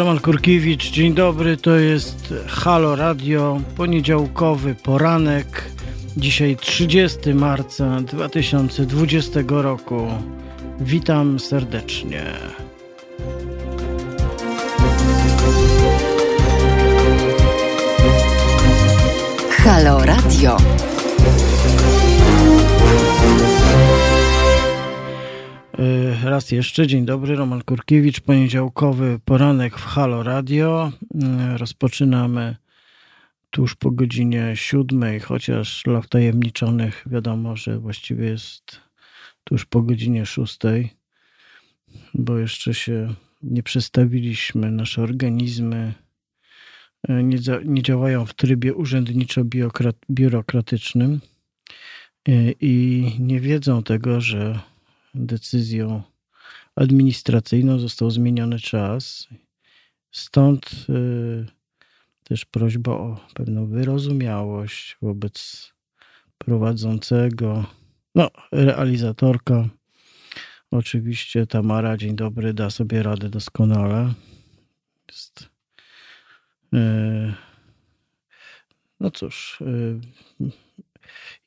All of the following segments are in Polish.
Roman Kurkiewicz, dzień dobry, to jest Halo Radio, poniedziałkowy poranek, dzisiaj 30 marca 2020 roku. Witam serdecznie. Halo Radio. Raz jeszcze, dzień dobry, Roman Kurkiewicz, poniedziałkowy poranek w Halo Radio. Y, rozpoczynamy tuż po godzinie siódmej, chociaż dla wtajemniczonych wiadomo, że właściwie jest tuż po godzinie szóstej, bo jeszcze się nie przestawiliśmy, nasze organizmy y, nie, nie działają w trybie urzędniczo-biurokratycznym i nie wiedzą tego, że decyzją administracyjną został zmieniony czas. Stąd y, też prośba o pewną wyrozumiałość wobec prowadzącego, no, realizatorka. Oczywiście Tamara, dzień dobry, da sobie radę doskonale. Jest, y, no cóż, y,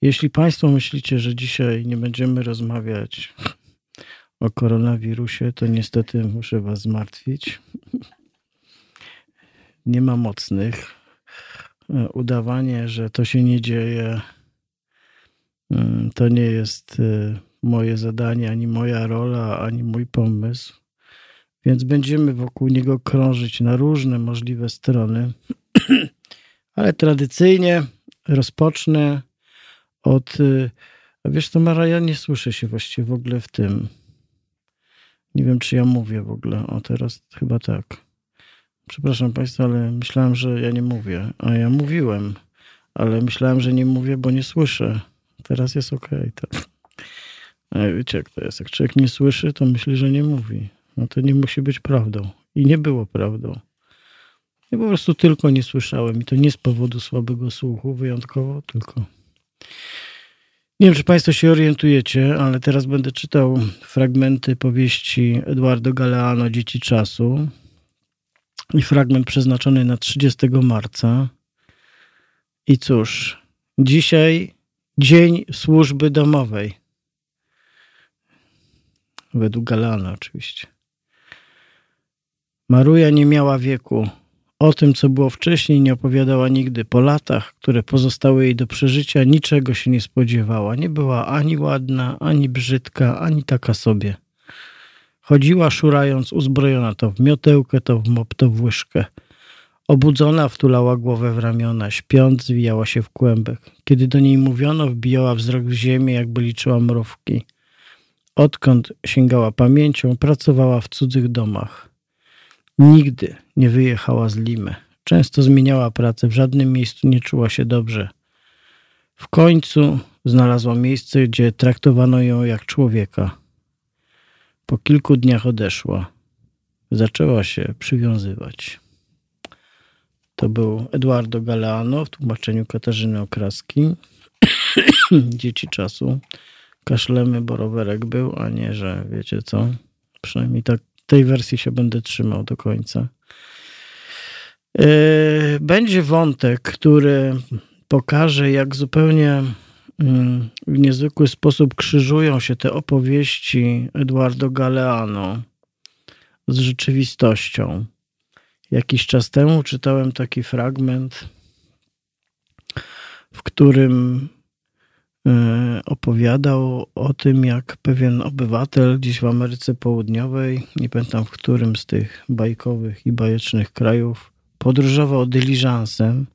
jeśli Państwo myślicie, że dzisiaj nie będziemy rozmawiać o koronawirusie, to niestety muszę Was zmartwić. Nie ma mocnych. Udawanie, że to się nie dzieje, mm, to nie jest y, moje zadanie, ani moja rola, ani mój pomysł. Więc będziemy wokół niego krążyć na różne możliwe strony. Ale tradycyjnie rozpocznę od. Y, wiesz, to Mara, ja nie słyszę się właściwie w ogóle w tym. Nie wiem, czy ja mówię w ogóle. O, teraz chyba tak. Przepraszam Państwa, ale myślałem, że ja nie mówię. A ja mówiłem, ale myślałem, że nie mówię, bo nie słyszę. Teraz jest ok. Tak. A wiecie, jak to jest? Jak człowiek nie słyszy, to myśli, że nie mówi. No to nie musi być prawdą. I nie było prawdą. Ja po prostu tylko nie słyszałem. I to nie z powodu słabego słuchu wyjątkowo, tylko nie wiem, czy Państwo się orientujecie, ale teraz będę czytał fragmenty powieści Eduardo Galeano Dzieci Czasu i fragment przeznaczony na 30 marca. I cóż, dzisiaj Dzień Służby Domowej. Według Galeana oczywiście. Maruja nie miała wieku. O tym, co było wcześniej, nie opowiadała nigdy. Po latach, które pozostały jej do przeżycia, niczego się nie spodziewała. Nie była ani ładna, ani brzydka, ani taka sobie. Chodziła szurając, uzbrojona to w miotełkę, to w mop, to w łyżkę. Obudzona wtulała głowę w ramiona, śpiąc zwijała się w kłębek. Kiedy do niej mówiono, wbijała wzrok w ziemię, jakby liczyła mrówki. Odkąd sięgała pamięcią, pracowała w cudzych domach. Nigdy nie wyjechała z Limy. Często zmieniała pracę, w żadnym miejscu nie czuła się dobrze. W końcu znalazła miejsce, gdzie traktowano ją jak człowieka. Po kilku dniach odeszła. Zaczęła się przywiązywać. To był Eduardo Galeano w tłumaczeniu Katarzyny Okraski. Dzieci czasu. Kaszlemy, bo rowerek był, a nie, że wiecie co. Przynajmniej tak tej wersji się będę trzymał do końca. E, będzie wątek, który pokaże, jak zupełnie mm, w niezwykły sposób krzyżują się te opowieści Eduardo Galeano z rzeczywistością. Jakiś czas temu czytałem taki fragment, w którym opowiadał o tym, jak pewien obywatel gdzieś w Ameryce Południowej, nie pamiętam w którym z tych bajkowych i bajecznych krajów, podróżował dyliżansem,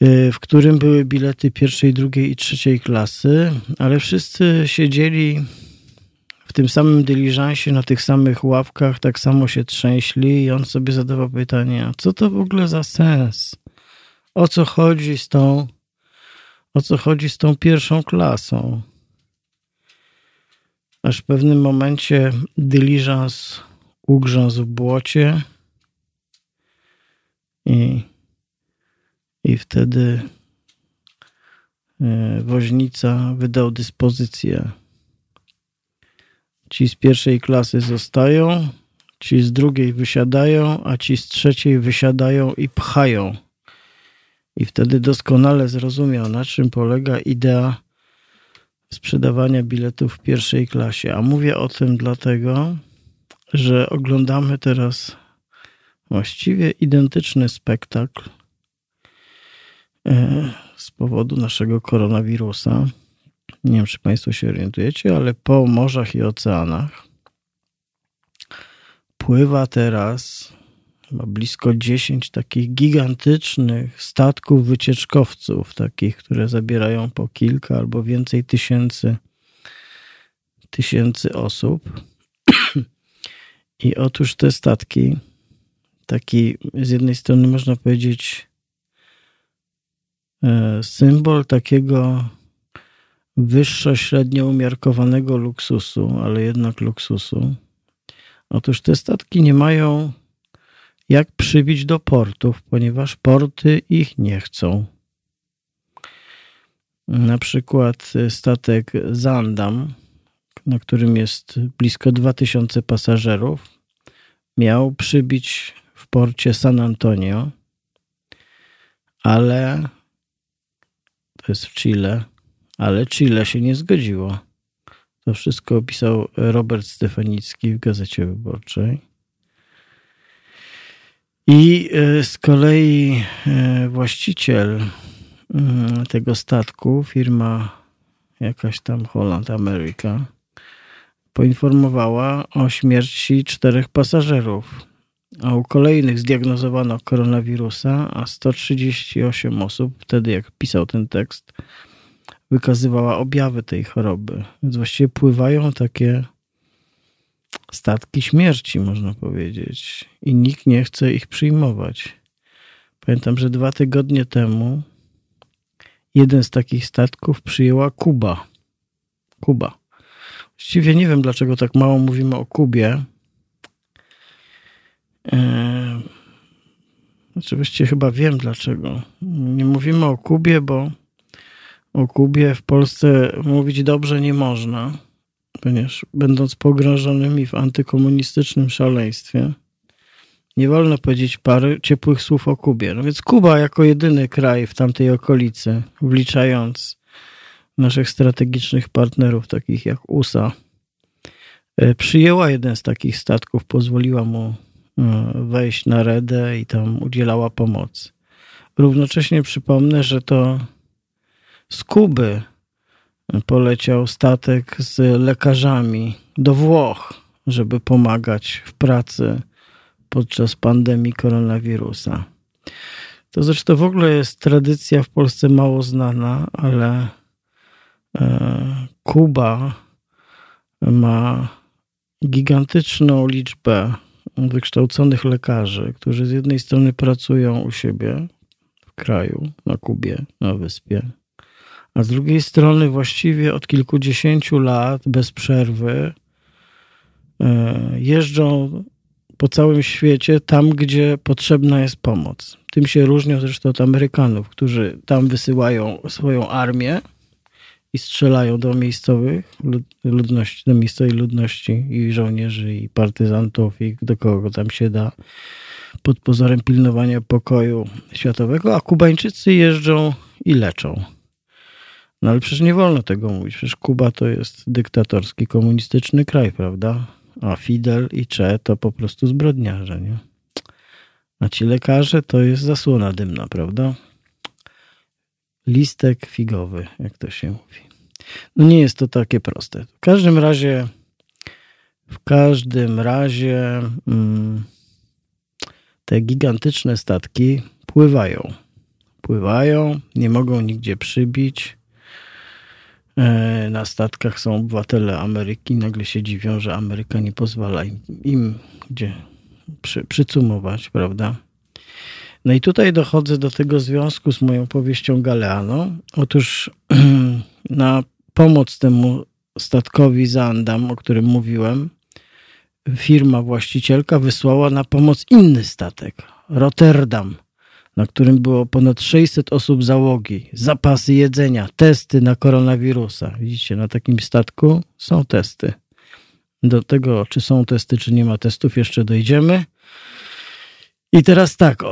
e, w którym były bilety pierwszej, drugiej i trzeciej klasy, ale wszyscy siedzieli w tym samym dyliżansie, na tych samych ławkach, tak samo się trzęśli i on sobie zadawał pytania, co to w ogóle za sens? O co chodzi z tą o co chodzi z tą pierwszą klasą. Aż w pewnym momencie dyliżans ugrzązł w błocie i, i wtedy e, woźnica wydał dyspozycję. Ci z pierwszej klasy zostają, Ci z drugiej wysiadają, a ci z trzeciej wysiadają i pchają. I wtedy doskonale zrozumiał, na czym polega idea sprzedawania biletów w pierwszej klasie. A mówię o tym dlatego, że oglądamy teraz właściwie identyczny spektakl e, z powodu naszego koronawirusa. Nie wiem, czy Państwo się orientujecie, ale po morzach i oceanach pływa teraz chyba blisko 10 takich gigantycznych statków wycieczkowców, takich, które zabierają po kilka albo więcej tysięcy, tysięcy osób. I otóż te statki, taki z jednej strony można powiedzieć e, symbol takiego wyższo średnio umiarkowanego luksusu, ale jednak luksusu. Otóż te statki nie mają jak przybić do portów, ponieważ porty ich nie chcą. Na przykład statek Zandam, na którym jest blisko 2000 pasażerów, miał przybić w porcie San Antonio, ale to jest w Chile, ale Chile się nie zgodziło. To wszystko opisał Robert Stefanicki w Gazecie Wyborczej. I e, z kolei e, właściciel mm, tego statku, firma jakaś tam Holland America, poinformowała o śmierci czterech pasażerów, a u kolejnych zdiagnozowano koronawirusa, a 138 osób, wtedy jak pisał ten tekst, wykazywała objawy tej choroby. Więc właściwie pływają takie statki śmierci, można powiedzieć, i nikt nie chce ich przyjmować. Pamiętam, że dwa tygodnie temu jeden z takich statków przyjęła Kuba. Kuba. Właściwie nie wiem, dlaczego tak mało mówimy o Kubie. Eee, oczywiście chyba wiem dlaczego. Nie mówimy o Kubie, bo o Kubie w Polsce mówić dobrze nie można ponieważ będąc pogrążonymi w antykomunistycznym szaleństwie, nie wolno powiedzieć parę ciepłych słów o Kubie. No więc Kuba jako jedyny kraj w tamtej okolicy, wliczając naszych strategicznych partnerów, takich jak USA, e, przyjęła jeden z takich statków, pozwoliła mu e, wejść na redę i tam udzielała pomocy. Równocześnie przypomnę, że to z Kuby poleciał statek z lekarzami do Włoch, żeby pomagać w pracy podczas pandemii koronawirusa. To zresztą w ogóle jest tradycja w Polsce mało znana, ale e, Kuba ma gigantyczną liczbę wykształconych lekarzy, którzy z jednej strony pracują u siebie w kraju, na Kubie, na wyspie, a z drugiej strony właściwie od kilkudziesięciu lat bez przerwy e, jeżdżą po całym świecie tam, gdzie potrzebna jest pomoc. Tym się różnią zresztą od Amerykanów, którzy tam wysyłają swoją armię i strzelają do miejscowych ludności, do miejscowej ludności i żołnierzy i partyzantów i do kogo tam się da pod pozorem pilnowania pokoju światowego, a Kubańczycy jeżdżą i leczą. No ale przecież nie wolno tego mówić. Przecież Kuba to jest dyktatorski, komunistyczny kraj, prawda? A Fidel i Che to po prostu zbrodniarze, nie? A ci lekarze to jest zasłona dymna, prawda? Listek figowy, jak to się mówi. No nie jest to takie proste. W każdym razie, w każdym razie mm, te gigantyczne statki pływają. Pływają, nie mogą nigdzie przybić na statkach są obywatele Ameryki, nagle się dziwią, że Ameryka nie pozwala im, im gdzie przy, przycumować, prawda? No i tutaj dochodzę do tego związku z moją powieścią Galeano. Otóż na pomoc temu statkowi Zandam, o którym mówiłem, firma właścicielka wysłała na pomoc inny statek, Rotterdam – na którym było ponad 600 osób załogi, zapasy jedzenia, testy na koronawirusa. Widzicie, na takim statku są testy. Do tego, czy są testy, czy nie ma testów, jeszcze dojdziemy. I teraz tak,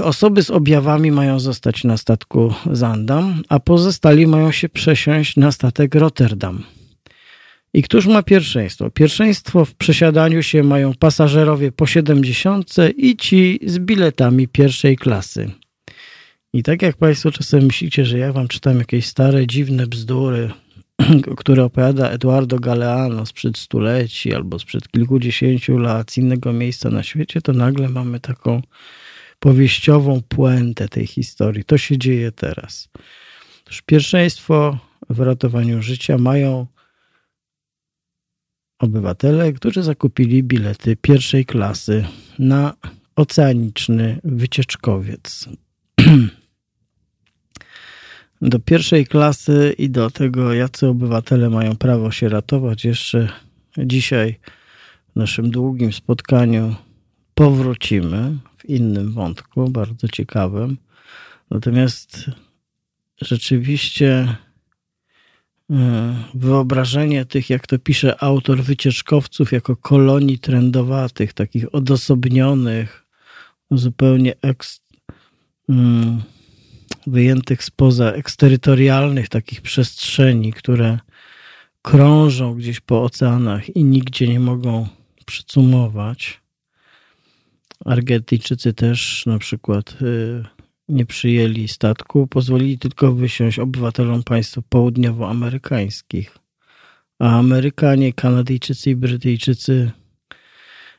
osoby z objawami mają zostać na statku Zandam, a pozostali mają się przesiąść na statek Rotterdam. I któż ma pierwszeństwo? Pierwszeństwo w przesiadaniu się mają pasażerowie po 70 i ci z biletami pierwszej klasy. I tak jak Państwo czasem myślicie, że ja Wam czytam jakieś stare, dziwne bzdury, które opowiada Eduardo Galeano sprzed stuleci albo sprzed kilkudziesięciu lat z innego miejsca na świecie, to nagle mamy taką powieściową puentę tej historii. To się dzieje teraz. Otóż pierwszeństwo w ratowaniu życia mają obywatele, którzy zakupili bilety pierwszej klasy na oceaniczny wycieczkowiec. do pierwszej klasy i do tego, jacy obywatele mają prawo się ratować, jeszcze dzisiaj w naszym długim spotkaniu powrócimy w innym wątku, bardzo ciekawym. Natomiast rzeczywiście wyobrażenie tych, jak to pisze autor wycieczkowców, jako kolonii trendowatych, takich odosobnionych, zupełnie eks, mm, wyjętych spoza eksterytorialnych takich przestrzeni, które krążą gdzieś po oceanach i nigdzie nie mogą przycumować. Argentyńczycy też na przykład y, nie przyjęli statku, pozwolili tylko wysiąść obywatelom państw południowoamerykańskich. A Amerykanie, Kanadyjczycy i Brytyjczycy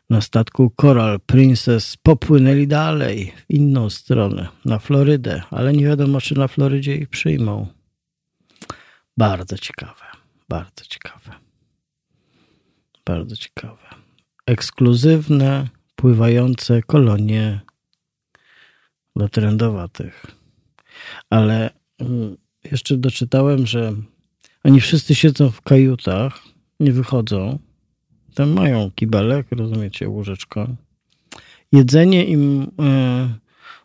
na statku Coral Princess popłynęli dalej w inną stronę, na Florydę, ale nie wiadomo, czy na Florydzie ich przyjmą. Bardzo ciekawe, bardzo ciekawe. Bardzo ciekawe. Ekskluzywne, pływające kolonie dla trendowatych. Ale mm, jeszcze doczytałem, że oni wszyscy siedzą w kajutach, nie wychodzą tam mają kibelek, rozumiecie, łóżeczko. Jedzenie im e,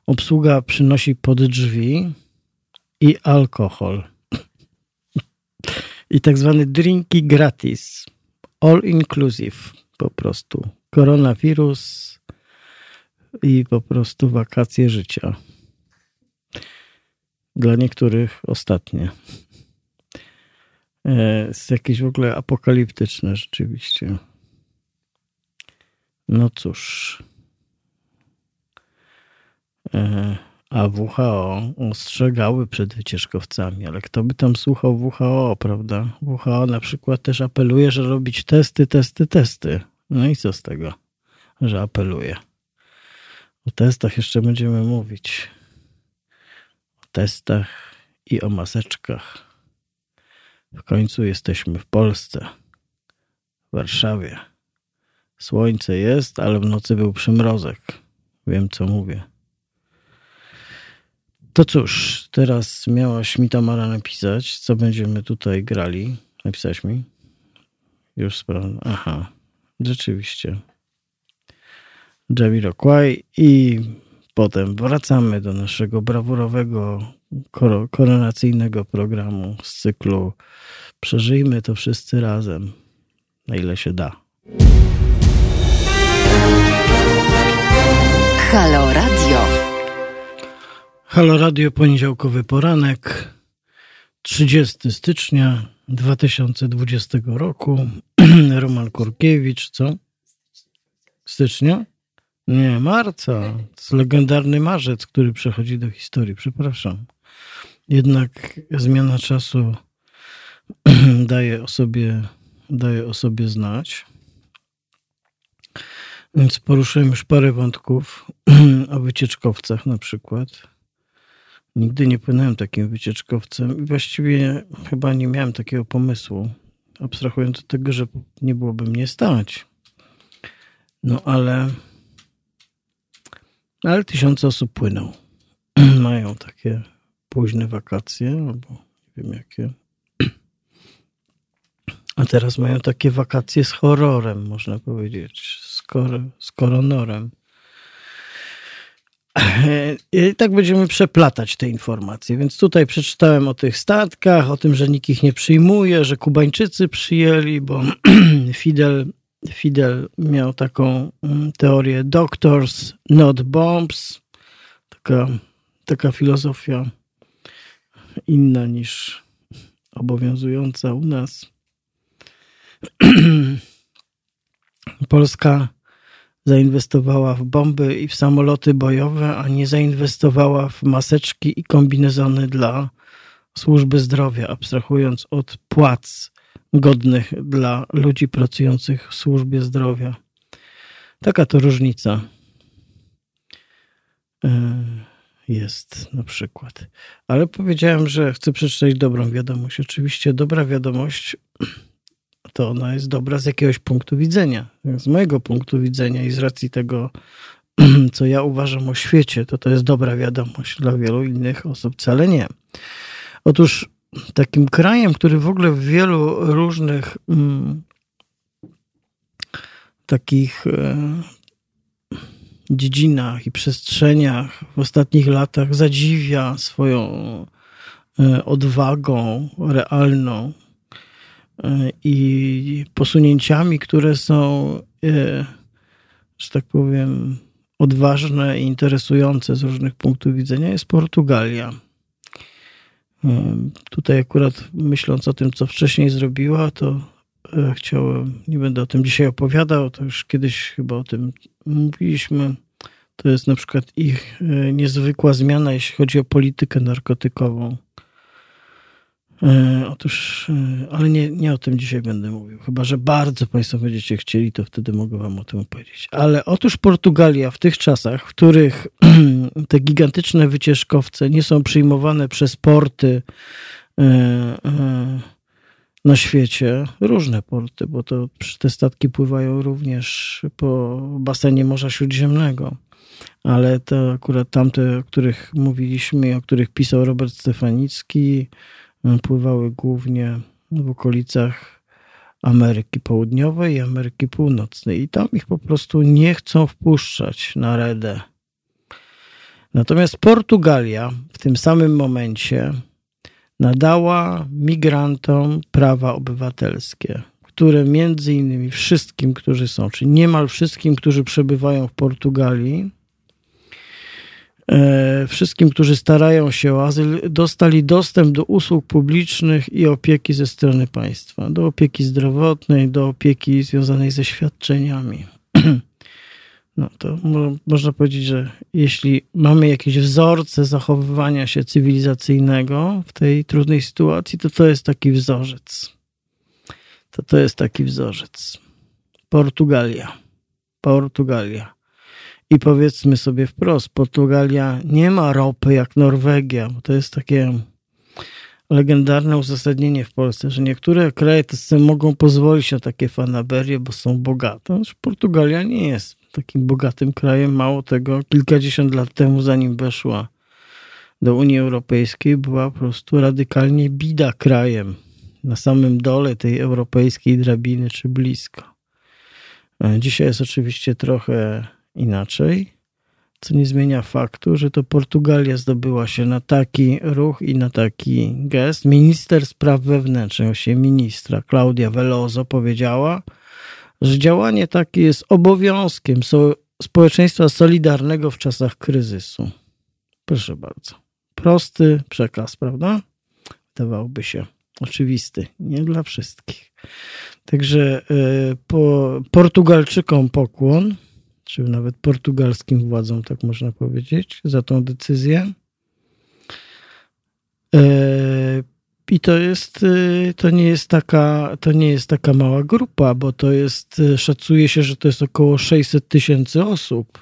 obsługa przynosi pod drzwi i alkohol. I tak zwane drinki gratis. All inclusive po prostu. Koronawirus i po prostu wakacje życia. Dla niektórych ostatnie. E, jest jakieś w ogóle apokaliptyczne rzeczywiście. No cóż. E, a WHO ostrzegały przed wycieczkowcami, ale kto by tam słuchał WHO, prawda? WHO na przykład też apeluje, że robić testy, testy, testy. No i co z tego, że apeluje? O testach jeszcze będziemy mówić. O testach i o maseczkach. W końcu jesteśmy w Polsce, w Warszawie. Słońce jest, ale w nocy był przymrozek. Wiem, co mówię. To cóż, teraz miałaś mi Tamara napisać, co będziemy tutaj grali. Napisałaś mi? Już sprawdzę. Aha, rzeczywiście. Jamiroquai i potem wracamy do naszego brawurowego koronacyjnego programu z cyklu Przeżyjmy to wszyscy razem, na ile się da. Halo Radio. Halo Radio, poniedziałkowy poranek, 30 stycznia 2020 roku. Roman Kurkiewicz, co? Stycznia? Nie, marca. Legendarny marzec, który przechodzi do historii. Przepraszam. Jednak zmiana czasu daje o sobie, daje o sobie znać. Więc poruszyłem już parę wątków o wycieczkowcach na przykład. Nigdy nie płynąłem takim wycieczkowcem i właściwie chyba nie miałem takiego pomysłu. Abstrahując od tego, że nie byłoby mnie stać. No ale, ale tysiące osób płyną. Mają takie późne wakacje albo nie wiem jakie. A teraz mają takie wakacje z horrorem, można powiedzieć, z, kor z koronorem. I tak będziemy przeplatać te informacje. Więc tutaj przeczytałem o tych statkach, o tym, że nikt ich nie przyjmuje, że Kubańczycy przyjęli, bo Fidel Fidel miał taką mm, teorię doctors, not bombs. Taka, taka filozofia inna niż obowiązująca u nas. Polska zainwestowała w bomby i w samoloty bojowe, a nie zainwestowała w maseczki i kombinezony dla służby zdrowia, abstrahując od płac godnych dla ludzi pracujących w służbie zdrowia. Taka to różnica e, jest na przykład. Ale powiedziałem, że chcę przeczytać dobrą wiadomość. Oczywiście dobra wiadomość to ona jest dobra z jakiegoś punktu widzenia. Z mojego punktu widzenia i z racji tego, co ja uważam o świecie, to to jest dobra wiadomość. Dla wielu innych osób wcale nie. Otóż takim krajem, który w ogóle w wielu różnych mm, takich e, dziedzinach i przestrzeniach w ostatnich latach zadziwia swoją e, odwagą realną e, i posunięciami, które są, e, że tak powiem, odważne i interesujące z różnych punktów widzenia, jest Portugalia. Tutaj akurat myśląc o tym, co wcześniej zrobiła, to chciałem, nie będę o tym dzisiaj opowiadał, to już kiedyś chyba o tym mówiliśmy. To jest na przykład ich e, niezwykła zmiana, jeśli chodzi o politykę narkotykową. E, otóż, e, ale nie, nie o tym dzisiaj będę mówił. Chyba, że bardzo Państwo będziecie chcieli, to wtedy mogę Wam o tym opowiedzieć. Ale otóż Portugalia w tych czasach, w których te gigantyczne wycieczkowce nie są przyjmowane przez porty na świecie, różne porty, bo to te statki pływają również po basenie Morza Śródziemnego. Ale to akurat tamte, o których mówiliśmy, o których pisał Robert Stefanicki, e, pływały głównie w okolicach Ameryki Południowej i Ameryki Północnej. I tam ich po prostu nie chcą wpuszczać na redę. Natomiast Portugalia w tym samym momencie nadała migrantom prawa obywatelskie, które między innymi wszystkim, którzy są, czy niemal wszystkim, którzy przebywają w Portugalii, E, wszystkim, którzy starają się o azyl, dostali dostęp do usług publicznych i opieki ze strony państwa, do opieki zdrowotnej, do opieki związanej ze świadczeniami. No to można powiedzieć, że jeśli mamy jakieś wzorce zachowywania się cywilizacyjnego w tej trudnej sytuacji, to to jest taki wzorzec. To to jest taki wzorzec. Portugalia. Portugalia. I powiedzmy sobie wprost, Portugalia nie ma ropy jak Norwegia, bo to jest takie legendarne uzasadnienie w Polsce, że niektóre kraje mogą pozwolić na takie fanaberie, bo są bogate. Portugalia nie jest takim bogatym krajem. Mało tego, kilkadziesiąt lat temu, zanim weszła do Unii Europejskiej, była po prostu radykalnie bida krajem na samym dole tej europejskiej drabiny, czy blisko. Dzisiaj jest oczywiście trochę inaczej, co nie zmienia faktu, że to Portugalia zdobyła się na taki ruch i na taki gest. Minister spraw wewnętrznych, się ministra Klaudia Veloso powiedziała, że działanie takie jest obowiązkiem społeczeństwa solidarnego w czasach kryzysu. Proszę bardzo. Prosty przekaz, prawda? Wydawałoby się oczywisty, nie dla wszystkich. Także y, po Portugalczykom pokłon czy nawet portugalskim władzom, tak można powiedzieć, za tą decyzję. I to jest, e, to nie jest taka, to nie jest taka mała grupa, bo to jest, e, szacuje się, że to jest około 600 tysięcy osób.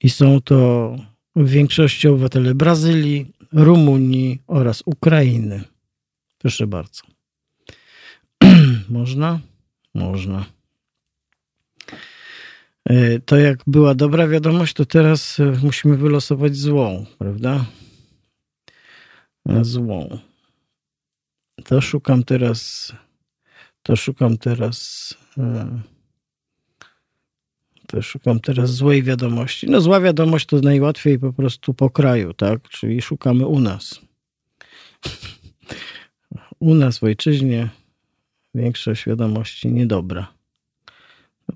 I są to w większości obywatele Brazylii, Rumunii oraz Ukrainy. Proszę bardzo. Można? Można. E, to jak była dobra wiadomość, to teraz musimy wylosować złą, prawda? Złą. To szukam teraz, to szukam teraz, e, to szukam teraz złej wiadomości. No zła wiadomość to najłatwiej po prostu po kraju, tak? Czyli szukamy u nas. U nas w ojczyźnie większość wiadomości niedobra.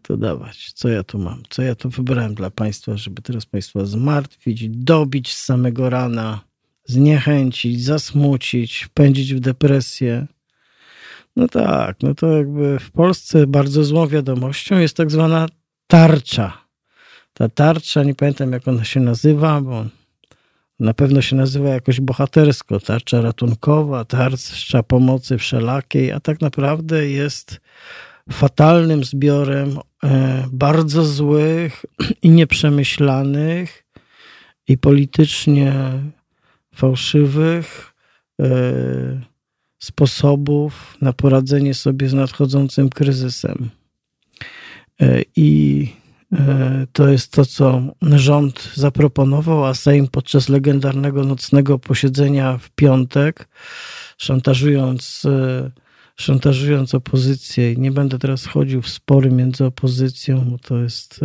to dawać. Co ja tu mam? Co ja tu wybrałem dla Państwa, żeby teraz Państwa zmartwić, dobić z samego rana, zniechęcić, zasmucić, wpędzić w depresję. No tak, no to jakby w Polsce bardzo złą wiadomością jest tak zwana tarcza. Ta tarcza, nie pamiętam jak ona się nazywa, bo na pewno się nazywa jakoś bohatersko. Tarcza ratunkowa, tarcza pomocy wszelakiej, a tak naprawdę jest fatalnym zbiorem e, bardzo złych i nieprzemyślanych i politycznie fałszywych e, sposobów na poradzenie sobie z nadchodzącym kryzysem. E, I to jest to, co rząd zaproponował, a Sejm podczas legendarnego nocnego posiedzenia w piątek, szantażując szantażując opozycję. I nie będę teraz chodził w spory między opozycją, bo to jest.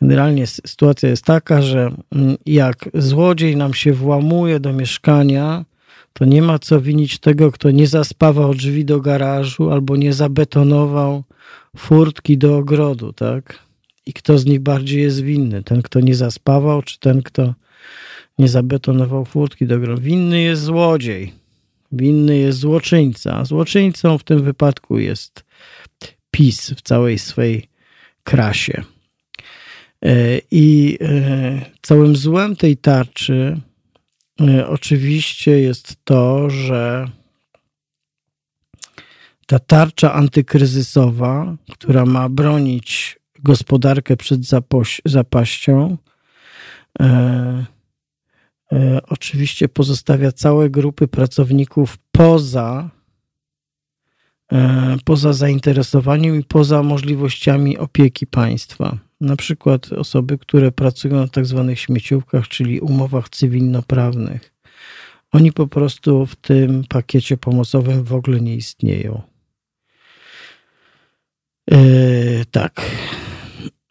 Generalnie sytuacja jest taka, że mm, jak złodziej nam się włamuje do mieszkania, to nie ma co winić tego, kto nie zaspawał drzwi do garażu albo nie zabetonował furtki do ogrodu, tak? I kto z nich bardziej jest winny? Ten, kto nie zaspawał, czy ten, kto nie zabetonował furtki do ogrodu? Winny jest złodziej. Winny jest złoczyńca. Złoczyńcą w tym wypadku jest PiS w całej swej krasie. E, I e, całym złem tej tarczy e, oczywiście jest to, że ta tarcza antykryzysowa, która ma bronić gospodarkę przed zapaścią, oczywiście pozostawia całe grupy pracowników poza, poza zainteresowaniem i poza możliwościami opieki państwa. Na przykład osoby, które pracują na tak zwanych śmieciówkach, czyli umowach cywilnoprawnych. Oni po prostu w tym pakiecie pomocowym w ogóle nie istnieją. Yy, tak.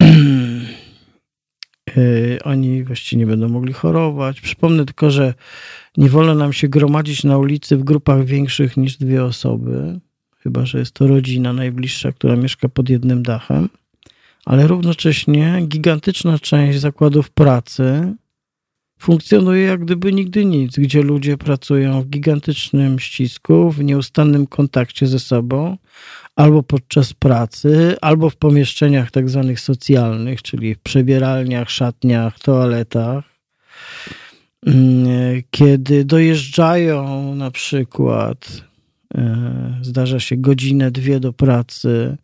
Y, oni właściwie nie będą mogli chorować. Przypomnę tylko, że nie wolno nam się gromadzić na ulicy w grupach większych niż dwie osoby, chyba że jest to rodzina najbliższa, która mieszka pod jednym dachem, ale równocześnie gigantyczna część zakładów pracy funkcjonuje jak gdyby nigdy nic, gdzie ludzie pracują w gigantycznym ścisku, w nieustannym kontakcie ze sobą, albo podczas pracy, albo w pomieszczeniach tak zwanych socjalnych, czyli w przebieralniach, szatniach, toaletach. Mm, kiedy dojeżdżają na przykład, e, zdarza się godzinę, dwie do pracy,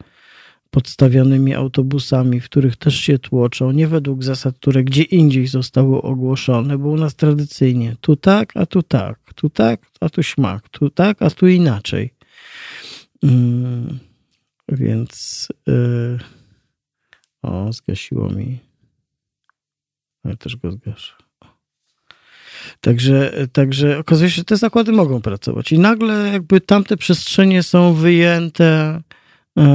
podstawionymi autobusami, w których też się tłoczą, nie według zasad, które gdzie indziej zostały ogłoszone, bo u nas tradycyjnie tu tak, a tu tak, tu tak, a tu śmak, tu tak, a tu inaczej. Mm, więc yy, o, zgasiło mi. Ale też go zgaszę. Także, także okazuje się, że te zakłady mogą pracować. I nagle jakby tamte przestrzenie są wyjęte,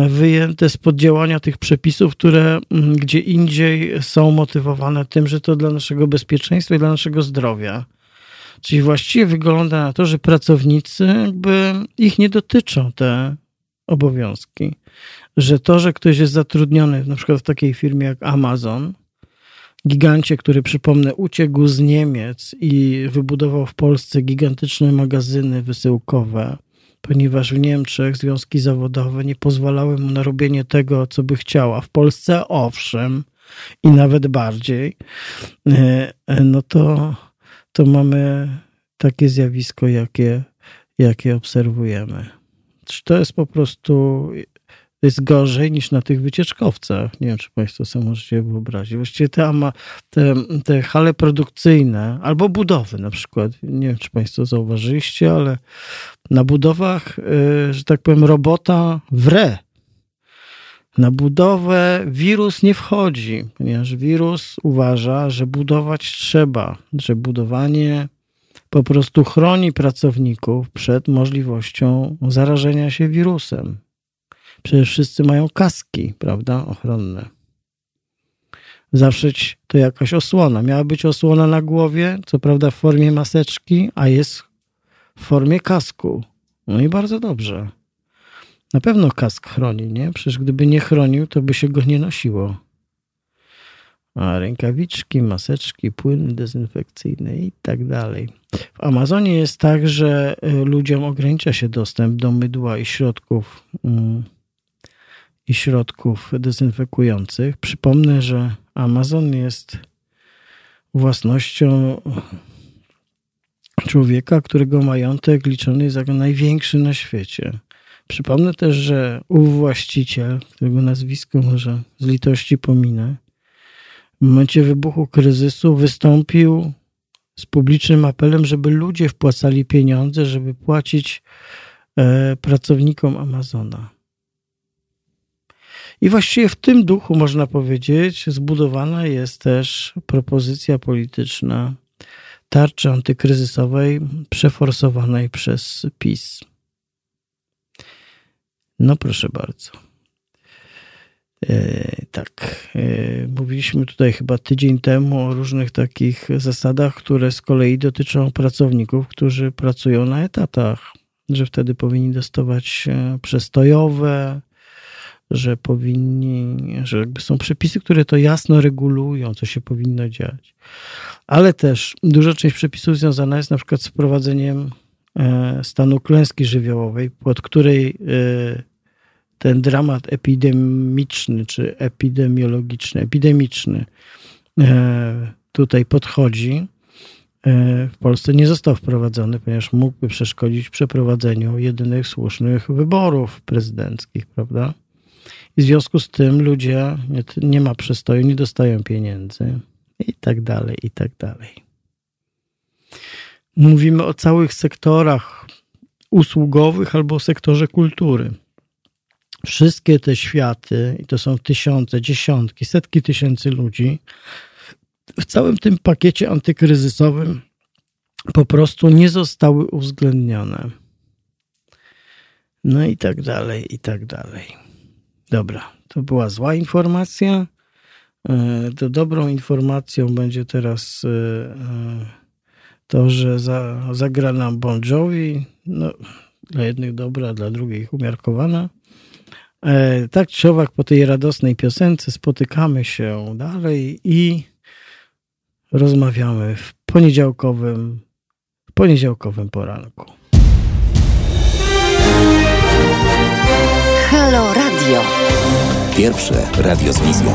wyjęte spod działania tych przepisów, które mm, gdzie indziej są motywowane tym, że to dla naszego bezpieczeństwa i dla naszego zdrowia. Czyli właściwie wygląda na to, że pracownicy jakby ich nie dotyczą te obowiązki. Że to, że ktoś jest zatrudniony na przykład w takiej firmie jak Amazon, gigancie, który przypomnę uciekł z Niemiec i wybudował w Polsce gigantyczne magazyny wysyłkowe, ponieważ w Niemczech związki zawodowe nie pozwalały mu na robienie tego, co by chciała. W Polsce owszem i nawet bardziej, e, e, no to, to mamy takie zjawisko, jakie, jakie obserwujemy. To jest po prostu jest gorzej niż na tych wycieczkowcach. Nie wiem, czy Państwo sobie możecie wyobrazić. Właściwie te, te, te hale produkcyjne albo budowy na przykład. Nie wiem, czy Państwo zauważyliście, ale na budowach, y, że tak powiem, robota wre. Na budowę wirus nie wchodzi, ponieważ wirus uważa, że budować trzeba, że budowanie po prostu chroni pracowników przed możliwością zarażenia się wirusem. Przecież wszyscy mają kaski, prawda, ochronne. Zawsze to jakaś osłona. Miała być osłona na głowie, co prawda w formie maseczki, a jest w formie kasku. No i bardzo dobrze. Na pewno kask chroni, nie? Przecież gdyby nie chronił, to by się go nie nosiło. A rękawiczki, maseczki, płyny dezynfekcyjne i tak dalej. W Amazonie jest tak, że y, ludziom ogranicza się dostęp do mydła i środków mm, i środków dezynfekujących. Przypomnę, że Amazon jest własnością człowieka, którego majątek liczony jest jako największy na świecie. Przypomnę też, że ów właściciel, którego nazwisko może z litości pominę, w momencie wybuchu kryzysu wystąpił z publicznym apelem, żeby ludzie wpłacali pieniądze, żeby płacić e, pracownikom Amazona. I właściwie w tym duchu, można powiedzieć, zbudowana jest też propozycja polityczna tarczy antykryzysowej przeforsowanej przez PiS. No proszę bardzo. E, tak, e, mówiliśmy tutaj chyba tydzień temu o różnych takich zasadach, które z kolei dotyczą pracowników, którzy pracują na etatach, że wtedy powinni dostawać przestojowe, że powinni, że jakby są przepisy, które to jasno regulują, co się powinno dziać. Ale też duża część przepisów związana jest na przykład z wprowadzeniem e, stanu klęski żywiołowej, pod której e, ten dramat epidemiczny czy epidemiologiczny, epidemiczny e, tutaj podchodzi. W Polsce nie został wprowadzony, ponieważ mógłby przeszkodzić przeprowadzeniu jedynych słusznych wyborów prezydenckich, prawda? W związku z tym ludzie nie, nie ma przystoju, nie dostają pieniędzy i tak dalej, i tak dalej. Mówimy o całych sektorach usługowych albo o sektorze kultury. Wszystkie te światy, i to są tysiące, dziesiątki, setki tysięcy ludzi, w całym tym pakiecie antykryzysowym po prostu nie zostały uwzględnione. No i tak dalej, i tak dalej. Dobra, to była zła informacja. E, to dobrą informacją będzie teraz e, e, to, że za, zagra nam Bon Jovi. No, dla jednych dobra, dla drugich umiarkowana. Tak czy owak po tej radosnej piosence spotykamy się dalej i rozmawiamy w poniedziałkowym, w poniedziałkowym poranku. Halo Radio. Pierwsze radio z wizją.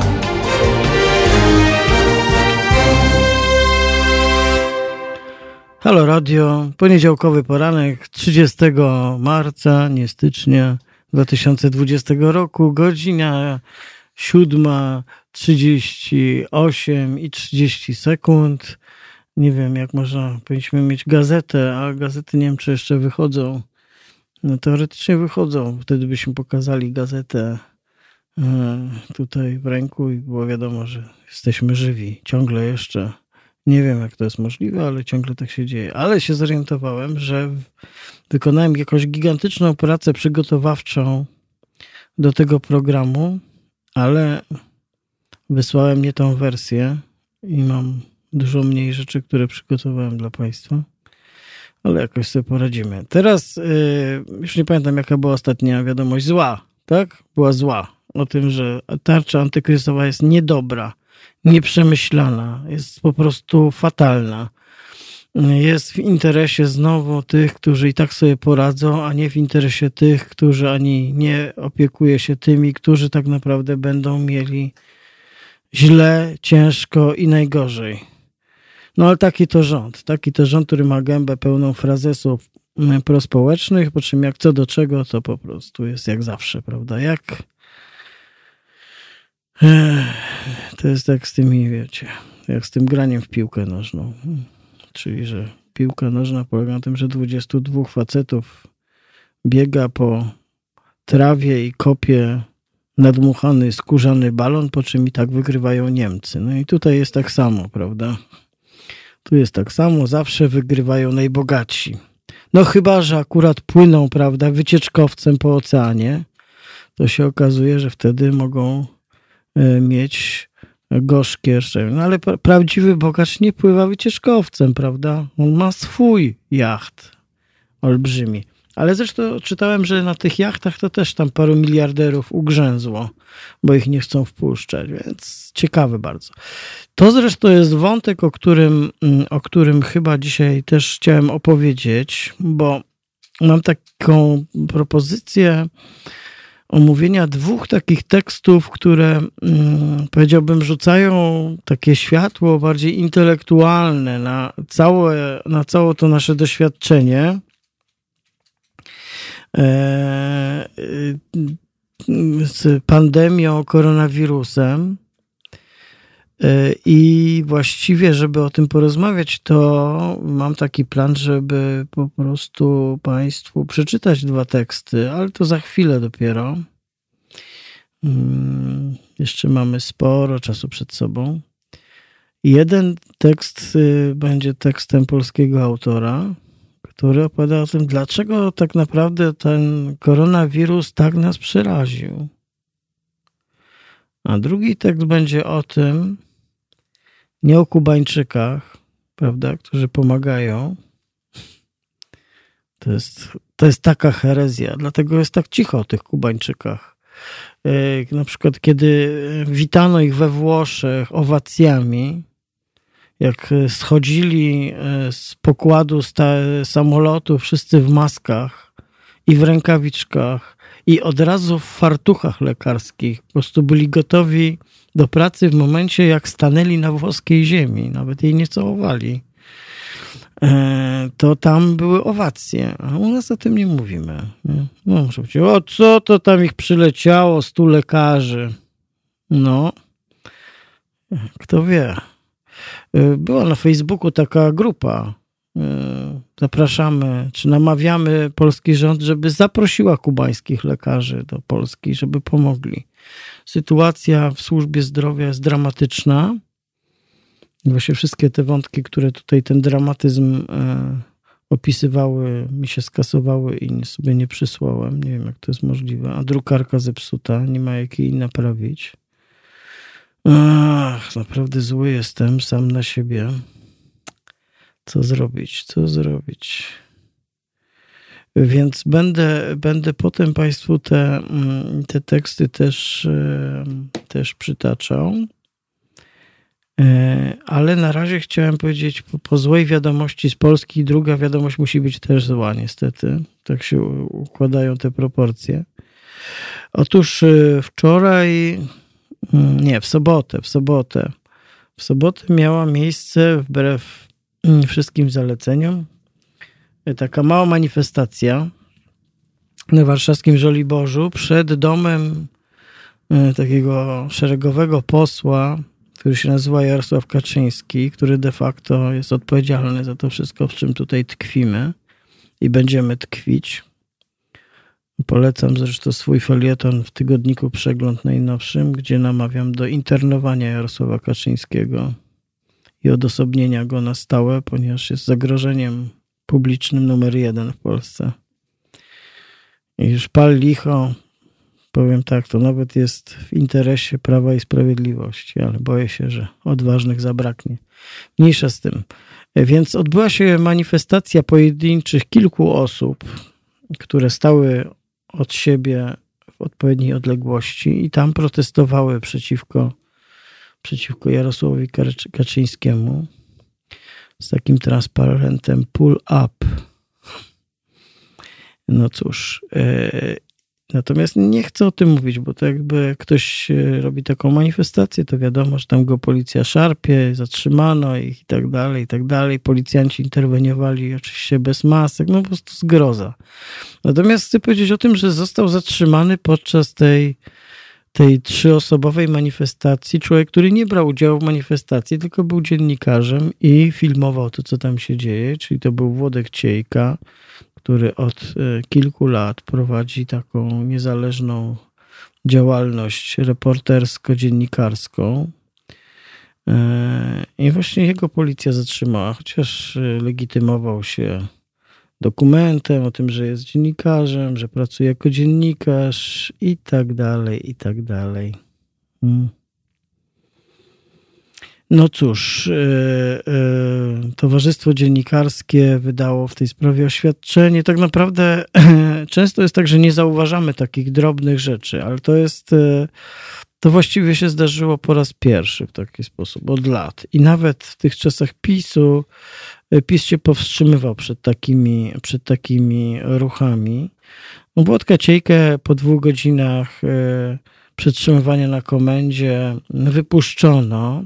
Halo Radio, poniedziałkowy poranek 30 marca, nie stycznia 2020 roku, godzina 7.38 i 30 sekund. Nie wiem, jak można, powinniśmy mieć gazetę, a gazety nie wiem, czy jeszcze wychodzą no, teoretycznie wychodzą. Wtedy byśmy pokazali gazetę e, tutaj w ręku i było wiadomo, że jesteśmy żywi. Ciągle jeszcze. Nie wiem, jak to jest możliwe, ale ciągle tak się dzieje. Ale się zorientowałem, że wykonałem jakąś gigantyczną pracę przygotowawczą do tego programu, ale wysłałem nie tą wersję i mam dużo mniej rzeczy, które przygotowałem dla Państwa ale jakoś sobie poradzimy. Teraz yy, już nie pamiętam, jaka była ostatnia wiadomość. Zła, tak? Była zła. O tym, że tarcza antykryzysowa jest niedobra, nieprzemyślana, jest po prostu fatalna. Jest w interesie znowu tych, którzy i tak sobie poradzą, a nie w interesie tych, którzy ani nie opiekuje się tymi, którzy tak naprawdę będą mieli źle, ciężko i najgorzej. No ale taki to rząd, taki to rząd, który ma gębę pełną frazesów mm, prospołecznych, po czym jak co do czego, to po prostu jest jak zawsze, prawda? Jak to jest jak z tymi, wiecie, jak z tym graniem w piłkę nożną. Czyli, że piłka nożna polega na tym, że 22 facetów biega po trawie i kopie nadmuchany, skórzany balon, po czym i tak wygrywają Niemcy. No i tutaj jest tak samo, prawda? Tu jest tak samo, zawsze wygrywają najbogatsi. No chyba, że akurat płyną, prawda, wycieczkowcem po oceanie, to się okazuje, że wtedy mogą e, mieć gorzkie szczęście. No ale prawdziwy bogacz nie pływa wycieczkowcem, prawda? On ma swój jacht olbrzymi. Ale zresztą czytałem, że na tych jachtach to też tam paru miliarderów ugrzęzło, bo ich nie chcą wpuszczać, więc ciekawe bardzo. To zresztą jest wątek, o którym, mm, o którym chyba dzisiaj też chciałem opowiedzieć, bo mam taką propozycję omówienia dwóch takich tekstów, które mm, powiedziałbym rzucają takie światło bardziej intelektualne na całe, na całe to nasze doświadczenie. E, z pandemią, koronawirusem. E, I właściwie, żeby o tym porozmawiać, to mam taki plan, żeby po prostu Państwu przeczytać dwa teksty, ale to za chwilę dopiero. Mm, jeszcze mamy sporo czasu przed sobą. Jeden tekst y, będzie tekstem polskiego autora, który opowiada o tym, dlaczego tak naprawdę ten koronawirus tak nas przeraził. A drugi tekst będzie o tym, nie o Kubańczykach, prawda, którzy pomagają. To jest, to jest taka herezja, dlatego jest tak cicho o tych Kubańczykach. E, na przykład, kiedy witano ich we Włoszech owacjami, jak schodzili e, z pokładu samolotu, wszyscy w maskach i w rękawiczkach, i od razu w fartuchach lekarskich, po prostu byli gotowi do pracy w momencie, jak stanęli na włoskiej ziemi, nawet jej nie całowali. E, to tam były owacje, a u nas o tym nie mówimy. No, muszę powiedzieć, o co to tam ich przyleciało, stu lekarzy. No, kto wie. E, była na Facebooku taka grupa. E, zapraszamy, czy namawiamy polski rząd, żeby zaprosiła kubańskich lekarzy do Polski, żeby pomogli. Sytuacja w służbie zdrowia jest dramatyczna. Właśnie wszystkie te wątki, które tutaj ten dramatyzm e, opisywały, mi się skasowały i sobie nie przysłałem. Nie wiem, jak to jest możliwe. A drukarka zepsuta, nie ma jak jej naprawić. Ach, naprawdę zły jestem sam na siebie. Co zrobić? Co zrobić? Więc będę, będę potem Państwu te, mm, te teksty też, e, też przytaczał. E, ale na razie chciałem powiedzieć po, po, złej wiadomości z Polski, druga wiadomość musi być też zła, niestety. Tak się układają te proporcje. Otóż e, wczoraj Mm, nie, w sobotę, w sobotę. W sobotę miała miejsce, wbrew mm, wszystkim zaleceniom, taka mała manifestacja na warszawskim Żoliborzu przed domem e, takiego szeregowego posła, który się nazywa Jarosław Kaczyński, który de facto jest odpowiedzialny za to wszystko, w czym tutaj tkwimy i będziemy tkwić. Polecam zresztą swój felieton w tygodniku Przegląd najnowszym, gdzie namawiam do internowania Jarosława Kaczyńskiego i odosobnienia go na stałe, ponieważ jest zagrożeniem publicznym numer jeden w Polsce. I już pal licho, powiem tak, to nawet jest w interesie Prawa i Sprawiedliwości, ale boję się, że odważnych zabraknie. Mniejsza z tym. Więc odbyła się manifestacja pojedynczych kilku osób, które stały od siebie w odpowiedniej odległości i tam protestowały przeciwko, przeciwko Jarosławowi Kaczyńskiemu z takim transparentem pull up. No cóż, e, Natomiast nie chcę o tym mówić, bo to jakby ktoś e, robi taką manifestację, to wiadomo, że tam go policja szarpie, zatrzymano ich i tak dalej, i tak dalej. Policjanci interweniowali oczywiście bez masek, no po prostu zgroza. Natomiast chcę powiedzieć o tym, że został zatrzymany podczas tej, tej trzyosobowej manifestacji człowiek, który nie brał udziału w manifestacji, tylko był dziennikarzem i filmował to, co tam się dzieje, czyli to był Włodek Ciejka, który od e, kilku lat prowadzi taką niezależną działalność reportersko-dziennikarską. E, I właśnie jego policja zatrzymała, chociaż e, legitymował się dokumentem o tym, że jest dziennikarzem, że pracuje jako dziennikarz i tak dalej, i tak dalej. Hmm. No cóż, Towarzystwo Dziennikarskie wydało w tej sprawie oświadczenie. Tak naprawdę często jest tak, że nie zauważamy takich drobnych rzeczy, ale to jest to właściwie się zdarzyło po raz pierwszy w taki sposób od lat. I nawet w tych czasach PiSu, e, PiS się powstrzymywał przed takimi, przed takimi ruchami. No, Włodka Ciejkę po dwóch godzinach e, przetrzymywania na komendzie wypuszczono,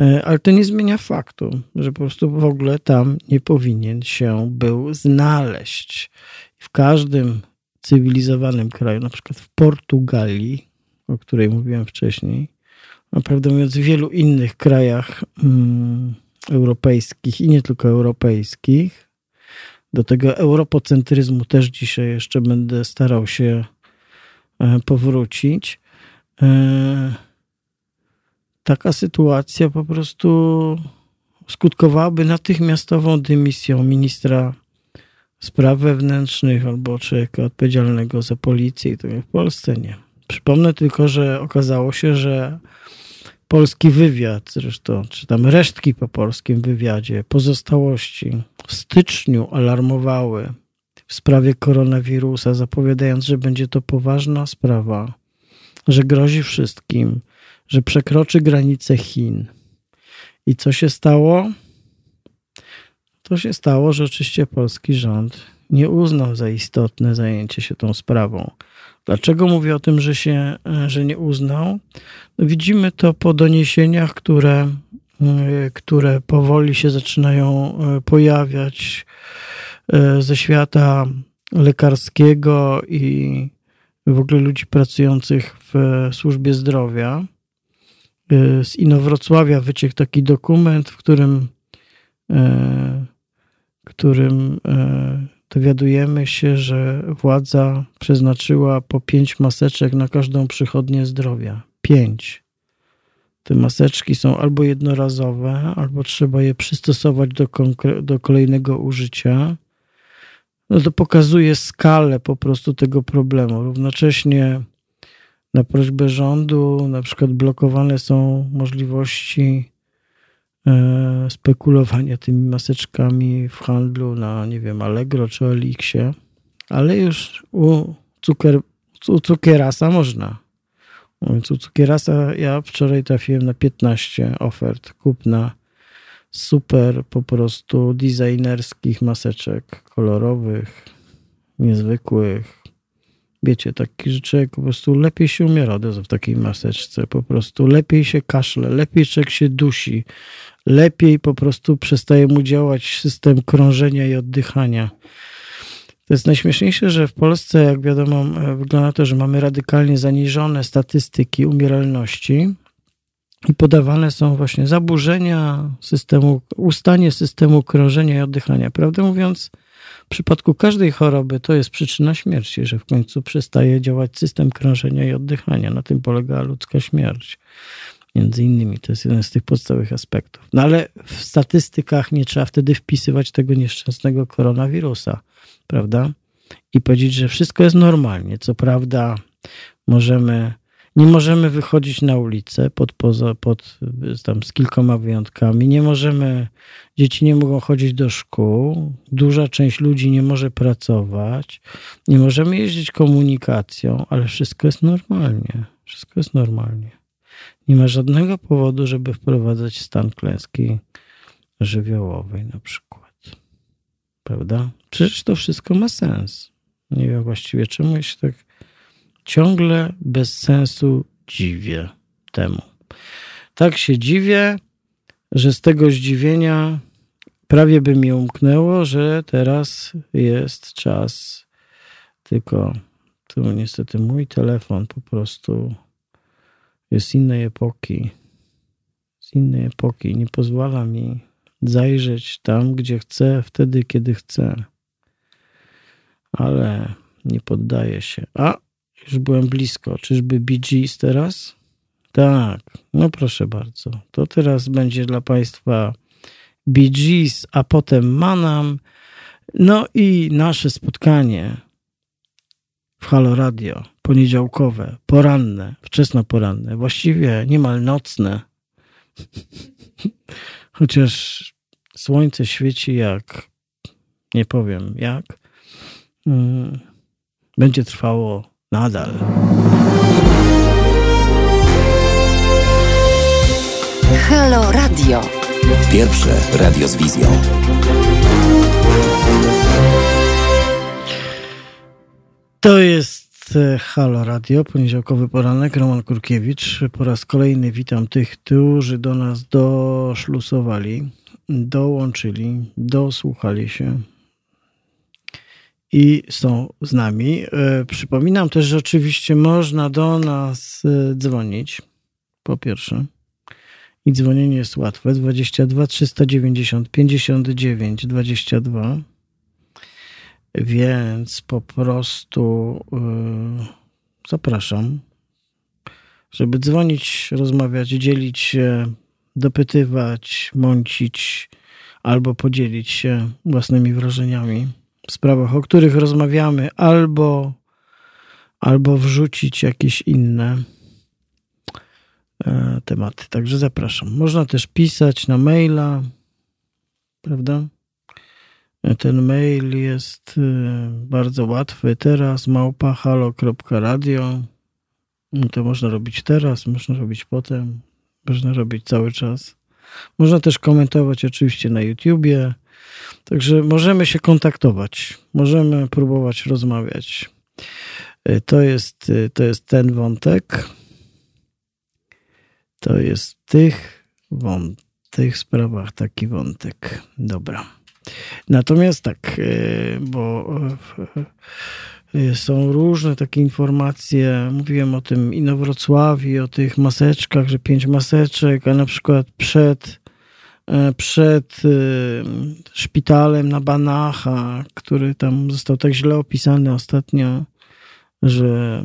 e, ale to nie zmienia faktu, że po prostu w ogóle tam nie powinien się był znaleźć. W każdym cywilizowanym kraju, na przykład w Portugalii, o której mówiłem wcześniej, naprawdę mówiąc, w wielu innych krajach mm, europejskich i nie tylko europejskich. Do tego europocentryzmu też dzisiaj jeszcze będę starał się e, powrócić. E, taka sytuacja po prostu skutkowałaby natychmiastową dymisją ministra spraw wewnętrznych albo człowieka odpowiedzialnego za policję i to w Polsce nie. Przypomnę tylko, że okazało się, że polski wywiad, zresztą, czy tam resztki po polskim wywiadzie, pozostałości w styczniu alarmowały w sprawie koronawirusa, zapowiadając, że będzie to poważna sprawa, że grozi wszystkim, że przekroczy granice Chin. I co się stało? To się stało, że oczywiście polski rząd nie uznał za istotne zajęcie się tą sprawą. Dlaczego mówię o tym, że się że nie uznał? No widzimy to po doniesieniach, które, które powoli się zaczynają e, pojawiać e, ze świata lekarskiego i w ogóle ludzi pracujących w służbie zdrowia. E, z Inowrocławia wyciekł taki dokument, w którym, którym dowiadujemy się, że władza przeznaczyła po pięć maseczek na każdą przychodnię zdrowia. Pięć. Te maseczki są albo jednorazowe, albo trzeba je przystosować do, do kolejnego użycia. No to pokazuje skalę po prostu tego problemu. Równocześnie na prośbę rządu na przykład blokowane są możliwości spekulowania tymi maseczkami w handlu na, nie wiem, Allegro czy Elixie, ale już u, cukier, u cukierasa można. Mówiąc u cukierasa, ja wczoraj trafiłem na 15 ofert kupna super po prostu designerskich maseczek kolorowych, niezwykłych, wiecie, taki, że człowiek po prostu lepiej się umiera w takiej maseczce, po prostu lepiej się kaszle, lepiej człowiek się dusi, lepiej po prostu przestaje mu działać system krążenia i oddychania. To jest najśmieszniejsze, że w Polsce, jak wiadomo, wygląda to, że mamy radykalnie zaniżone statystyki umieralności i podawane są właśnie zaburzenia systemu, ustanie systemu krążenia i oddychania. Prawdę mówiąc, przypadku każdej choroby to jest przyczyna śmierci, że w końcu przestaje działać system krążenia i oddychania. Na tym polega ludzka śmierć. Między innymi to jest jeden z tych podstawowych aspektów. No ale w statystykach nie trzeba wtedy wpisywać tego nieszczęsnego koronawirusa, prawda? I powiedzieć, że wszystko jest normalnie. Co prawda, możemy nie możemy wychodzić na ulicę pod, poza, pod, tam z kilkoma wyjątkami. Nie możemy, dzieci nie mogą chodzić do szkół. Duża część ludzi nie może pracować. Nie możemy jeździć komunikacją, ale wszystko jest normalnie. Wszystko jest normalnie. Nie ma żadnego powodu, żeby wprowadzać stan klęski żywiołowej na przykład. Prawda? Przecież to wszystko ma sens. Nie wiem właściwie czemu się tak ciągle bez sensu dziwię temu. Tak się dziwię, że z tego zdziwienia prawie by mi umknęło, że teraz jest czas. Tylko tu niestety mój telefon po prostu jest z innej epoki. Z innej epoki. Nie pozwala mi zajrzeć tam, gdzie chcę, wtedy, kiedy chcę. Ale nie poddaję się. A, już byłem blisko. Czyżby Bee Gees teraz? Tak, no proszę bardzo. To teraz będzie dla Państwa Bee Gees, a potem Manam. No i nasze spotkanie w Halo Radio, poniedziałkowe, poranne, wczesno poranne, właściwie niemal nocne, Chociaż słońce świeci jak, nie powiem jak, mm, będzie trwało nadal. Halo Radio. Pierwsze radio z wizją. To jest e, Halo Radio, poniedziałkowy poranek, Roman Kurkiewicz. Po raz kolejny witam tych, którzy do nas doszlusowali, dołączyli, dosłuchali się i są z nami. E, przypominam też, że oczywiście można do nas e, dzwonić, po pierwsze. I dzwonienie jest łatwe. 22 390 59 22 więc po prostu yy, zapraszam, żeby dzwonić, rozmawiać, dzielić się, dopytywać, mącić albo podzielić się własnymi wrażeniami sprawach, o których rozmawiamy, albo, albo wrzucić jakieś inne e, tematy. Także zapraszam. Można też pisać na maila, prawda? Ten mail jest y, bardzo łatwy teraz, małpa halo.radio. To można robić teraz, można robić potem, można robić cały czas. Można też komentować oczywiście na YouTubie. Także możemy się kontaktować, możemy próbować rozmawiać. Y, to jest, y, to jest ten wątek. To jest tych, tych sprawach taki wątek. Dobra. Natomiast tak, e, bo są różne takie informacje. Mówiłem o tym i Wrocławiu, o tych maseczkach, że pięć maseczek, a na przykład przed, przed szpitalem na Banacha, który tam został tak źle opisany ostatnio, że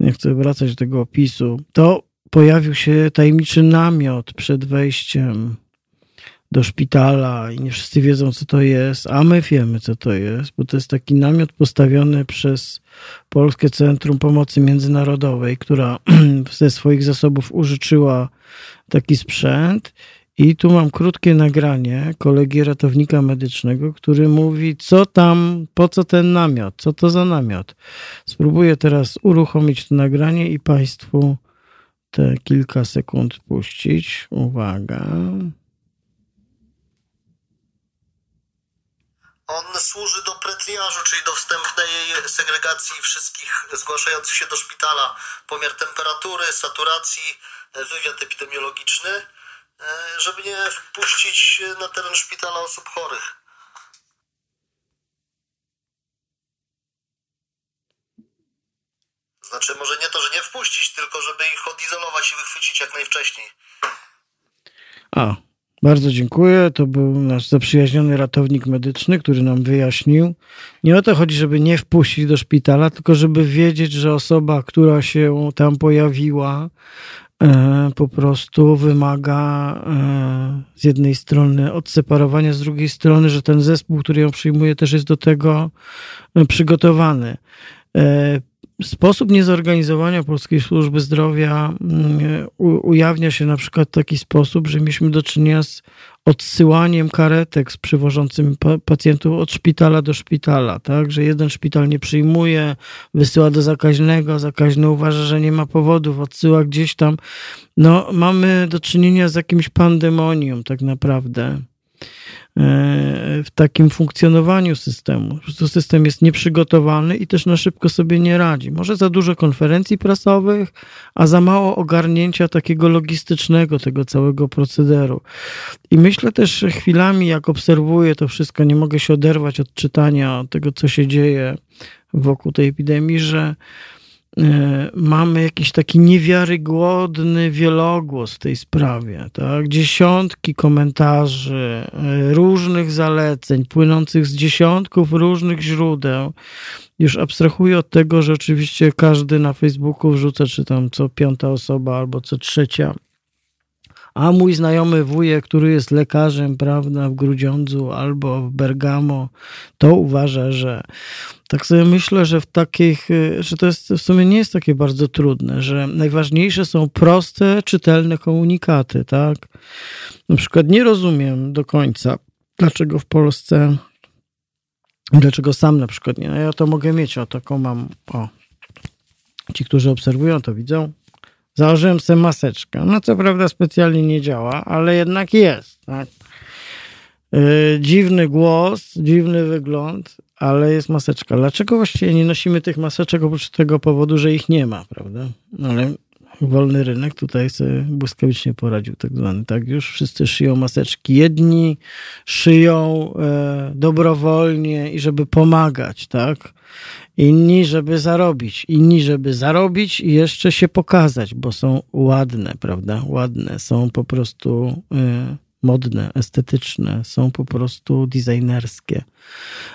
nie chcę wracać do tego opisu, to pojawił się tajemniczy namiot przed wejściem do szpitala i nie wszyscy wiedzą, co to jest, a my wiemy, co to jest, bo to jest taki namiot postawiony przez Polskie Centrum Pomocy Międzynarodowej, która ze swoich zasobów użyczyła taki sprzęt. I tu mam krótkie nagranie kolegi ratownika medycznego, który mówi, co tam, po co ten namiot, co to za namiot. Spróbuję teraz uruchomić to nagranie i Państwu te kilka sekund puścić. Uwaga. On służy do pretriażu, czyli do wstępnej segregacji wszystkich zgłaszających się do szpitala. Pomiar temperatury, saturacji, wywiad epidemiologiczny, żeby nie wpuścić na teren szpitala osób chorych. Znaczy, może nie to, że nie wpuścić, tylko żeby ich odizolować i wychwycić jak najwcześniej. A, bardzo dziękuję. To był nasz zaprzyjaźniony ratownik medyczny, który nam wyjaśnił. Nie o to chodzi, żeby nie wpuścić do szpitala, tylko żeby wiedzieć, że osoba, która się tam pojawiła, e, po prostu wymaga e, z jednej strony odseparowania, z drugiej strony, że ten zespół, który ją przyjmuje, też jest do tego e, przygotowany. Sposób niezorganizowania polskiej służby zdrowia mm, ujawnia się na przykład w taki sposób, że mieliśmy do czynienia z odsyłaniem karetek z przywożącym pacjentów od szpitala do szpitala, tak? Że jeden szpital nie przyjmuje, wysyła do zakaźnego, zakaźny uważa, że nie ma powodów, odsyła gdzieś tam. No, mamy do czynienia z jakimś pandemonium tak naprawdę. E, w takim funkcjonowaniu systemu. Po prostu system jest nieprzygotowany i też na szybko sobie nie radzi. Może za dużo konferencji prasowych, a za mało ogarnięcia takiego logistycznego tego całego procederu. I myślę też chwilami, jak obserwuję to wszystko, nie mogę się oderwać od czytania tego, co się dzieje wokół tej epidemii, że mamy jakiś taki niewiarygodny wielogłos w tej sprawie. Tak? Dziesiątki komentarzy, e, różnych zaleceń, płynących z dziesiątków różnych źródeł. Już abstrahuję od tego, że oczywiście każdy na Facebooku wrzuca, czy tam co piąta osoba albo co trzecia A mój znajomy wujek, który jest lekarzem, prawda, w Grudziądzu albo w Bergamo, to uważa, że tak sobie myślę, że w takich, y, że to jest w sumie nie jest takie bardzo trudne, że najważniejsze są proste, czytelne komunikaty, tak? Na przykład nie rozumiem do końca, dlaczego w Polsce, dlaczego sam na przykład nie, no ja to mogę mieć, o taką mam, o, ci, którzy obserwują, to widzą. Założyłem sobie maseczkę. No co prawda specjalnie nie działa, ale jednak jest. Tak? Yy, dziwny głos, dziwny wygląd, ale jest maseczka. Dlaczego właściwie nie nosimy tych maseczek oprócz tego powodu, że ich nie ma, prawda? Ale wolny rynek tutaj sobie błyskawicznie poradził tak zwany. Tak już wszyscy szyją maseczki. Jedni szyją e, dobrowolnie i żeby pomagać, tak? Inni, żeby zarobić. Inni, żeby zarobić i jeszcze się pokazać, bo są ładne, prawda? Ładne. Są po prostu e, modne, estetyczne. Są po prostu designerskie.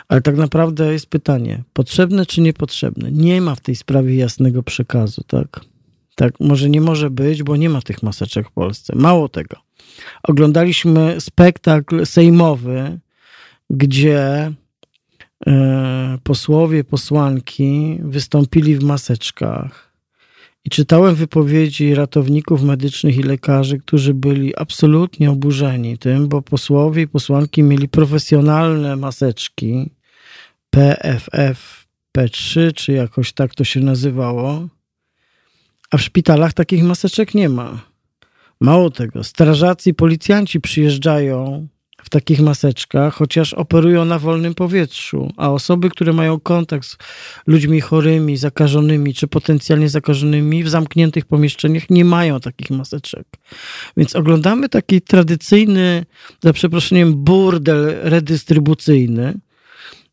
Ale tak naprawdę jest pytanie, potrzebne czy niepotrzebne? Nie ma w tej sprawie jasnego przekazu, tak? Tak, może nie może być, bo nie ma tych maseczek w Polsce. Mało tego. Oglądaliśmy spektakl sejmowy, gdzie e, posłowie, posłanki wystąpili w maseczkach. I czytałem wypowiedzi ratowników medycznych i lekarzy, którzy byli absolutnie oburzeni tym, bo posłowie i posłanki mieli profesjonalne maseczki PFF P3, czy jakoś tak to się nazywało a w szpitalach takich maseczek nie ma. Mało tego, strażacy i policjanci przyjeżdżają w takich maseczkach, chociaż operują na wolnym powietrzu, a osoby, które mają kontakt z ludźmi chorymi, zakażonymi czy potencjalnie zakażonymi w zamkniętych pomieszczeniach nie mają takich maseczek. Więc oglądamy taki tradycyjny, za przeproszeniem, burdel redystrybucyjny.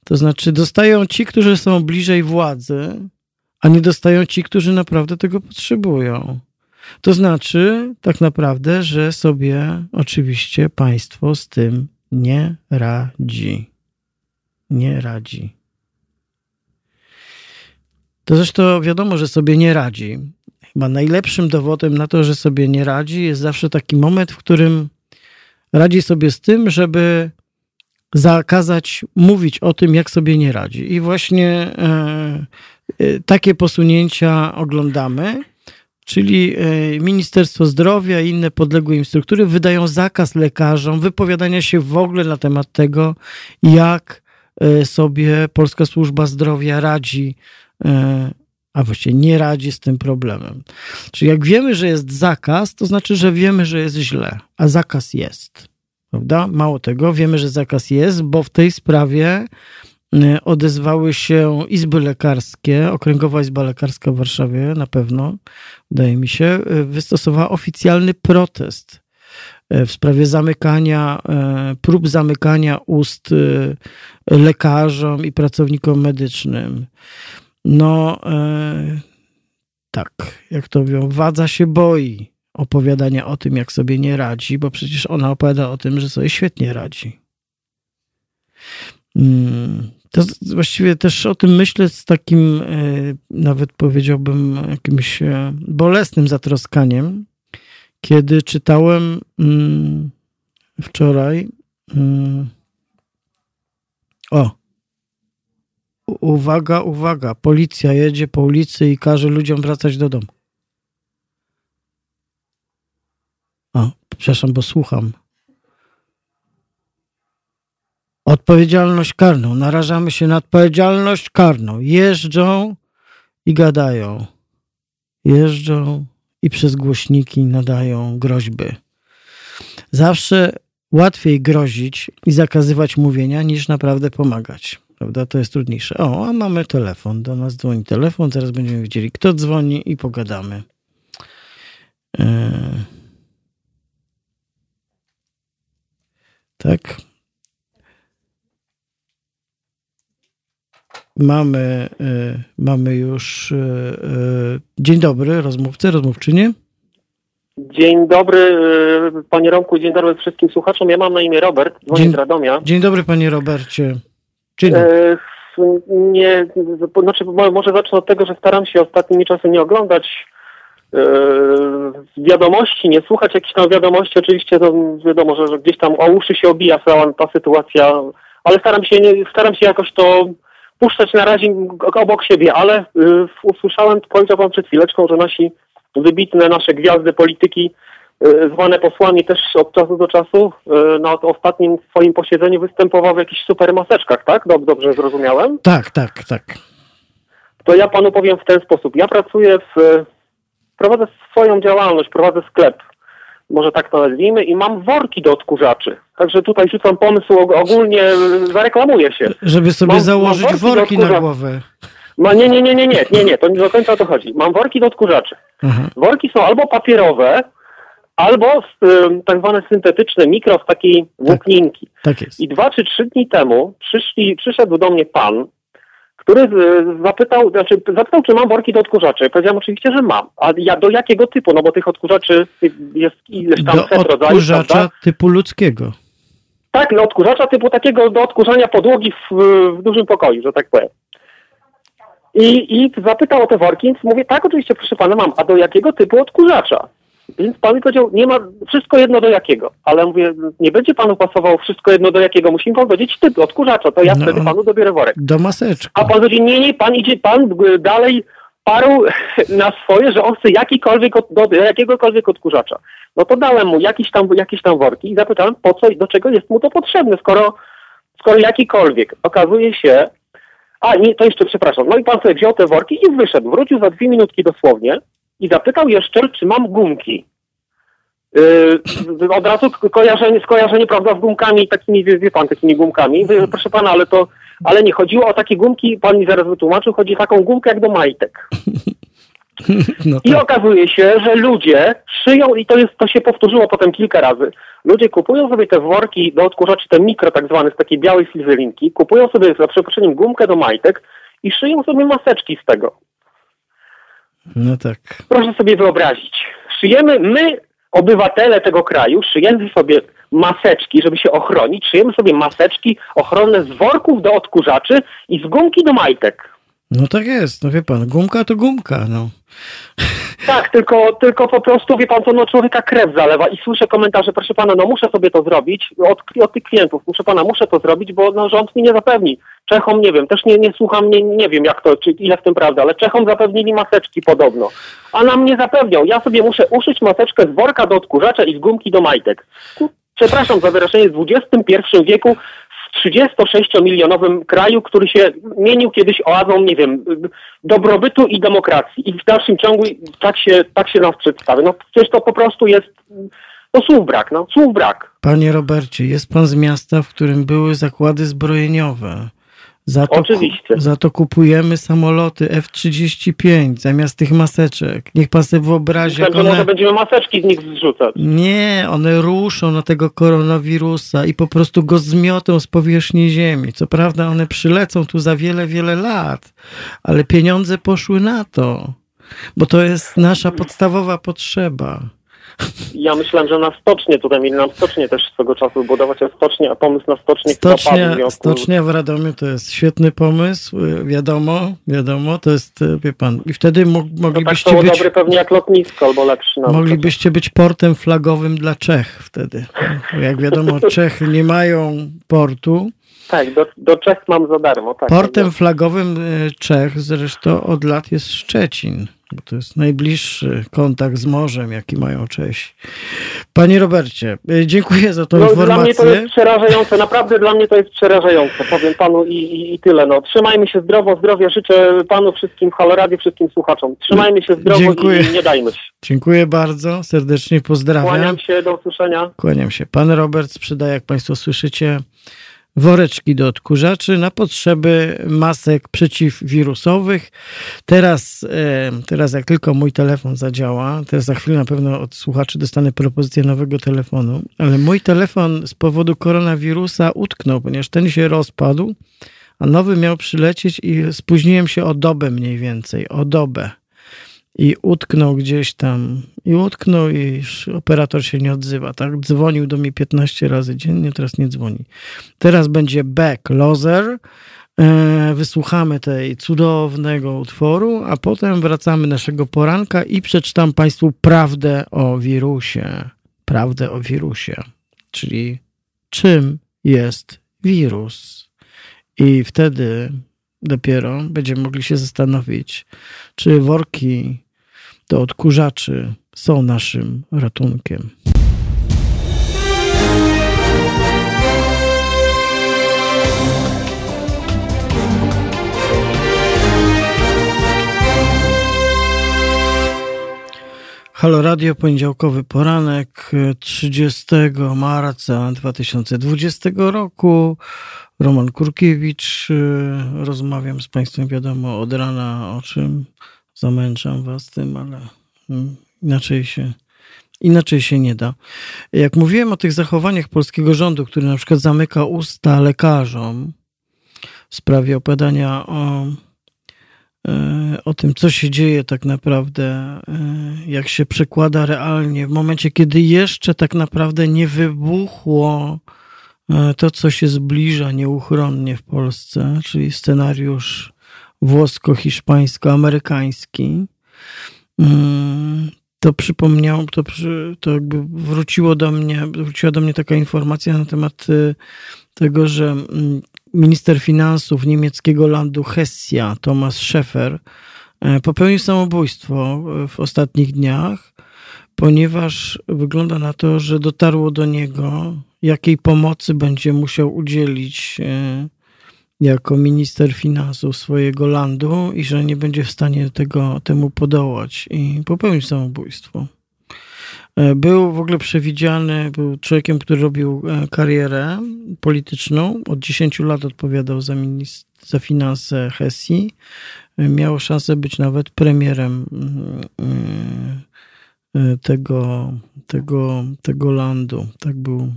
To znaczy, dostają ci, którzy są bliżej władzy, a nie dostają ci, którzy naprawdę tego potrzebują. To znaczy, tak naprawdę, że sobie oczywiście państwo z tym nie radzi. Nie radzi. To zresztą wiadomo, że sobie nie radzi. Chyba najlepszym dowodem na to, że sobie nie radzi, jest zawsze taki moment, w którym radzi sobie z tym, żeby zakazać mówić o tym, jak sobie nie radzi. I właśnie e, takie posunięcia oglądamy. Czyli e, Ministerstwo Zdrowia i inne podległe im struktury wydają zakaz lekarzom wypowiadania się w ogóle na temat tego, jak sobie Polska Służba Zdrowia radzi, a właściwie nie radzi z tym problemem. Czyli jak wiemy, że jest zakaz, to znaczy, że wiemy, że jest źle, a zakaz jest. Prawda? Mało tego, wiemy, że zakaz jest, bo w tej sprawie odezwały się izby lekarskie, Okręgowa Izba Lekarska w Warszawie na pewno, wydaje mi się, y, wystosowała oficjalny protest y, w sprawie zamykania, prób zamykania ust lekarzom i pracownikom medycznym. No, tak, jak to mówią, wadza się boi opowiadania o tym, jak sobie nie radzi, bo przecież ona opowiada o tym, że sobie świetnie radzi. To właściwie też o tym myślę z takim, e, nawet powiedziałbym, jakimś e, bolesnym zatroskaniem, kiedy czytałem mm, wczoraj. Mm, o, uwaga, uwaga, policja jedzie po ulicy i każe ludziom wracać do domu. O, przepraszam, bo słucham. Odpowiedzialność karną. Narażamy się na odpowiedzialność karną. Jeżdżą i gadają. Jeżdżą i przez głośniki nadają groźby. Zawsze łatwiej grozić i zakazywać mówienia, niż naprawdę pomagać. Prawda? To jest trudniejsze. O, a mamy telefon. Do nas dzwoni telefon. Zaraz będziemy wiedzieli, kto dzwoni i pogadamy. Yy. Tak. Mamy, y, mamy już y, y, dzień dobry, rozmówcy, rozmówczynie. Dzień dobry, panie Romku, dzień dobry wszystkim słuchaczom. Ja mam na imię Robert, dzwonię dzień, z Radomia. Dzień dobry, panie Robercie. Dzień e, nie, znaczy, może zacznę od tego, że staram się ostatnimi czasy nie oglądać wiadomości, nie słuchać jakichś tam wiadomości. Oczywiście to wiadomo, że, że gdzieś tam o uszy się obija cała ta sytuacja, ale staram się, nie, staram się jakoś to puszczać na razie obok siebie, ale y, usłyszałem, powiedział pan przed chwileczką, że nasi wybitne nasze gwiazdy polityki y, zwane posłami też od czasu do czasu y, na ostatnim swoim posiedzeniu występował w jakichś super maseczkach, tak? Dob dobrze zrozumiałem? Tak, tak, tak. To ja panu powiem w ten sposób. Ja pracuję w... Prowadzę swoją działalność, prowadzę sklep, może tak to nazwijmy, i mam worki do odkurzaczy. Także tutaj rzucam pomysł ogólnie, zareklamuję się. Żeby sobie mam, założyć mam worki, worki na głowę. Ma, nie, nie, nie, nie, nie, nie, nie, to nie do końca o to chodzi. Mam worki do odkurzaczy. Mhm. Worki są albo papierowe, albo tak zwane syntetyczne, mikro z takiej tak. włókninki. Tak, tak jest. I dwa czy trzy dni temu przyszli, przyszedł do mnie pan, który zapytał, znaczy zapytał, czy mam worki do odkurzaczy. Powiedziałem oczywiście, że mam. A ja do jakiego typu? No bo tych odkurzaczy jest ileś tam do set rodzajów. odkurzacza typu ludzkiego. Tak, no odkurzacza typu takiego do odkurzania podłogi w, w dużym pokoju, że tak powiem. I, I zapytał o te worki, więc mówię, tak, oczywiście, proszę pana, mam. A do jakiego typu odkurzacza? Więc pan mi powiedział, nie ma, wszystko jedno do jakiego. Ale mówię, nie będzie panu pasowało wszystko jedno do jakiego. Musimy pan powiedzieć typ odkurzacza, to ja no, wtedy panu dobiorę worek. Do maseczki. A pan mówi, nie, nie, pan idzie, pan dalej parł na swoje, że on chce jakikolwiek, do jakiegokolwiek odkurzacza. No to dałem mu jakieś tam, jakieś tam worki i zapytałem, po co i do czego jest mu to potrzebne, skoro, skoro jakikolwiek. Okazuje się, a nie, to jeszcze przepraszam, no i pan sobie wziął te worki i wyszedł. Wrócił za dwie minutki dosłownie i zapytał jeszcze, czy mam gumki. Yy, od razu skojarzenie, skojarzenie, prawda, z gumkami takimi, wie, wie pan, takimi gumkami. Proszę pana, ale to, ale nie chodziło o takie gumki, pan mi zaraz wytłumaczył, chodzi o taką gumkę jak do majtek. No tak. I okazuje się, że ludzie szyją, i to jest, to się powtórzyło potem kilka razy, ludzie kupują sobie te worki do odkurzaczy, te mikro tak zwane, z takiej białej filzelinki, kupują sobie za przeproszeniem gumkę do majtek i szyją sobie maseczki z tego. No tak. Proszę sobie wyobrazić. Szyjemy, my, obywatele tego kraju, szyjemy sobie maseczki, żeby się ochronić, szyjemy sobie maseczki ochronne z worków do odkurzaczy i z gumki do majtek. No tak jest, no wie pan, gumka to gumka, no. Tak, tylko, tylko po prostu, wie pan co, no człowieka krew zalewa i słyszę komentarze, proszę pana, no muszę sobie to zrobić, od, od tych klientów, proszę pana, muszę to zrobić, bo no, rząd mi nie zapewni. Czechom nie wiem, też nie, nie słucham, nie, nie wiem jak to, czy ile w tym prawda, ale Czechom zapewnili maseczki podobno, a nam nie zapewniał. Ja sobie muszę uszyć maseczkę z worka do odkurzacza i z gumki do majtek. Przepraszam za wyrażenie, w XXI wieku 36-milionowym kraju, który się mienił kiedyś oazą, nie wiem, dobrobytu i demokracji. I w dalszym ciągu tak się, tak się nas przedstawia. No przecież to po prostu jest, no słów brak, no słów brak. Panie Robercie, jest pan z miasta, w którym były zakłady zbrojeniowe. Za to, Oczywiście. Za to kupujemy samoloty F-35 zamiast tych maseczek. Niech pan sobie wyobrazi. Myślałem, one... może będziemy maseczki z nich zrzucać. Nie, one ruszą na tego koronawirusa i po prostu go zmiotą z powierzchni Ziemi. Co prawda one przylecą tu za wiele, wiele lat, ale pieniądze poszły na to, bo to jest nasza podstawowa potrzeba. Ja myślałem, że na stocznie, tutaj mieli nam stocznie też swego czasu budować, a stocznie, a pomysł na stocznie stocznia, padł, Stocznia w Radomiu to jest świetny pomysł, y, wiadomo, wiadomo, to jest, y, wie pan, i wtedy mo moglibyście no tak być... dobry pewnie jak lotnisko, albo lepszy nawet. Moglibyście być portem flagowym dla Czech wtedy. Jak wiadomo, Czechy nie mają portu, tak, do, do Czech mam za darmo. Tak, Portem tak. flagowym y, Czech zresztą od lat jest Szczecin bo to jest najbliższy kontakt z morzem, jaki mają Czesi. Panie Robercie, y, dziękuję za tą no, informację. Dla mnie to jest przerażające, naprawdę dla mnie to jest przerażające, powiem panu i, i, i tyle. No, trzymajmy się zdrowo, zdrowia życzę panu wszystkim, Haloradio, wszystkim słuchaczom. Trzymajmy się zdrowo dziękuję. i nie dajmy się. Dziękuję bardzo, serdecznie pozdrawiam. Kłaniam się, do usłyszenia. Kłaniam się. Pan Robert sprzedaje, jak państwo słyszycie, woreczki do odkurzaczy na potrzeby masek przeciwwirusowych. Teraz, teraz jak tylko mój telefon zadziała, teraz za chwilę na pewno od słuchaczy dostanę propozycję nowego telefonu, ale mój telefon z powodu koronawirusa utknął, ponieważ ten się rozpadł, a nowy miał przylecieć i spóźniłem się o dobę mniej więcej, o dobę i utknął gdzieś tam, i utknął i operator się nie odzywa. Tak dzwonił do mnie 15 razy dziennie, teraz nie dzwoni. Teraz będzie back loser, E, wysłuchamy tej cudownego utworu, a potem wracamy naszego poranka i przeczytam Państwu prawdę o wirusie. Prawdę o wirusie, czyli czym jest wirus. I wtedy dopiero będziemy mogli się zastanowić, czy worki do odkurzaczy są naszym ratunkiem. Halo Radio, poniedziałkowy poranek 30 marca 2020 roku. Roman Kurkiewicz. Y, rozmawiam z Państwem, wiadomo, od rana o czym. Zamęczam Was tym, ale mm, inaczej się, inaczej się nie da. Jak mówiłem o tych zachowaniach polskiego rządu, który na przykład zamyka usta lekarzom w sprawie opadania o o tym, co się dzieje tak naprawdę, e, jak się przekłada realnie, w momencie, kiedy jeszcze tak naprawdę nie wybuchło e, to, co się zbliża nieuchronnie w Polsce, czyli scenariusz włosko-hiszpańsko-amerykański, mm, to przypomniał, to, to jakby wróciło do mnie, wróciła do mnie taka informacja na temat tego, że mm, minister finansów niemieckiego landu Hessia, Thomas Schäfer, e, popełnił samobójstwo w ostatnich dniach, ponieważ wygląda na to, że dotarło do niego, jakiej pomocy będzie musiał udzielić e, jako minister finansów swojego landu i że nie będzie w stanie tego, temu podołać i popełnił samobójstwo. E, był w ogóle przewidziany, był człowiekiem, który robił e, karierę polityczną. Od 10 lat odpowiadał za, za finanse Hesji. E, miał szansę być nawet premierem tego, tego, tego landu. Tak był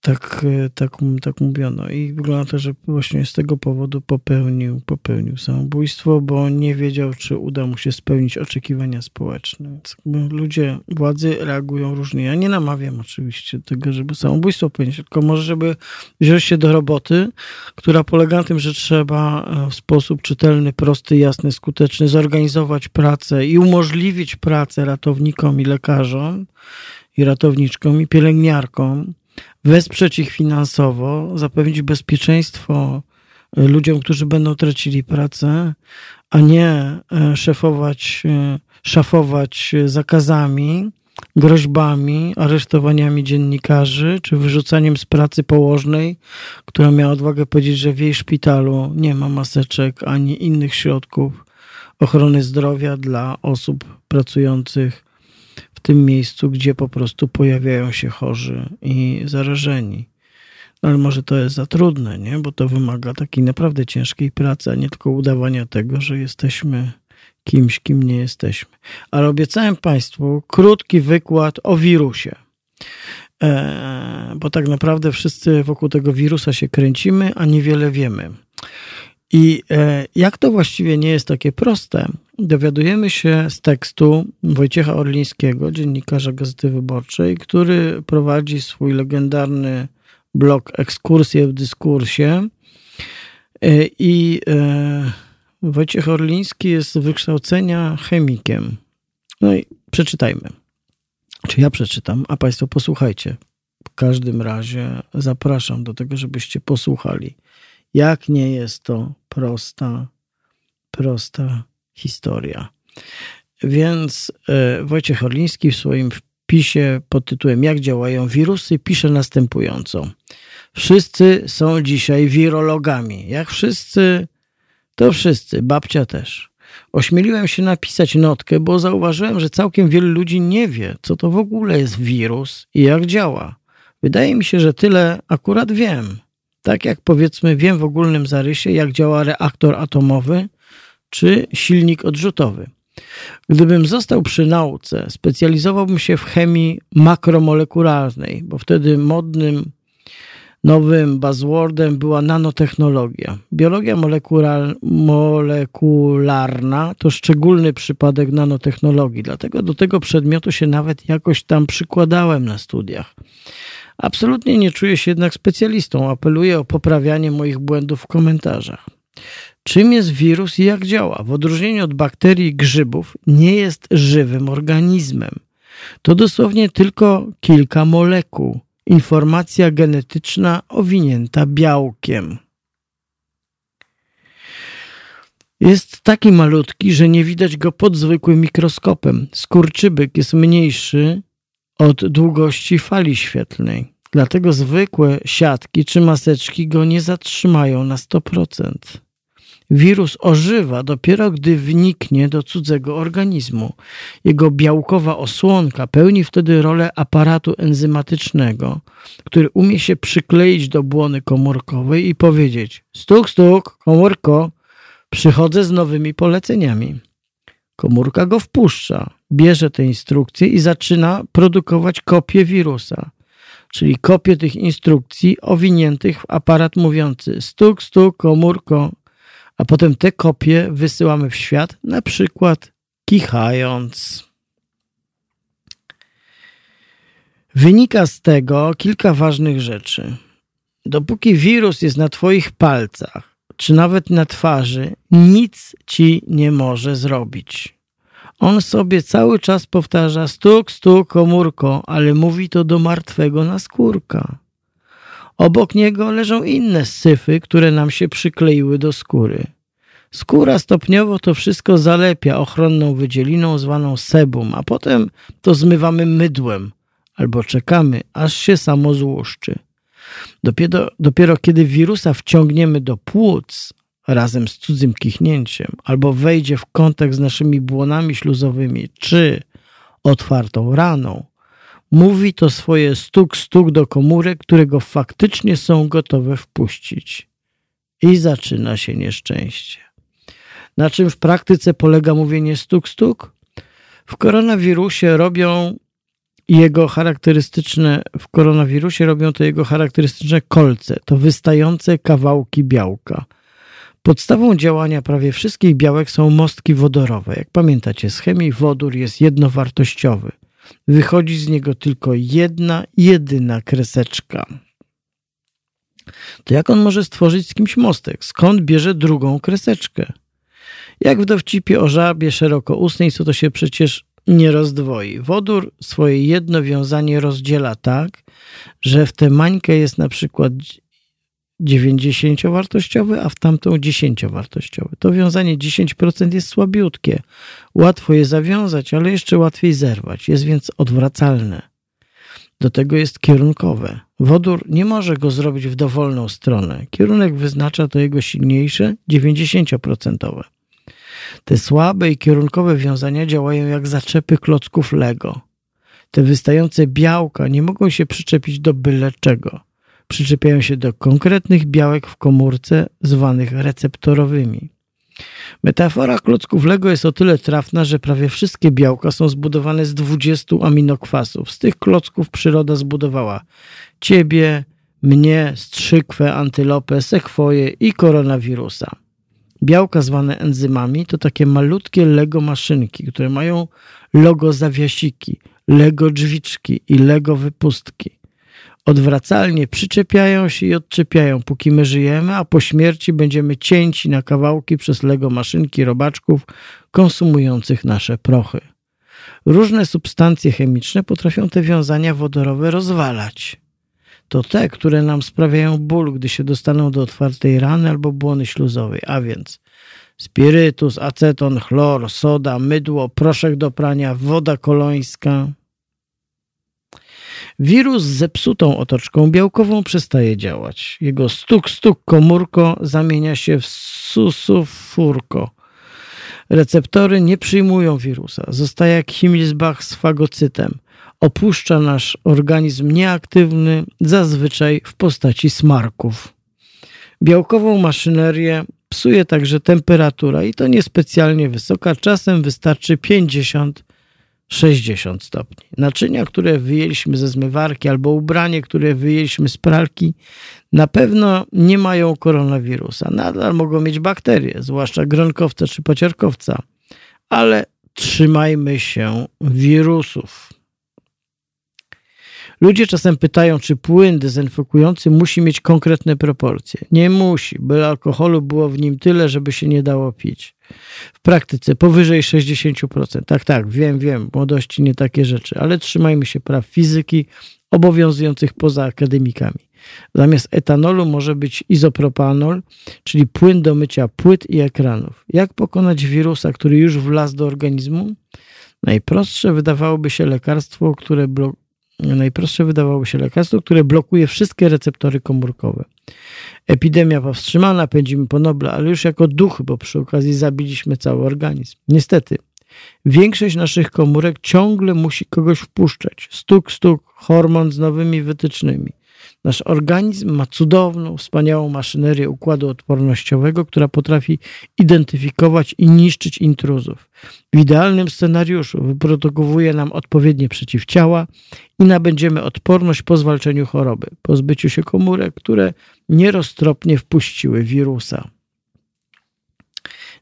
tak, e, tak, tak mówiono. I wygląda to, że właśnie z tego powodu popełnił, popełnił samobójstwo, bo nie wiedział, czy uda mu się spełnić oczekiwania społeczne. Więc ludzie, władzy reagują różnie. Ja nie namawiam oczywiście tego, żeby samobójstwo popełnić, tylko może, żeby wziąć się do roboty, która polega na tym, że trzeba e, w sposób czytelny, prosty, jasny, skuteczny zorganizować pracę i umożliwić pracę ratownikom i lekarzom i ratowniczkom i pielęgniarkom, wesprzeć ich finansowo, zapewnić bezpieczeństwo e, ludziom, którzy będą tracili pracę, a nie e, szefować, e, szafować zakazami, groźbami, aresztowaniami dziennikarzy, czy wyrzucaniem z pracy położnej, która miała odwagę powiedzieć, że w jej szpitalu nie ma maseczek ani innych środków ochrony zdrowia dla osób pracujących w tym miejscu, gdzie po prostu pojawiają się chorzy i zarażeni. No ale może to jest za trudne, nie? bo to wymaga takiej naprawdę ciężkiej pracy, a nie tylko udawania tego, że jesteśmy kimś, kim nie jesteśmy. Ale obiecałem Państwu krótki wykład o wirusie. E, bo tak naprawdę wszyscy wokół tego wirusa się kręcimy, a niewiele wiemy. I e, jak to właściwie nie jest takie proste, dowiadujemy się z tekstu Wojciecha Orlińskiego, dziennikarza Gazety Wyborczej, który prowadzi swój legendarny blog Ekskursje w dyskursie. E, I e, Wojciech Orliński jest wykształcenia chemikiem. No i przeczytajmy. Czy ja przeczytam, a Państwo posłuchajcie. W każdym razie zapraszam do tego, żebyście posłuchali. Jak nie jest to prosta, prosta historia. Więc e, Wojciech Orliński w swoim wpisie pod tytułem Jak działają wirusy pisze następująco. Wszyscy są dzisiaj wirologami. Jak wszyscy, to wszyscy, babcia też. Ośmieliłem się napisać notkę, bo zauważyłem, że całkiem wielu ludzi nie wie, co to w ogóle jest wirus i jak działa. Wydaje mi się, że tyle akurat wiem. Tak jak powiedzmy wiem w ogólnym zarysie, jak działa reaktor atomowy czy silnik odrzutowy. Gdybym został przy nauce, specjalizowałbym się w chemii makromolekularnej, bo wtedy modnym, nowym buzzwordem była nanotechnologia. Biologia molekularna to szczególny przypadek nanotechnologii, dlatego do tego przedmiotu się nawet jakoś tam przykładałem na studiach Absolutnie nie czuję się jednak specjalistą. Apeluję o poprawianie moich błędów w komentarzach. Czym jest wirus i jak działa? W odróżnieniu od bakterii i grzybów, nie jest żywym organizmem. To dosłownie tylko kilka molekuł. Informacja genetyczna owinięta białkiem. Jest taki malutki, że nie widać go pod zwykłym mikroskopem. Skurczybyk jest mniejszy od długości fali świetlnej. Dlatego zwykłe siatki czy maseczki go nie zatrzymają na 100%. Wirus ożywa dopiero gdy wniknie do cudzego organizmu. Jego białkowa osłonka pełni wtedy rolę aparatu enzymatycznego, który umie się przykleić do błony komórkowej i powiedzieć: Stuk, stuk, komórko, przychodzę z nowymi poleceniami. Komórka go wpuszcza, bierze te instrukcje i zaczyna produkować kopie wirusa, czyli kopie tych instrukcji owiniętych w aparat mówiący stuk, stuk, komórko, a potem te kopie wysyłamy w świat, na przykład kichając. Wynika z tego kilka ważnych rzeczy. Dopóki wirus jest na Twoich palcach, czy nawet na twarzy, nic ci nie może zrobić. On sobie cały czas powtarza stuk, stuk, komórko, ale mówi to do martwego naskórka. Obok niego leżą inne syfy, które nam się przykleiły do skóry. Skóra stopniowo to wszystko zalepia ochronną wydzieliną zwaną sebum, a potem to zmywamy mydłem albo czekamy, aż się samo złuszczy. Dopiero, dopiero kiedy wirusa wciągniemy do płuc razem z cudzym kichnięciem albo wejdzie w kontakt z naszymi błonami śluzowymi czy otwartą raną, mówi to swoje stuk, stuk do komórek, które go faktycznie są gotowe wpuścić. I zaczyna się nieszczęście. Na czym w praktyce polega mówienie stuk, stuk? W koronawirusie robią jego charakterystyczne, w koronawirusie robią to jego charakterystyczne kolce, to wystające kawałki białka. Podstawą działania prawie wszystkich białek są mostki wodorowe. Jak pamiętacie, z chemii wodór jest jednowartościowy. Wychodzi z niego tylko jedna, jedyna kreseczka. To jak on może stworzyć z kimś mostek? Skąd bierze drugą kreseczkę? Jak w dowcipie o żabie szerokoustnej, co to się przecież nie rozdwoi. Wodór swoje jedno wiązanie rozdziela tak, że w tę mańkę jest na przykład 90-wartościowy, a w tamtą 10-wartościowy. To wiązanie 10% jest słabiutkie. Łatwo je zawiązać, ale jeszcze łatwiej zerwać. Jest więc odwracalne. Do tego jest kierunkowe. Wodór nie może go zrobić w dowolną stronę. Kierunek wyznacza to jego silniejsze 90%. Te słabe i kierunkowe wiązania działają jak zaczepy klocków Lego. Te wystające białka nie mogą się przyczepić do byle czego. Przyczepiają się do konkretnych białek w komórce zwanych receptorowymi. Metafora klocków Lego jest o tyle trafna, że prawie wszystkie białka są zbudowane z 20 aminokwasów. Z tych klocków przyroda zbudowała ciebie, mnie, strzykwę, antylopę, sekwoję i koronawirusa. Białka zwane enzymami to takie malutkie Lego maszynki, które mają logo zawiasiki, Lego drzwiczki i Lego wypustki. Odwracalnie przyczepiają się i odczepiają, póki my żyjemy, a po śmierci będziemy cięci na kawałki przez Lego maszynki robaczków konsumujących nasze prochy. Różne substancje chemiczne potrafią te wiązania wodorowe rozwalać to te, które nam sprawiają ból, gdy się dostaną do otwartej rany albo błony śluzowej, a więc spirytus, aceton, chlor, soda, mydło, proszek do prania, woda kolońska. Wirus z zepsutą otoczką białkową przestaje działać. Jego stuk, stuk komórko zamienia się w susufurko. Receptory nie przyjmują wirusa. Zostaje jak Himmelsbach z fagocytem – opuszcza nasz organizm nieaktywny, zazwyczaj w postaci smarków. Białkową maszynerię psuje także temperatura i to niespecjalnie wysoka, czasem wystarczy 50 60 stopni. Naczynia, które wyjęliśmy ze zmywarki albo ubranie, które wyjęliśmy z pralki, na pewno nie mają koronawirusa. Nadal mogą mieć bakterie, zwłaszcza gronkowca czy paciorkowca, ale trzymajmy się wirusów. Ludzie czasem pytają, czy płyn dezynfekujący musi mieć konkretne proporcje. Nie musi, by alkoholu było w nim tyle, żeby się nie dało pić. W praktyce powyżej 60%. Tak, tak, wiem, wiem, młodości nie takie rzeczy, ale trzymajmy się praw fizyki obowiązujących poza akademikami. Zamiast etanolu może być izopropanol, czyli płyn do mycia płyt i ekranów. Jak pokonać wirusa, który już wlazł do organizmu? Najprostsze wydawałoby się lekarstwo, które najprostsze wydawałoby się lekarstwo, które blokuje wszystkie receptory komórkowe. Epidemia powstrzymana, pędzimy po Nobla, ale już jako duch, bo przy okazji zabiliśmy cały organizm. Niestety, większość naszych komórek ciągle musi kogoś wpuszczać. Stuk, stuk, hormon z nowymi wytycznymi. Nasz organizm ma cudowną, wspaniałą maszynerię układu odpornościowego, która potrafi identyfikować i niszczyć intruzów. W idealnym scenariuszu wyprodukowuje nam odpowiednie przeciwciała i nabędziemy odporność po zwalczeniu choroby, pozbyciu się komórek, które nieroztropnie wpuściły wirusa.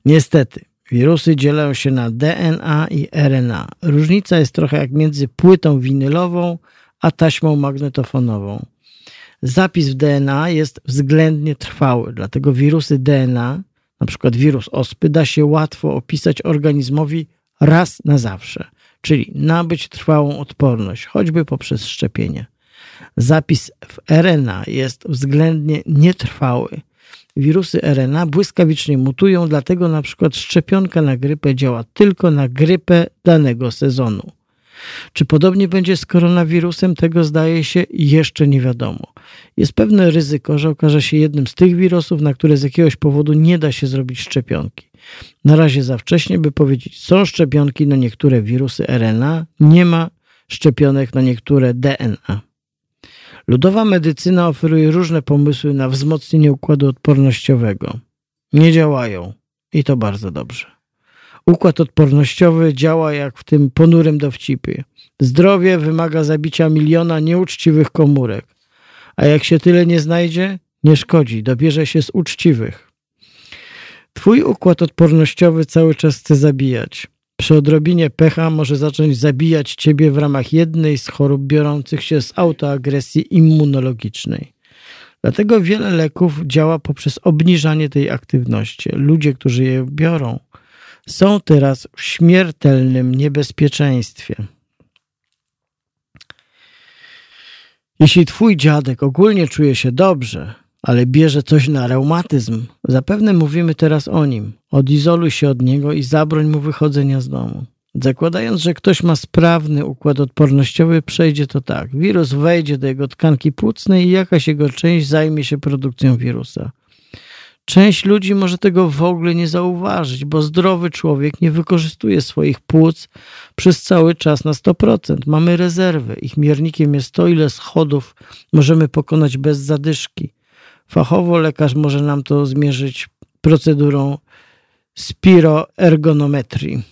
Niestety, wirusy dzielą się na DNA i RNA. Różnica jest trochę jak między płytą winylową a taśmą magnetofonową. Zapis w DNA jest względnie trwały, dlatego wirusy DNA, na przykład wirus ospy, da się łatwo opisać organizmowi raz na zawsze, czyli nabyć trwałą odporność, choćby poprzez szczepienie. Zapis w RNA jest względnie nietrwały. Wirusy RNA błyskawicznie mutują, dlatego przykład szczepionka na grypę działa tylko na grypę danego sezonu. Czy podobnie będzie z koronawirusem, tego zdaje się jeszcze nie wiadomo. Jest pewne ryzyko, że okaże się jednym z tych wirusów, na które z jakiegoś powodu nie da się zrobić szczepionki. Na razie za wcześnie, by powiedzieć, są szczepionki na niektóre wirusy RNA, nie ma szczepionek na niektóre DNA. Ludowa medycyna oferuje różne pomysły na wzmocnienie układu odpornościowego. Nie działają i to bardzo dobrze. Układ odpornościowy działa jak w tym ponurym dowcipie. Zdrowie wymaga zabicia miliona nieuczciwych komórek, a jak się tyle nie znajdzie, nie szkodzi, dobierze się z uczciwych. Twój układ odpornościowy cały czas chce zabijać. Przy odrobinie pecha może zacząć zabijać ciebie w ramach jednej z chorób biorących się z autoagresji immunologicznej. Dlatego wiele leków działa poprzez obniżanie tej aktywności. Ludzie, którzy je biorą, są teraz w śmiertelnym niebezpieczeństwie. Jeśli twój dziadek ogólnie czuje się dobrze, ale bierze coś na reumatyzm, zapewne mówimy teraz o nim. Odizoluj się od niego i zabroń mu wychodzenia z domu. Zakładając, że ktoś ma sprawny układ odpornościowy, przejdzie to tak. Wirus wejdzie do jego tkanki płucnej i jakaś jego część zajmie się produkcją wirusa. Część ludzi może tego w ogóle nie zauważyć, bo zdrowy człowiek nie wykorzystuje swoich płuc przez cały czas na 100%. Mamy rezerwy. Ich miernikiem jest to, ile schodów możemy pokonać bez zadyszki. Fachowo lekarz może nam to zmierzyć procedurą spiroergonometrii.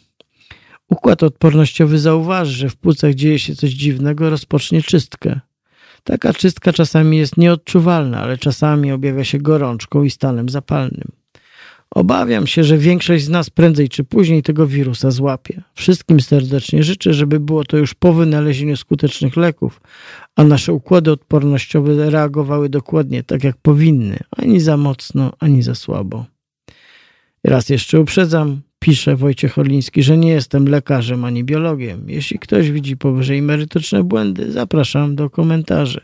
Układ odpornościowy zauważy, że w płucach dzieje się coś dziwnego, rozpocznie czystkę. Taka czystka czasami jest nieodczuwalna, ale czasami objawia się gorączką i stanem zapalnym. Obawiam się, że większość z nas prędzej czy później tego wirusa złapie. Wszystkim serdecznie życzę, żeby było to już po wynalezieniu skutecznych leków, a nasze układy odpornościowe reagowały dokładnie tak, jak powinny, ani za mocno, ani za słabo. Raz jeszcze uprzedzam, pisze Wojciech Orliński, że nie jestem lekarzem ani biologiem. Jeśli ktoś widzi powyżej merytoryczne błędy, zapraszam do komentarzy.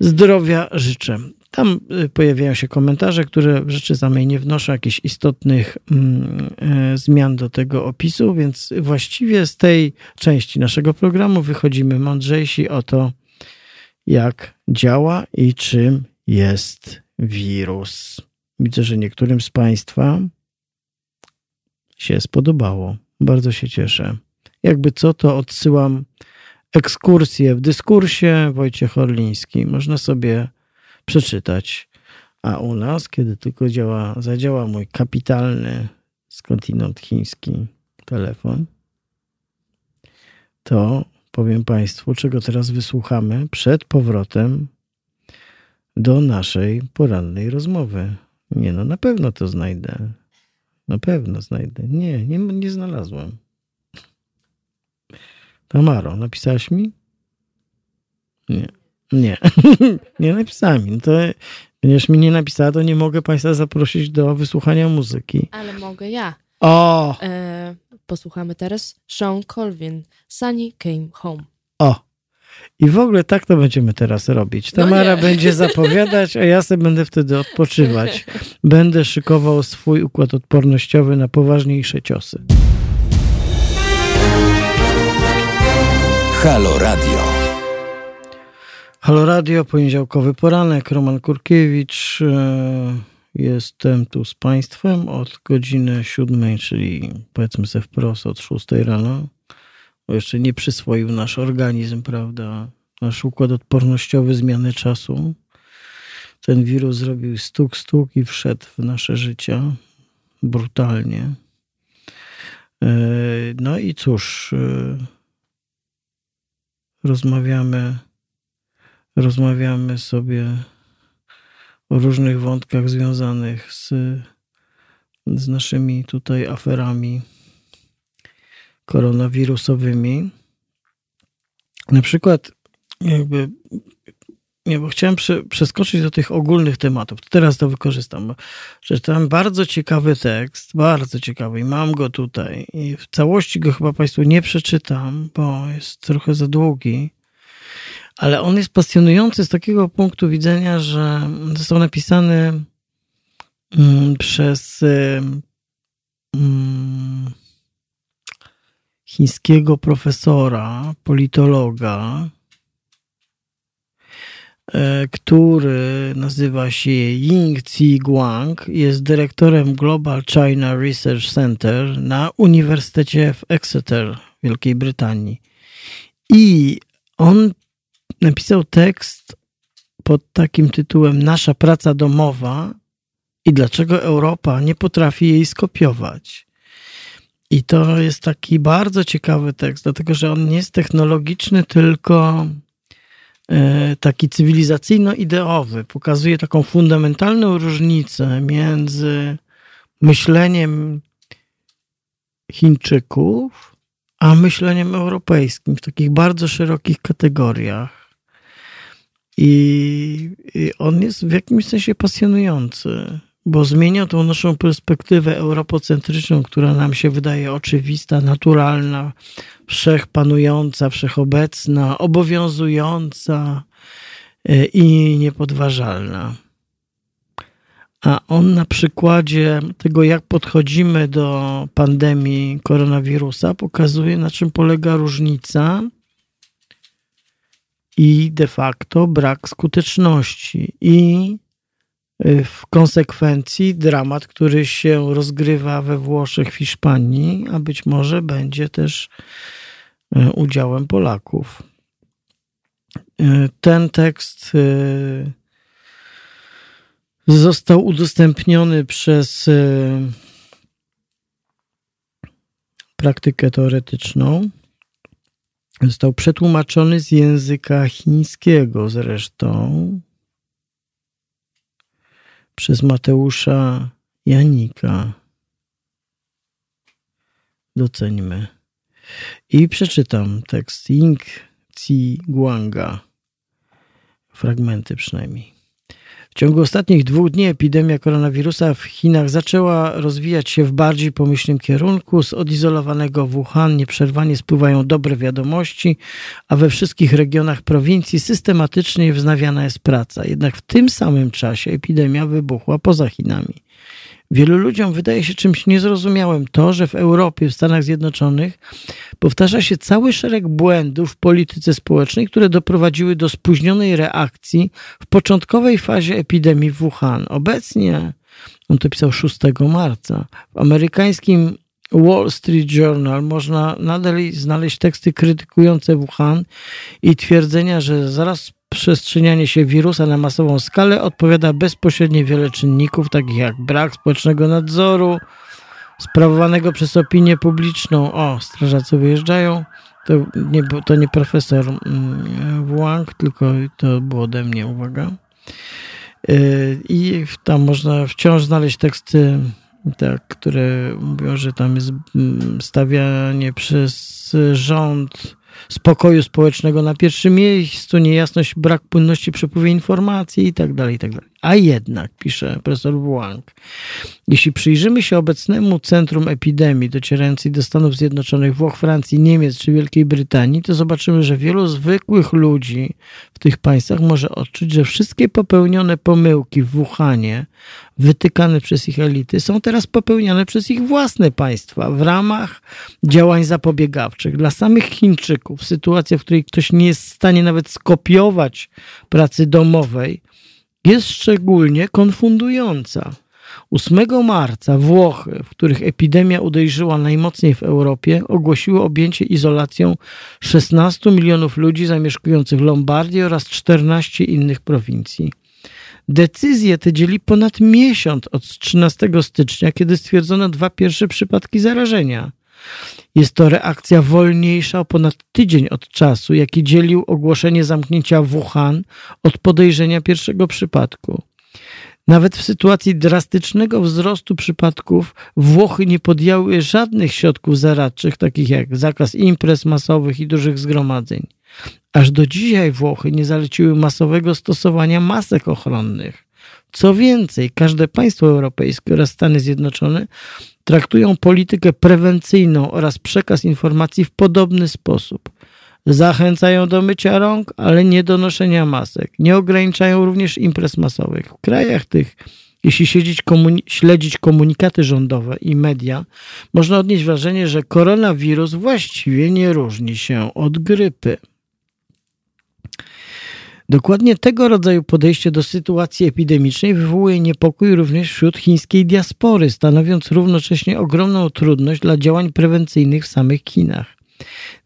Zdrowia życzę. Tam y, pojawiają się komentarze, które w rzeczy samej nie wnoszą jakichś istotnych mm, e, zmian do tego opisu, więc właściwie z tej części naszego programu wychodzimy mądrzejsi o to, jak działa i czym jest wirus. Widzę, że niektórym z Państwa się spodobało. Bardzo się cieszę. Jakby co, to odsyłam ekskursję w dyskursie Wojciech Orliński. Można sobie przeczytać. A u nas, kiedy tylko działa, zadziała mój kapitalny skądinąd chiński telefon, to powiem Państwu, czego teraz wysłuchamy przed powrotem do naszej porannej rozmowy. Nie no, na pewno to znajdę. Na pewno znajdę. Nie, nie, nie znalazłem. Tamaro, napisałaś mi? Nie. Nie. nie napisała mi. To, ponieważ mi nie napisała, to nie mogę Państwa zaprosić do wysłuchania muzyki. Ale mogę ja. O! E, posłuchamy teraz Sean Colvin, Sunny Came Home. O! I w ogóle tak to będziemy teraz robić. No Tamara nie. będzie zapowiadać, a ja sobie będę wtedy odpoczywać. Będę szykował swój układ odpornościowy na poważniejsze ciosy. Halo Radio. Halo Radio, poniedziałkowy poranek, Roman Kurkiewicz. E, Jestem tu z Państwem od godziny siódmej, czyli powiedzmy sobie wprost od szóstej rano. Bo jeszcze nie przyswoił nasz organizm, prawda? Nasz układ odpornościowy zmiany czasu. Ten wirus zrobił stuk, stuk i wszedł w nasze życia brutalnie. E, No i cóż, e, rozmawiamy rozmawiamy sobie o różnych wątkach związanych z, z naszymi tutaj aferami koronawirusowymi. Na przykład, jakby, nie, bo chciałem prze, przeskoczyć do tych ogólnych tematów. Teraz to wykorzystam, przeczytałem bardzo ciekawy tekst, bardzo ciekawy i mam go tutaj. I w całości go chyba Państwu nie przeczytam, bo jest trochę za długi ale on jest pasjonujący z takiego punktu widzenia, że został napisany mm, przez mm, chińskiego profesora, politologa, e, który nazywa się Ying Tzi Guang, jest dyrektorem Global China Research Center na Uniwersytecie w Exeter Wielkiej Brytanii. I on napisał tekst pod takim tytułem Nasza praca domowa i dlaczego Europa nie potrafi jej skopiować. I to jest taki bardzo ciekawy tekst, dlatego że on nie jest technologiczny, tylko e, taki cywilizacyjno-ideowy. Pokazuje taką fundamentalną różnicę między myśleniem Chińczyków a myśleniem europejskim w takich bardzo szerokich kategoriach. I, I on jest w jakimś sensie pasjonujący, bo zmienia tą naszą perspektywę europocentryczną, która nam się wydaje oczywista, naturalna, wszechpanująca, wszechobecna, obowiązująca e, i niepodważalna. A on na przykładzie tego, jak podchodzimy do pandemii koronawirusa, pokazuje, na czym polega różnica i de facto brak skuteczności. I w konsekwencji dramat, który się rozgrywa we Włoszech, w Hiszpanii, a być może będzie też y, udziałem Polaków. Y, Ten tekst został udostępniony przez praktykę teoretyczną. Został przetłumaczony z języka chińskiego zresztą przez Mateusza Janika. Doceńmy. I przeczytam tekst Ying Ci Guanga. Fragmenty przynajmniej. W ciągu ostatnich dwóch dni epidemia koronawirusa w Chinach zaczęła rozwijać się w bardziej pomyślnym kierunku. Z odizolowanego Wuhan nieprzerwanie spływają dobre wiadomości, a we wszystkich regionach prowincji systematycznie wznawiana jest praca. Jednak w tym samym czasie epidemia wybuchła poza Chinami. Wielu ludziom wydaje się czymś niezrozumiałym to, że w Europie, w Stanach Zjednoczonych powtarza się cały szereg błędów w polityce społecznej, które doprowadziły do spóźnionej reakcji w początkowej fazie epidemii w Wuhan. Obecnie, on to pisał 6 marca, w amerykańskim Wall Street Journal można nadal znaleźć teksty krytykujące Wuhan i twierdzenia, że zaraz przestrzenianie się wirusa na masową skalę odpowiada bezpośrednio wiele czynników, takich jak brak społecznego nadzoru, sprawowanego przez opinię publiczną. O, strażacy wyjeżdżają. To nie, to nie profesor mm, Wang, tylko to było ode mnie, uwaga. Yy, I tam można wciąż znaleźć teksty, tak, które mówią, że tam jest mm, stawianie przez rząd spokoju społecznego na pierwszym miejscu, niejasność, brak płynności przepływie informacji itd., tak itd. Tak A jednak, pisze profesor Wang, jeśli przyjrzymy się obecnemu centrum epidemii docierającej do Stanów Zjednoczonych, Włoch, Francji, Niemiec czy Wielkiej Brytanii, to zobaczymy, że wielu zwykłych ludzi w tych państwach może odczuć, że wszystkie popełnione pomyłki w Wuhanie, wytykane przez ich elity, są teraz popełniane przez ich własne państwa w ramach działań zapobiegawczych. Dla samych Chińczyków sytuacja, w której ktoś nie jest w stanie nawet skopiować pracy domowej, jest szczególnie konfundująca. 8 marca Włochy, w których epidemia uderzyła najmocniej w Europie, ogłosiły objęcie izolacją 16 milionów ludzi zamieszkujących Lombardii oraz 14 innych prowincji. Decyzje te dzieli ponad miesiąc od 13 stycznia, kiedy stwierdzono dwa pierwsze przypadki zarażenia. Jest to reakcja wolniejsza o ponad tydzień od czasu, jaki dzielił ogłoszenie zamknięcia Wuhan od podejrzenia pierwszego przypadku. Nawet w sytuacji drastycznego wzrostu przypadków Włochy nie podjęły żadnych środków zaradczych, takich jak zakaz imprez masowych i dużych zgromadzeń. Aż do dzisiaj Włochy nie zaleciły masowego stosowania masek ochronnych. Co więcej, każde państwo europejskie oraz Stany Zjednoczone traktują politykę prewencyjną oraz przekaz informacji w podobny sposób. Zachęcają do mycia rąk, ale nie do noszenia masek. Nie ograniczają również imprez masowych. W krajach tych, jeśli komuni śledzić komunikaty rządowe i media, można odnieść wrażenie, że koronawirus właściwie nie różni się od grypy. Dokładnie tego rodzaju podejście do sytuacji epidemicznej wywołuje niepokój również wśród chińskiej diaspory, stanowiąc równocześnie ogromną trudność dla działań prewencyjnych w samych Chinach.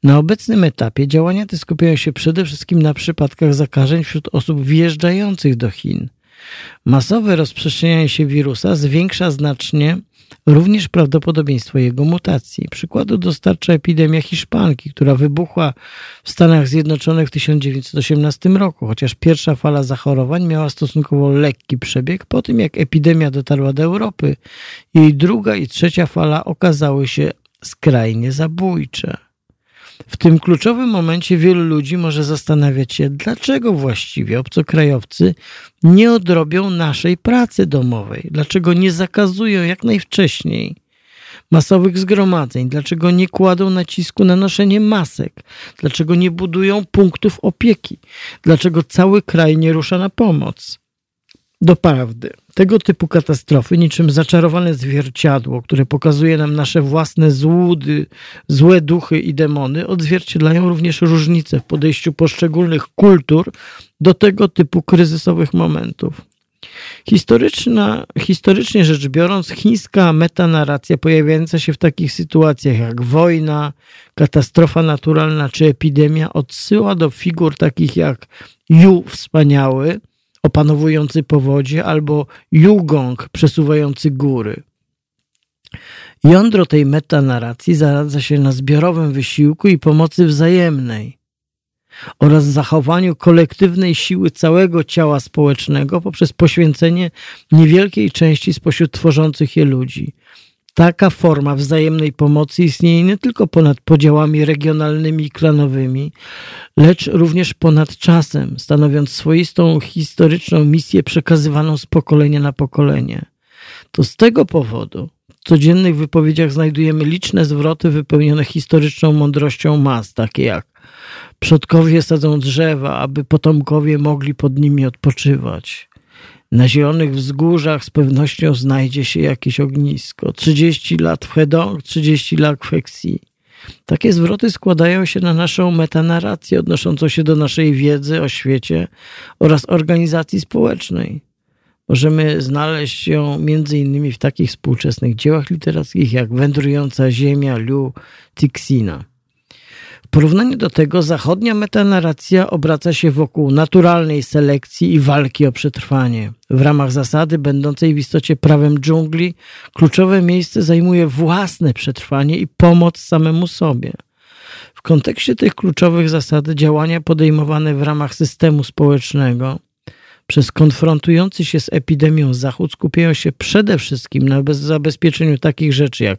Na obecnym etapie działania te skupiają się przede wszystkim na przypadkach zakażeń wśród osób wjeżdżających do Chin. Masowe rozprzestrzenianie się wirusa zwiększa znacznie również prawdopodobieństwo jego mutacji. Przykładu dostarcza epidemia hiszpanki, która wybuchła w Stanach Zjednoczonych w 1918 roku, chociaż pierwsza fala zachorowań miała stosunkowo lekki przebieg. Po tym jak epidemia dotarła do Europy, jej druga i trzecia fala okazały się skrajnie zabójcze. W tym kluczowym momencie wielu ludzi może zastanawiać się, dlaczego właściwie obcokrajowcy nie odrobią naszej pracy domowej, dlaczego nie zakazują jak najwcześniej masowych zgromadzeń, dlaczego nie kładą nacisku na noszenie masek, dlaczego nie budują punktów opieki, dlaczego cały kraj nie rusza na pomoc. Doprawdy, tego typu katastrofy, niczym zaczarowane zwierciadło, które pokazuje nam nasze własne złudy, złe duchy i demony, odzwierciedlają również różnice w podejściu poszczególnych kultur do tego typu kryzysowych momentów. Historyczna, historycznie rzecz biorąc, chińska metanarracja pojawiająca się w takich sytuacjach jak wojna, katastrofa naturalna czy epidemia odsyła do figur takich jak Yu Wspaniały, opanowujący powodzie albo Yugong przesuwający góry. Jądro tej metanarracji zaradza się na zbiorowym wysiłku i pomocy wzajemnej oraz zachowaniu kolektywnej siły całego ciała społecznego poprzez poświęcenie niewielkiej części spośród tworzących je ludzi. Taka forma wzajemnej pomocy istnieje nie tylko ponad podziałami regionalnymi i klanowymi, lecz również ponad czasem, stanowiąc swoistą historyczną misję przekazywaną z pokolenia na pokolenie. To z tego powodu w codziennych wypowiedziach znajdujemy liczne zwroty wypełnione historyczną mądrością mas, takie jak przodkowie sadzą drzewa, aby potomkowie mogli pod nimi odpoczywać. Na zielonych wzgórzach z pewnością znajdzie się jakieś ognisko. 30 lat w Hedong, 30 lat w Heksji. Takie zwroty składają się na naszą metanarrację odnoszącą się do naszej wiedzy o świecie oraz organizacji społecznej. Możemy znaleźć ją innymi w takich współczesnych dziełach literackich jak Wędrująca Ziemia Liu Cixina porównaniu do tego zachodnia metanarracja obraca się wokół naturalnej selekcji i walki o przetrwanie. W ramach zasady będącej w istocie prawem dżungli kluczowe miejsce zajmuje własne przetrwanie i pomoc samemu sobie. W kontekście tych kluczowych zasad działania podejmowane w ramach systemu społecznego przez konfrontujący się z epidemią Zachód skupiają się przede wszystkim na zabezpieczeniu takich rzeczy jak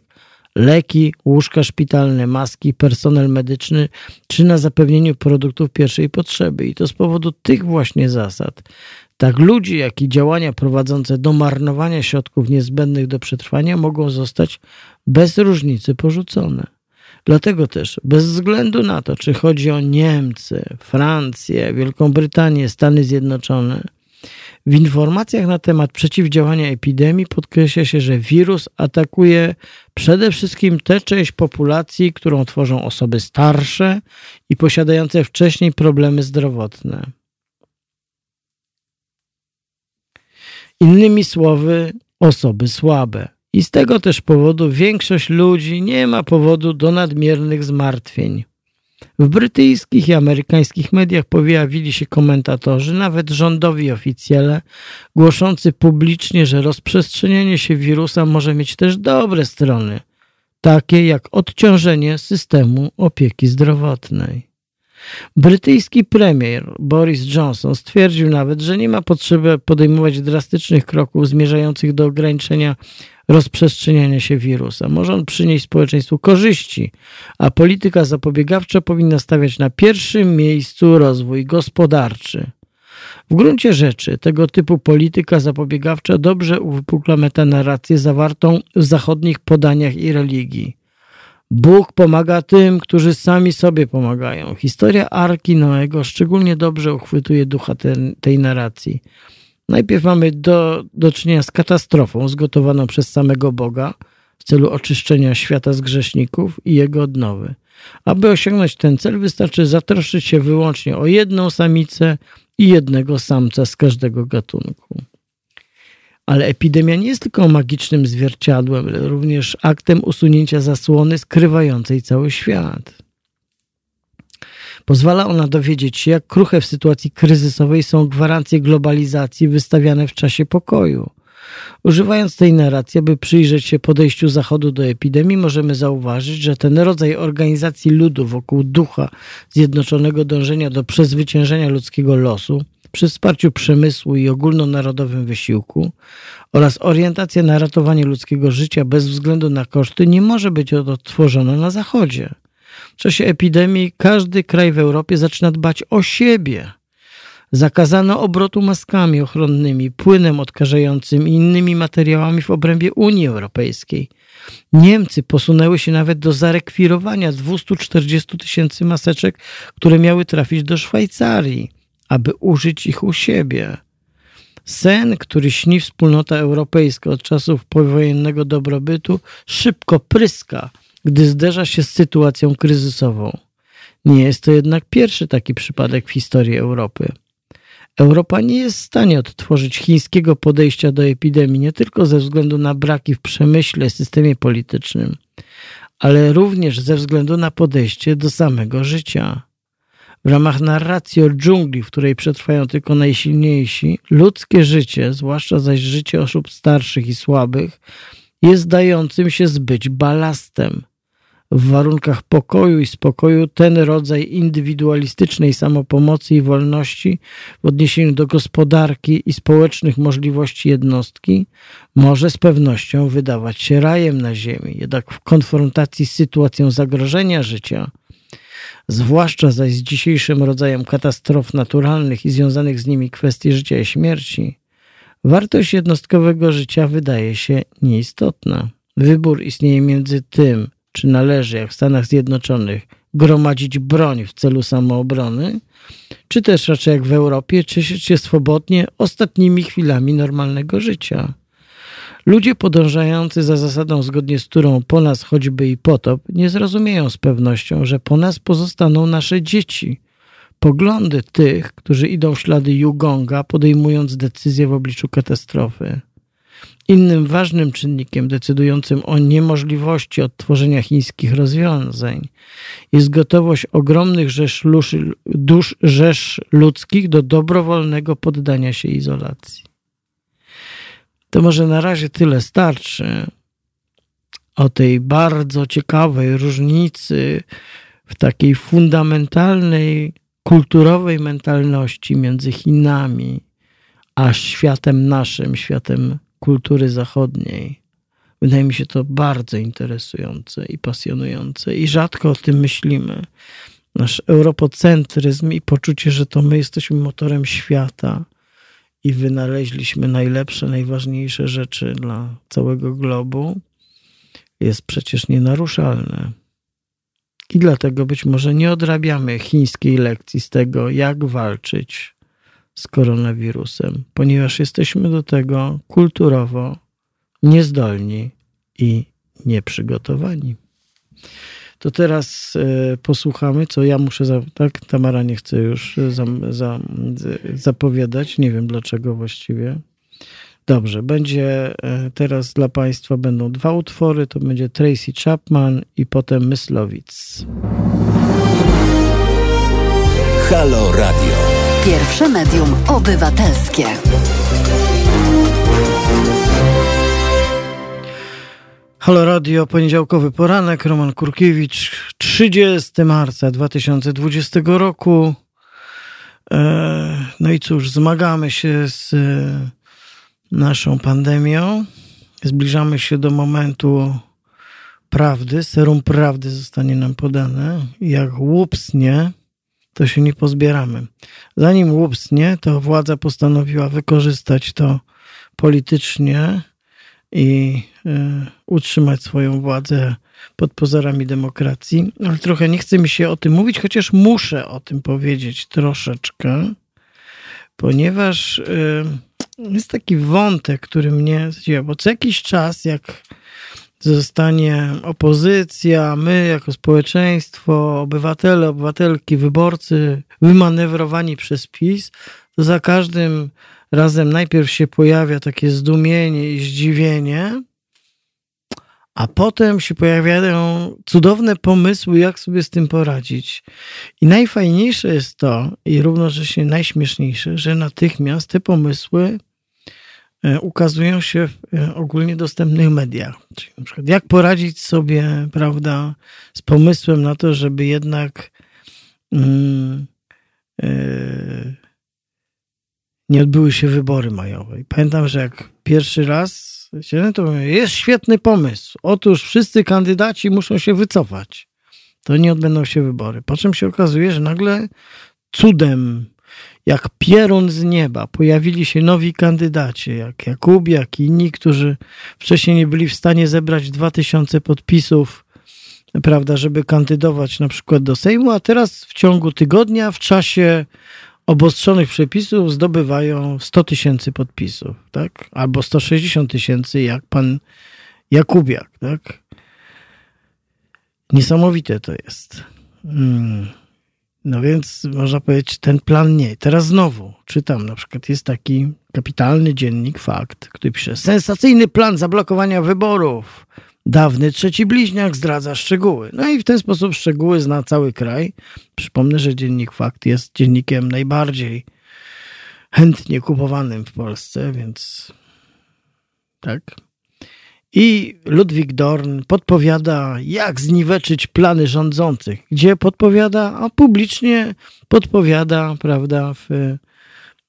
leki, łóżka szpitalne, maski, personel medyczny, czy na zapewnieniu produktów pierwszej potrzeby. I to z powodu tych właśnie zasad. Tak ludzi, jak i działania prowadzące do marnowania środków niezbędnych do przetrwania mogą zostać bez różnicy porzucone. Dlatego też, bez względu na to, czy chodzi o Niemcy, Francję, Wielką Brytanię, Stany Zjednoczone, w informacjach na temat przeciwdziałania epidemii podkreśla się, że wirus atakuje przede wszystkim tę część populacji, którą tworzą osoby starsze i posiadające wcześniej problemy zdrowotne. Innymi słowy, osoby słabe. I z tego też powodu większość ludzi nie ma powodu do nadmiernych zmartwień. W brytyjskich i amerykańskich mediach pojawili się komentatorzy, nawet rządowi oficjele, głoszący publicznie, że rozprzestrzenianie się wirusa może mieć też dobre strony, takie jak odciążenie systemu opieki zdrowotnej. Brytyjski premier Boris Johnson stwierdził nawet, że nie ma potrzeby podejmować drastycznych kroków zmierzających do ograniczenia rozprzestrzeniania się wirusa. Może on przynieść społeczeństwu korzyści, a polityka zapobiegawcza powinna stawiać na pierwszym miejscu rozwój gospodarczy. W gruncie rzeczy tego typu polityka zapobiegawcza dobrze uwypukla metanarrację zawartą w zachodnich podaniach i religii. Bóg pomaga tym, którzy sami sobie pomagają. Historia Arki Noego szczególnie dobrze uchwytuje ducha te, tej narracji. Najpierw mamy do, do czynienia z katastrofą zgotowaną przez samego Boga w celu oczyszczenia świata z grzeszników i jego odnowy. Aby osiągnąć ten cel, wystarczy zatroszczyć się wyłącznie o jedną samicę i jednego samca z każdego gatunku. Ale epidemia nie jest tylko magicznym zwierciadłem, ale również aktem usunięcia zasłony skrywającej cały świat. Pozwala ona dowiedzieć się, jak kruche w sytuacji kryzysowej są gwarancje globalizacji wystawiane w czasie pokoju. Używając tej narracji, aby przyjrzeć się podejściu Zachodu do epidemii, możemy zauważyć, że ten rodzaj organizacji ludu wokół ducha zjednoczonego dążenia do przezwyciężenia ludzkiego losu, przy wsparciu przemysłu i ogólnonarodowym wysiłku oraz orientacja na ratowanie ludzkiego życia bez względu na koszty nie może być odtworzona na Zachodzie. W czasie epidemii każdy kraj w Europie zaczyna dbać o siebie. Zakazano obrotu maskami ochronnymi, płynem odkażającym i innymi materiałami w obrębie Unii Europejskiej. Niemcy posunęły się nawet do zarekwirowania 240 tysięcy maseczek, które miały trafić do Szwajcarii, aby użyć ich u siebie. Sen, który śni wspólnota europejska od czasów powojennego dobrobytu, szybko pryska – gdy zderza się z sytuacją kryzysową. Nie jest to jednak pierwszy taki przypadek w historii Europy. Europa nie jest w stanie odtworzyć chińskiego podejścia do epidemii nie tylko ze względu na braki w przemyśle, systemie politycznym, ale również ze względu na podejście do samego życia. W ramach narracji o dżungli, w której przetrwają tylko najsilniejsi, ludzkie życie, zwłaszcza zaś życie osób starszych i słabych, jest dającym się zbyć balastem – w warunkach pokoju i spokoju ten rodzaj indywidualistycznej samopomocy i wolności w odniesieniu do gospodarki i społecznych możliwości jednostki może z pewnością wydawać się rajem na ziemi. Jednak w konfrontacji z sytuacją zagrożenia życia, zwłaszcza zaś z dzisiejszym rodzajem katastrof naturalnych i związanych z nimi kwestii życia i śmierci, wartość jednostkowego życia wydaje się nieistotna. Wybór istnieje między tym, czy należy, jak w Stanach Zjednoczonych, gromadzić broń w celu samoobrony, czy też raczej jak w Europie, cieszyć się swobodnie ostatnimi chwilami normalnego życia. Ludzie podążający za zasadą, zgodnie z którą po nas choćby i potop, nie zrozumieją z pewnością, że po nas pozostaną nasze dzieci. Poglądy tych, którzy idą w ślady Yugonga, podejmując decyzje w obliczu katastrofy. Innym ważnym czynnikiem decydującym o niemożliwości odtworzenia chińskich rozwiązań jest gotowość ogromnych rzesz dusz rzesz ludzkich do dobrowolnego poddania się izolacji. To może na razie tyle starczy o tej bardzo ciekawej różnicy w takiej fundamentalnej kulturowej mentalności między Chinami a światem naszym, światem kultury zachodniej. Wydaje mi się to bardzo interesujące i pasjonujące i rzadko o tym myślimy. Nasz europocentryzm i poczucie, że to my jesteśmy motorem świata i wynaleźliśmy najlepsze, najważniejsze rzeczy dla całego globu, jest przecież nienaruszalne. I dlatego być może nie odrabiamy chińskiej lekcji z tego, jak walczyć z koronawirusem, ponieważ jesteśmy do tego kulturowo niezdolni i nieprzygotowani. To teraz y, posłuchamy, co ja muszę. Za, tak, Tamara nie chce już za, za, zapowiadać. Nie wiem dlaczego właściwie. Dobrze, będzie e, teraz dla Państwa będą dwa utwory. To będzie Tracy Chapman i potem Myslowic. Halo Radio. Pierwsze medium obywatelskie. Halo Radio, poniedziałkowy poranek, Roman Kurkiewicz, 30 marca 2020 roku. E, no i cóż, zmagamy się z naszą pandemią. Zbliżamy się do momentu prawdy. Serum prawdy zostanie nam podane. Jak łupsnie, to się nie pozbieramy. Zanim łupsnie, to władza postanowiła wykorzystać to politycznie i y, utrzymać swoją władzę pod pozorami demokracji. Ale trochę nie chce mi się o tym mówić, chociaż muszę o tym powiedzieć troszeczkę, ponieważ y, jest taki wątek, który mnie zdziwia, bo co jakiś czas, jak zostanie opozycja, my jako społeczeństwo, obywatele, obywatelki, wyborcy wymanewrowani przez PiS, to za każdym razem najpierw się pojawia takie zdumienie i zdziwienie, a potem się pojawiają cudowne pomysły, jak sobie z tym poradzić. I najfajniejsze jest to, i równocześnie najśmieszniejsze, że natychmiast te pomysły ukazują się w e, ogólnie dostępnych mediach. Czyli na przykład jak poradzić sobie, prawda, z pomysłem na to, żeby jednak mm, yy, nie odbyły się wybory majowe. I pamiętam, że jak pierwszy raz to jest świetny pomysł. Otóż wszyscy kandydaci muszą się wycofać. To nie odbędą się wybory. Po czym się okazuje, że nagle cudem, jak pierun z nieba, pojawili się nowi kandydaci, jak Jakub, jak inni, którzy wcześniej nie byli w stanie zebrać 2000 podpisów, prawda, żeby kandydować na przykład do Sejmu, a teraz w ciągu tygodnia, w czasie obostrzonych przepisów zdobywają 100 tysięcy podpisów, tak? Albo 160 tysięcy, jak pan Jakubiak, tak? Niesamowite to jest. Hmm. No więc można powiedzieć, ten plan nie. Teraz znowu czytam, na przykład jest taki kapitalny dziennik Fakt, który pisze sensacyjny plan zablokowania wyborów. Dawny trzeci bliźniak zdradza szczegóły. No i w ten sposób szczegóły zna cały kraj. Przypomnę, że dziennik Fakt jest dziennikiem najbardziej chętnie kupowanym w Polsce, więc tak. I Ludwik Dorn podpowiada, jak zniweczyć plany rządzących. Gdzie podpowiada? A publicznie podpowiada, prawda, w,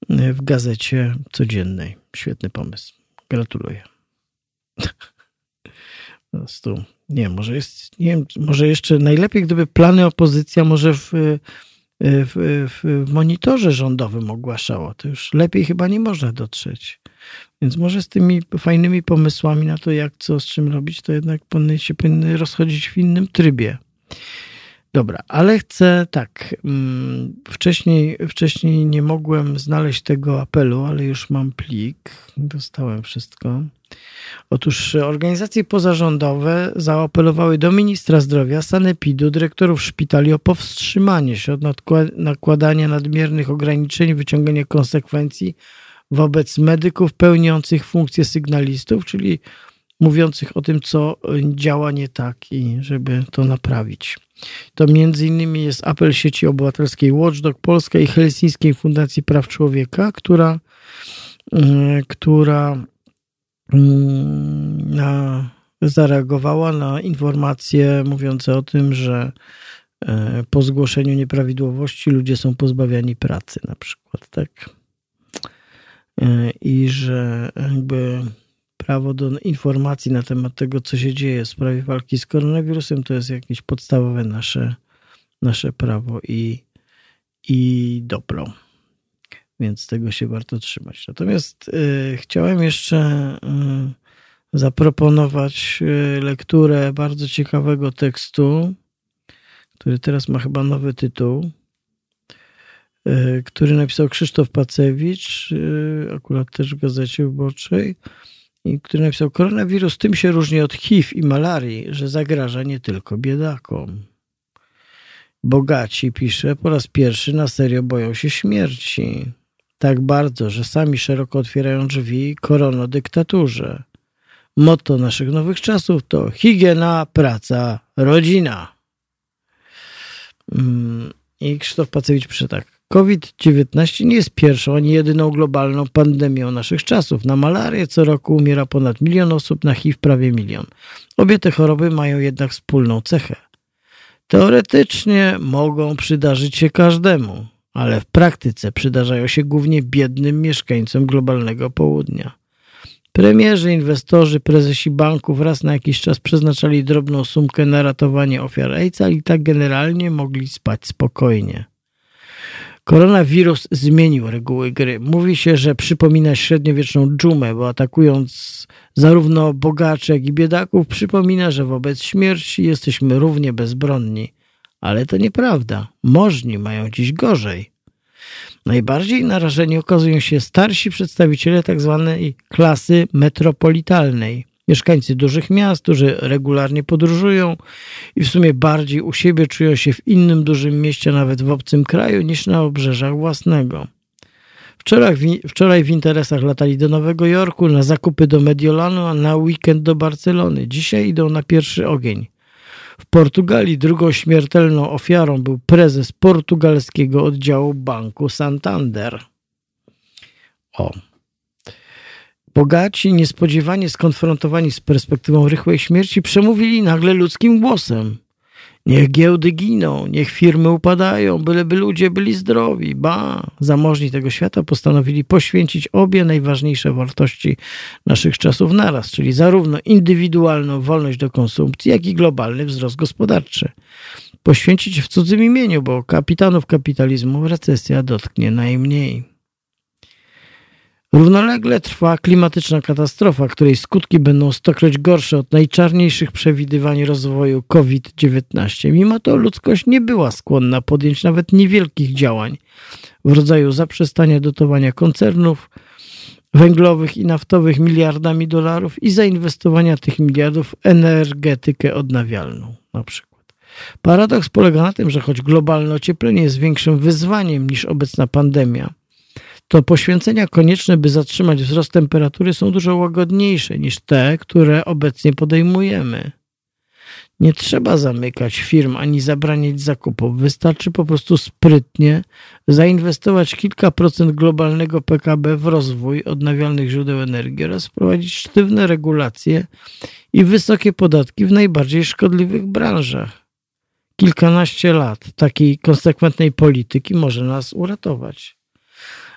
w gazecie codziennej. Świetny pomysł. Gratuluję. Po prostu, nie może jest, nie wiem, może jeszcze najlepiej, gdyby plany opozycja może w, w, w, w monitorze rządowym ogłaszało. To już lepiej chyba nie można dotrzeć. Więc może z tymi fajnymi pomysłami na to, jak co z czym robić, to jednak powinny się powinny rozchodzić w innym trybie. Dobra, ale chcę tak. Mm, wcześniej, wcześniej nie mogłem znaleźć tego apelu, ale już mam plik. Dostałem wszystko. Otóż organizacje pozarządowe zaapelowały do ministra zdrowia, sanepidu, dyrektorów szpitali o powstrzymanie się od nakładania nadmiernych ograniczeń, wyciągania konsekwencji wobec medyków pełniących funkcje sygnalistów, czyli mówiących o tym, co działa nie tak i żeby to naprawić. To między innymi jest apel sieci obywatelskiej Watchdog Polska i Helsińskiej Fundacji Praw Człowieka, która, mm, która na, zareagowała na informacje mówiące o tym, że e, po zgłoszeniu nieprawidłowości ludzie są pozbawiani pracy na przykład, tak? E, I że jakby prawo do informacji na temat tego, co się dzieje w sprawie walki z koronawirusem, to jest jakieś podstawowe nasze, nasze prawo i, i dobro. Więc tego się warto trzymać. Natomiast y, chciałem jeszcze y, zaproponować y, lekturę bardzo ciekawego tekstu, który teraz ma chyba nowy tytuł E, który napisał Krzysztof Pacewicz, e, akurat też w Gazecie Wyborczej, i który napisał: Koronawirus tym się różni od HIV i malarii, że zagraża nie tylko biedakom. Bogaci, pisze, po raz pierwszy na serio boją się śmierci. Tak bardzo, że sami szeroko otwierają drzwi korono dyktaturze. Motto naszych nowych czasów to higiena, praca, rodzina. Mm, I Krzysztof Pacewicz pisze tak. COVID-19 nie jest pierwszą ani jedyną globalną pandemią naszych czasów. Na malarię co roku umiera ponad milion osób, na HIV prawie milion. Obie te choroby mają jednak wspólną cechę. Teoretycznie mogą przydarzyć się każdemu, ale w praktyce przydarzają się głównie biednym mieszkańcom globalnego południa. Premierzy, inwestorzy, prezesi banków raz na jakiś czas przeznaczali drobną sumkę na ratowanie ofiar AIDS, i tak generalnie mogli spać spokojnie. Koronawirus zmienił reguły gry. Mówi się, że przypomina średniowieczną dżumę, bo atakując zarówno bogaczy, jak i biedaków, przypomina, że wobec śmierci jesteśmy równie bezbronni. Ale to nieprawda. Możni mają dziś gorzej. Najbardziej narażeni okazują się starsi przedstawiciele tzw. Tak klasy metropolitalnej mieszkańcy dużych miast, którzy regularnie podróżują i w sumie bardziej u siebie czują się w innym dużym mieście, nawet w obcym kraju, niż na obrzeżach własnego. Wczoraj wczoraj w interesach latali do Nowego Jorku, na zakupy do Mediolanu, a na weekend do Barcelony. Dzisiaj idą na pierwszy ogień. W Portugalii drugą śmiertelną ofiarą był prezes portugalskiego oddziału banku Santander. O, Bogaci, niespodziewanie skonfrontowani z perspektywą rychłej śmierci, przemówili nagle ludzkim głosem. Niech giełdy giną, niech firmy upadają, byleby ludzie byli zdrowi. Ba, zamożni tego świata postanowili poświęcić obie najważniejsze wartości naszych czasów naraz, czyli zarówno indywidualną wolność do konsumpcji, jak i globalny wzrost gospodarczy. Poświęcić w cudzym imieniu, bo kapitanów kapitalizmu recesja dotknie najmniej. Równolegle trwa klimatyczna katastrofa, której skutki będą stokroć gorsze od najczarniejszych przewidywań rozwoju COVID-19. Mimo to ludzkość nie była skłonna podjąć nawet niewielkich działań w rodzaju zaprzestania dotowania koncernów węglowych i naftowych miliardami dolarów i zainwestowania tych miliardów w energetykę odnawialną na przykład. Paradoks polega na tym, że choć globalne ocieplenie jest większym wyzwaniem niż obecna pandemia, to poświęcenia konieczne, by zatrzymać wzrost temperatury, są dużo łagodniejsze niż te, które obecnie podejmujemy. Nie trzeba zamykać firm ani zabraniać zakupów. Wystarczy po prostu sprytnie zainwestować kilka procent globalnego PKB w rozwój odnawialnych źródeł energii oraz wprowadzić sztywne regulacje i wysokie podatki w najbardziej szkodliwych branżach. Kilkanaście lat takiej konsekwentnej polityki może nas uratować.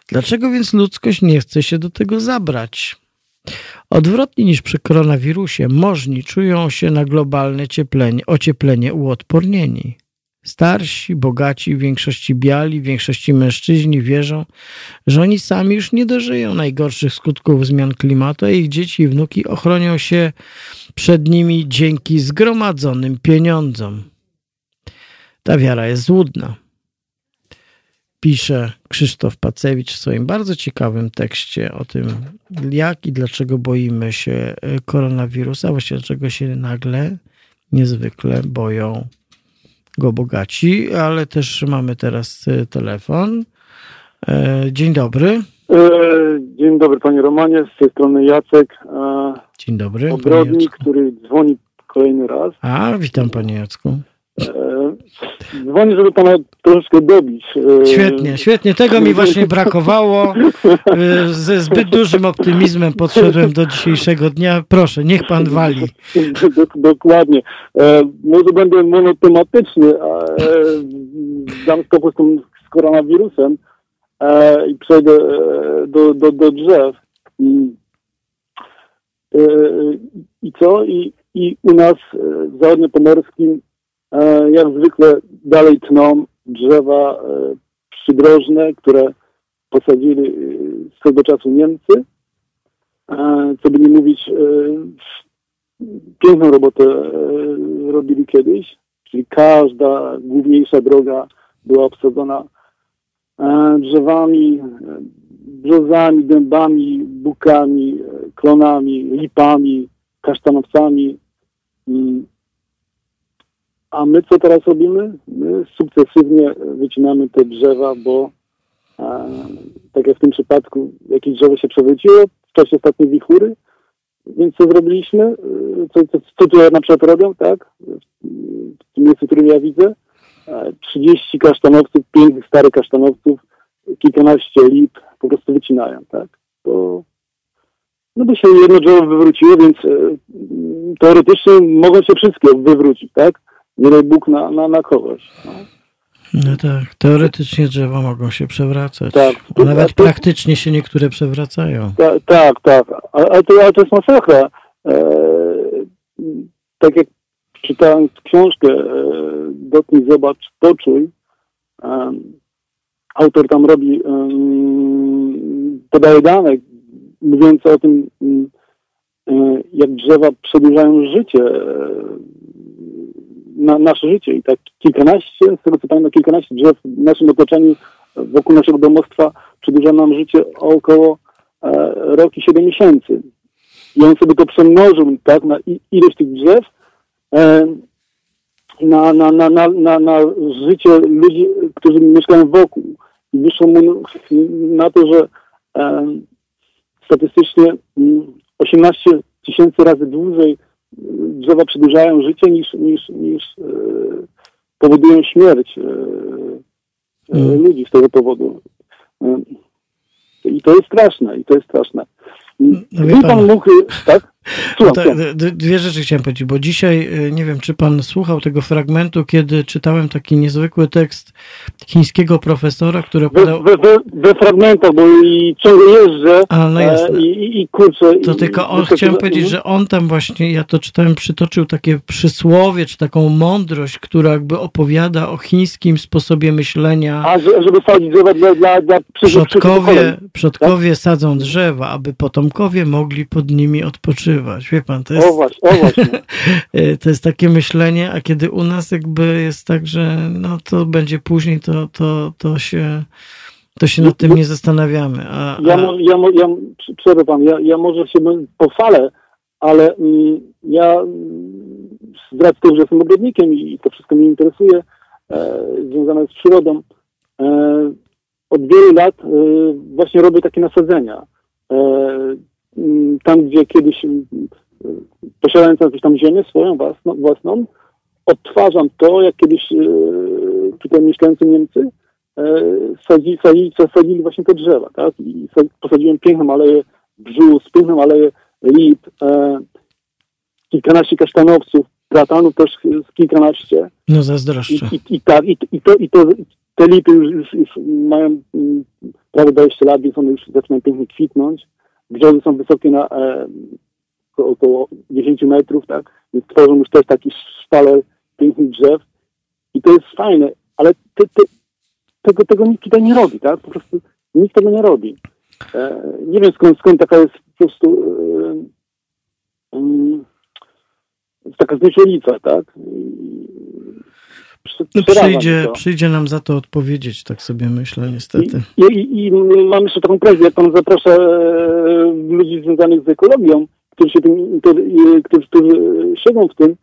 Dlaczego więc ludzkość nie chce się do tego zabrać? Odwrotnie niż przy koronawirusie, możni czują się na globalne cieplenie, ocieplenie uodpornieni. Starsi, bogaci, w większości biali, w większości mężczyźni wierzą, że oni sami już nie dożyją najgorszych skutków zmian klimatu, a ich dzieci i wnuki ochronią się przed nimi dzięki zgromadzonym pieniądzom. Ta wiara jest złudna pisze Krzysztof Pacewicz w swoim bardzo ciekawym tekście o tym, jak i dlaczego boimy się e, koronawirusa, właściwie dlaczego się nagle niezwykle boją go bogaci, ale też mamy teraz e, telefon. E, dzień dobry. Dzień dobry panie Romanie, z tej strony Jacek. Dzień dobry. Ogrodnik, który dzwoni kolejny raz. A, witam panie Jacku. Dzwonię, żeby pana troszkę dobić. E, świetnie, świetnie. Tego mi właśnie brakowało. E, ze zbyt dużym optymizmem podszedłem do dzisiejszego dnia. Proszę, niech pan wali. Dokładnie. E, może będę monotematyczny. Dam stopę z, z koronawirusem i przejdę do, do, do drzew. e, I co? I, I u nas w zachodniopomorskim jak zwykle dalej tną drzewa e, przydrożne, które posadzili e, swego czasu Niemcy. E, co by nie mówić, e, piękną robotę e, robili kiedyś, czyli każda główniejsza droga była obsadzona e, drzewami, e, brzozami, dębami, bukami, e, klonami, lipami, kasztanowcami. A my co teraz robimy? My sukcesywnie wycinamy te drzewa, bo e, tak jak w tym przypadku jakieś drzewo się przewróciło w czasie ostatniej wichury, więc co zrobiliśmy? E, Co, co, co tu na przykład robią, tak? W tym miejscu, którym ja widzę, e, 30 kasztanowców, pięknych starych kasztanowców, kilkanaście lip po prostu wycinają, tak? Bo, no bo się jedno drzewo wywróciło, więc e, teoretycznie mogą się wszystkie wywrócić, tak? Nie daj Bóg na, na, na kogoś. No. No tak, teoretycznie drzewa mogą się przewracać. Tak. A nawet to- praktycznie się niektóre przewracają. Ta, tak, tak. A, a, to, a to jest masakra. E, tak jak czytałem książkę e, Dotknij, zobacz, poczuj. E, autor tam robi, em, podaje dane mówiące o tym, e, jak drzewa przedłużają życie, e, na, nasze życie. I tak kilkanaście, z tego co pamiętam, kilkanaście drzew w naszym otoczeniu, wokół naszego domostwa przedłuża nam życie o około e, rok i 7 miesięcy. I on sobie to przemnożył tak, na ilość tych drzew, e, na, na, na, na, na, na życie ludzi, którzy mieszkają wokół. I wyszło mu na to, że e, statystycznie mm, 18 tysięcy razy dłużej mm, drzewa przedłużają życie niż, niż, niż e, powodują śmierć e, e, Mm. ludzi z tego powodu. I to jest straszne, i to jest straszne. No Gdyby pan- pan mógł, tak? Słucham, Tak, d- dwie rzeczy chciałem powiedzieć, bo dzisiaj y, nie wiem, czy pan słuchał tego fragmentu, kiedy czytałem taki niezwykły tekst chińskiego profesora, który podał. we, we, we fragmentach, bo i ciągle jeżdżę A, no jasne. e, i, i, kurczę. To i, tylko on, i- chciałem i- powiedzieć, że on tam właśnie, ja to czytałem, przytoczył takie przysłowie, czy taką mądrość, która jakby opowiada o chińskim sposobie myślenia. A, że, żeby sadzić drzewa dla, dla, dla przyszłych Przodkowie, przodkowie sadzą drzewa, aby potomkowie mogli pod nimi odpoczywać. Wie pan, to jest, O właśnie, o właśnie. y, to jest takie myślenie, a kiedy u nas jakby jest tak, że no to będzie później, to, to, to się to się nad tym nie zastanawiamy. A, Ja, a, ja, ja przerwę pan, ja, ja może się pochwalę, ale mm, ja z racji tego, że jestem ogrodnikiem i to wszystko mnie interesuje, e, związane z przyrodą, e, od wielu lat e, właśnie robię takie nasadzenia. Mm, tam, gdzie kiedyś mm, posiadając jakąś tam ziemię swoją własną, własną odtwarzam to, jak kiedyś e, tutaj mieszkający Niemcy e, sadzi, sadzi, sadzili właśnie te drzewa, tak? I sa- posadziłem piękną aleję brzus, piękną aleję lip, e, kilkanaście kasztanowców, platanów też kilkanaście. no I, zazdroszczę. i, i tak, i, i, to, i to, te lipy już, już, już mają mm, prawie 20 lat, więc one już zaczynają pięknie kwitnąć. Brzozy są wysokie na e, około- około 10 metrów, tak? Więc tworzą już też taki sztaler pięknych drzew. I to jest fajne, ale te, te, tego, tego nikt tutaj nie robi, tak? Po prostu nikt tego nie robi. E, nie wiem skąd, skąd taka jest po prostu e, mm, taka znieczulica, tak? No przyjdzie, to. przyjdzie nam za to odpowiedzieć, tak sobie myślę, niestety. I, i, I mam jeszcze taką prośbę, jak pan zaprasza e, ludzi związanych z ekologią, którzy, się tym, którzy, którzy siedzą w tym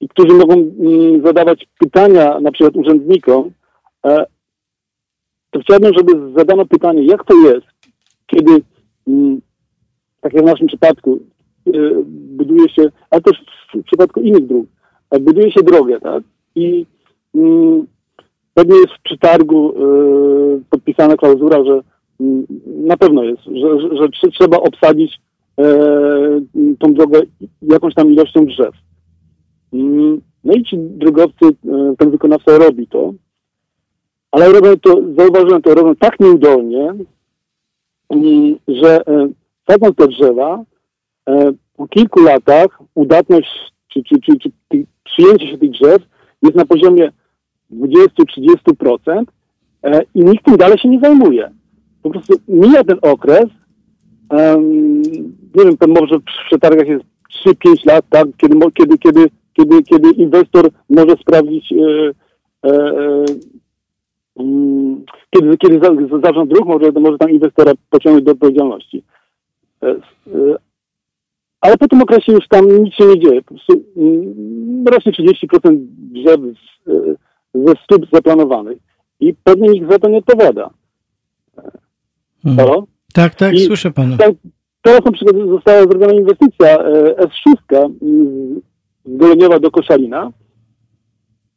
i którzy mogą mm, zadawać pytania na przykład urzędnikom, e, to chciałbym, żeby zadano pytanie, jak to jest, kiedy, mm, tak jak w naszym przypadku, e, buduje się, ale też w, przypadku innych dróg, buduje się drogę, tak? I pewnie jest w przetargu e, podpisana klauzura, że mm, na pewno jest, że, że, że trze- trzeba obsadzić e, tą drogę jakąś tam ilością drzew. Mm, No i ci drogowcy, e, ten wykonawca robi to, ale robią to, zauważyłem to, robią tak nieudolnie, mm, że e, sadzą te drzewa, e, po kilku latach udatność czy, czy, czy, czy przyjęcie się tych drzew jest na poziomie 20-30% e, i nikt tym dalej się nie zajmuje. Po prostu mija ten okres, nie wiem, może przy przetargach jest 3-5 lat, tak, kiedy, kiedy, kiedy, kiedy, kiedy inwestor może sprawdzić, e, e, kiedy, kiedy za- za- zarząd dróg może, może tam inwestora pociągnąć do odpowiedzialności. Ale po tym okresie już tam nic się nie dzieje. Po prostu mm, rośnie 30% drzew z, e, ze stóp zaplanowanych i pewnie nikt za to nie odpowiada. Hmm. Halo? Tak, tak, I- słyszę pana. Tak, teraz na przykład została zrobiona inwestycja e, S6 mm, z Goleniowa do Koszalina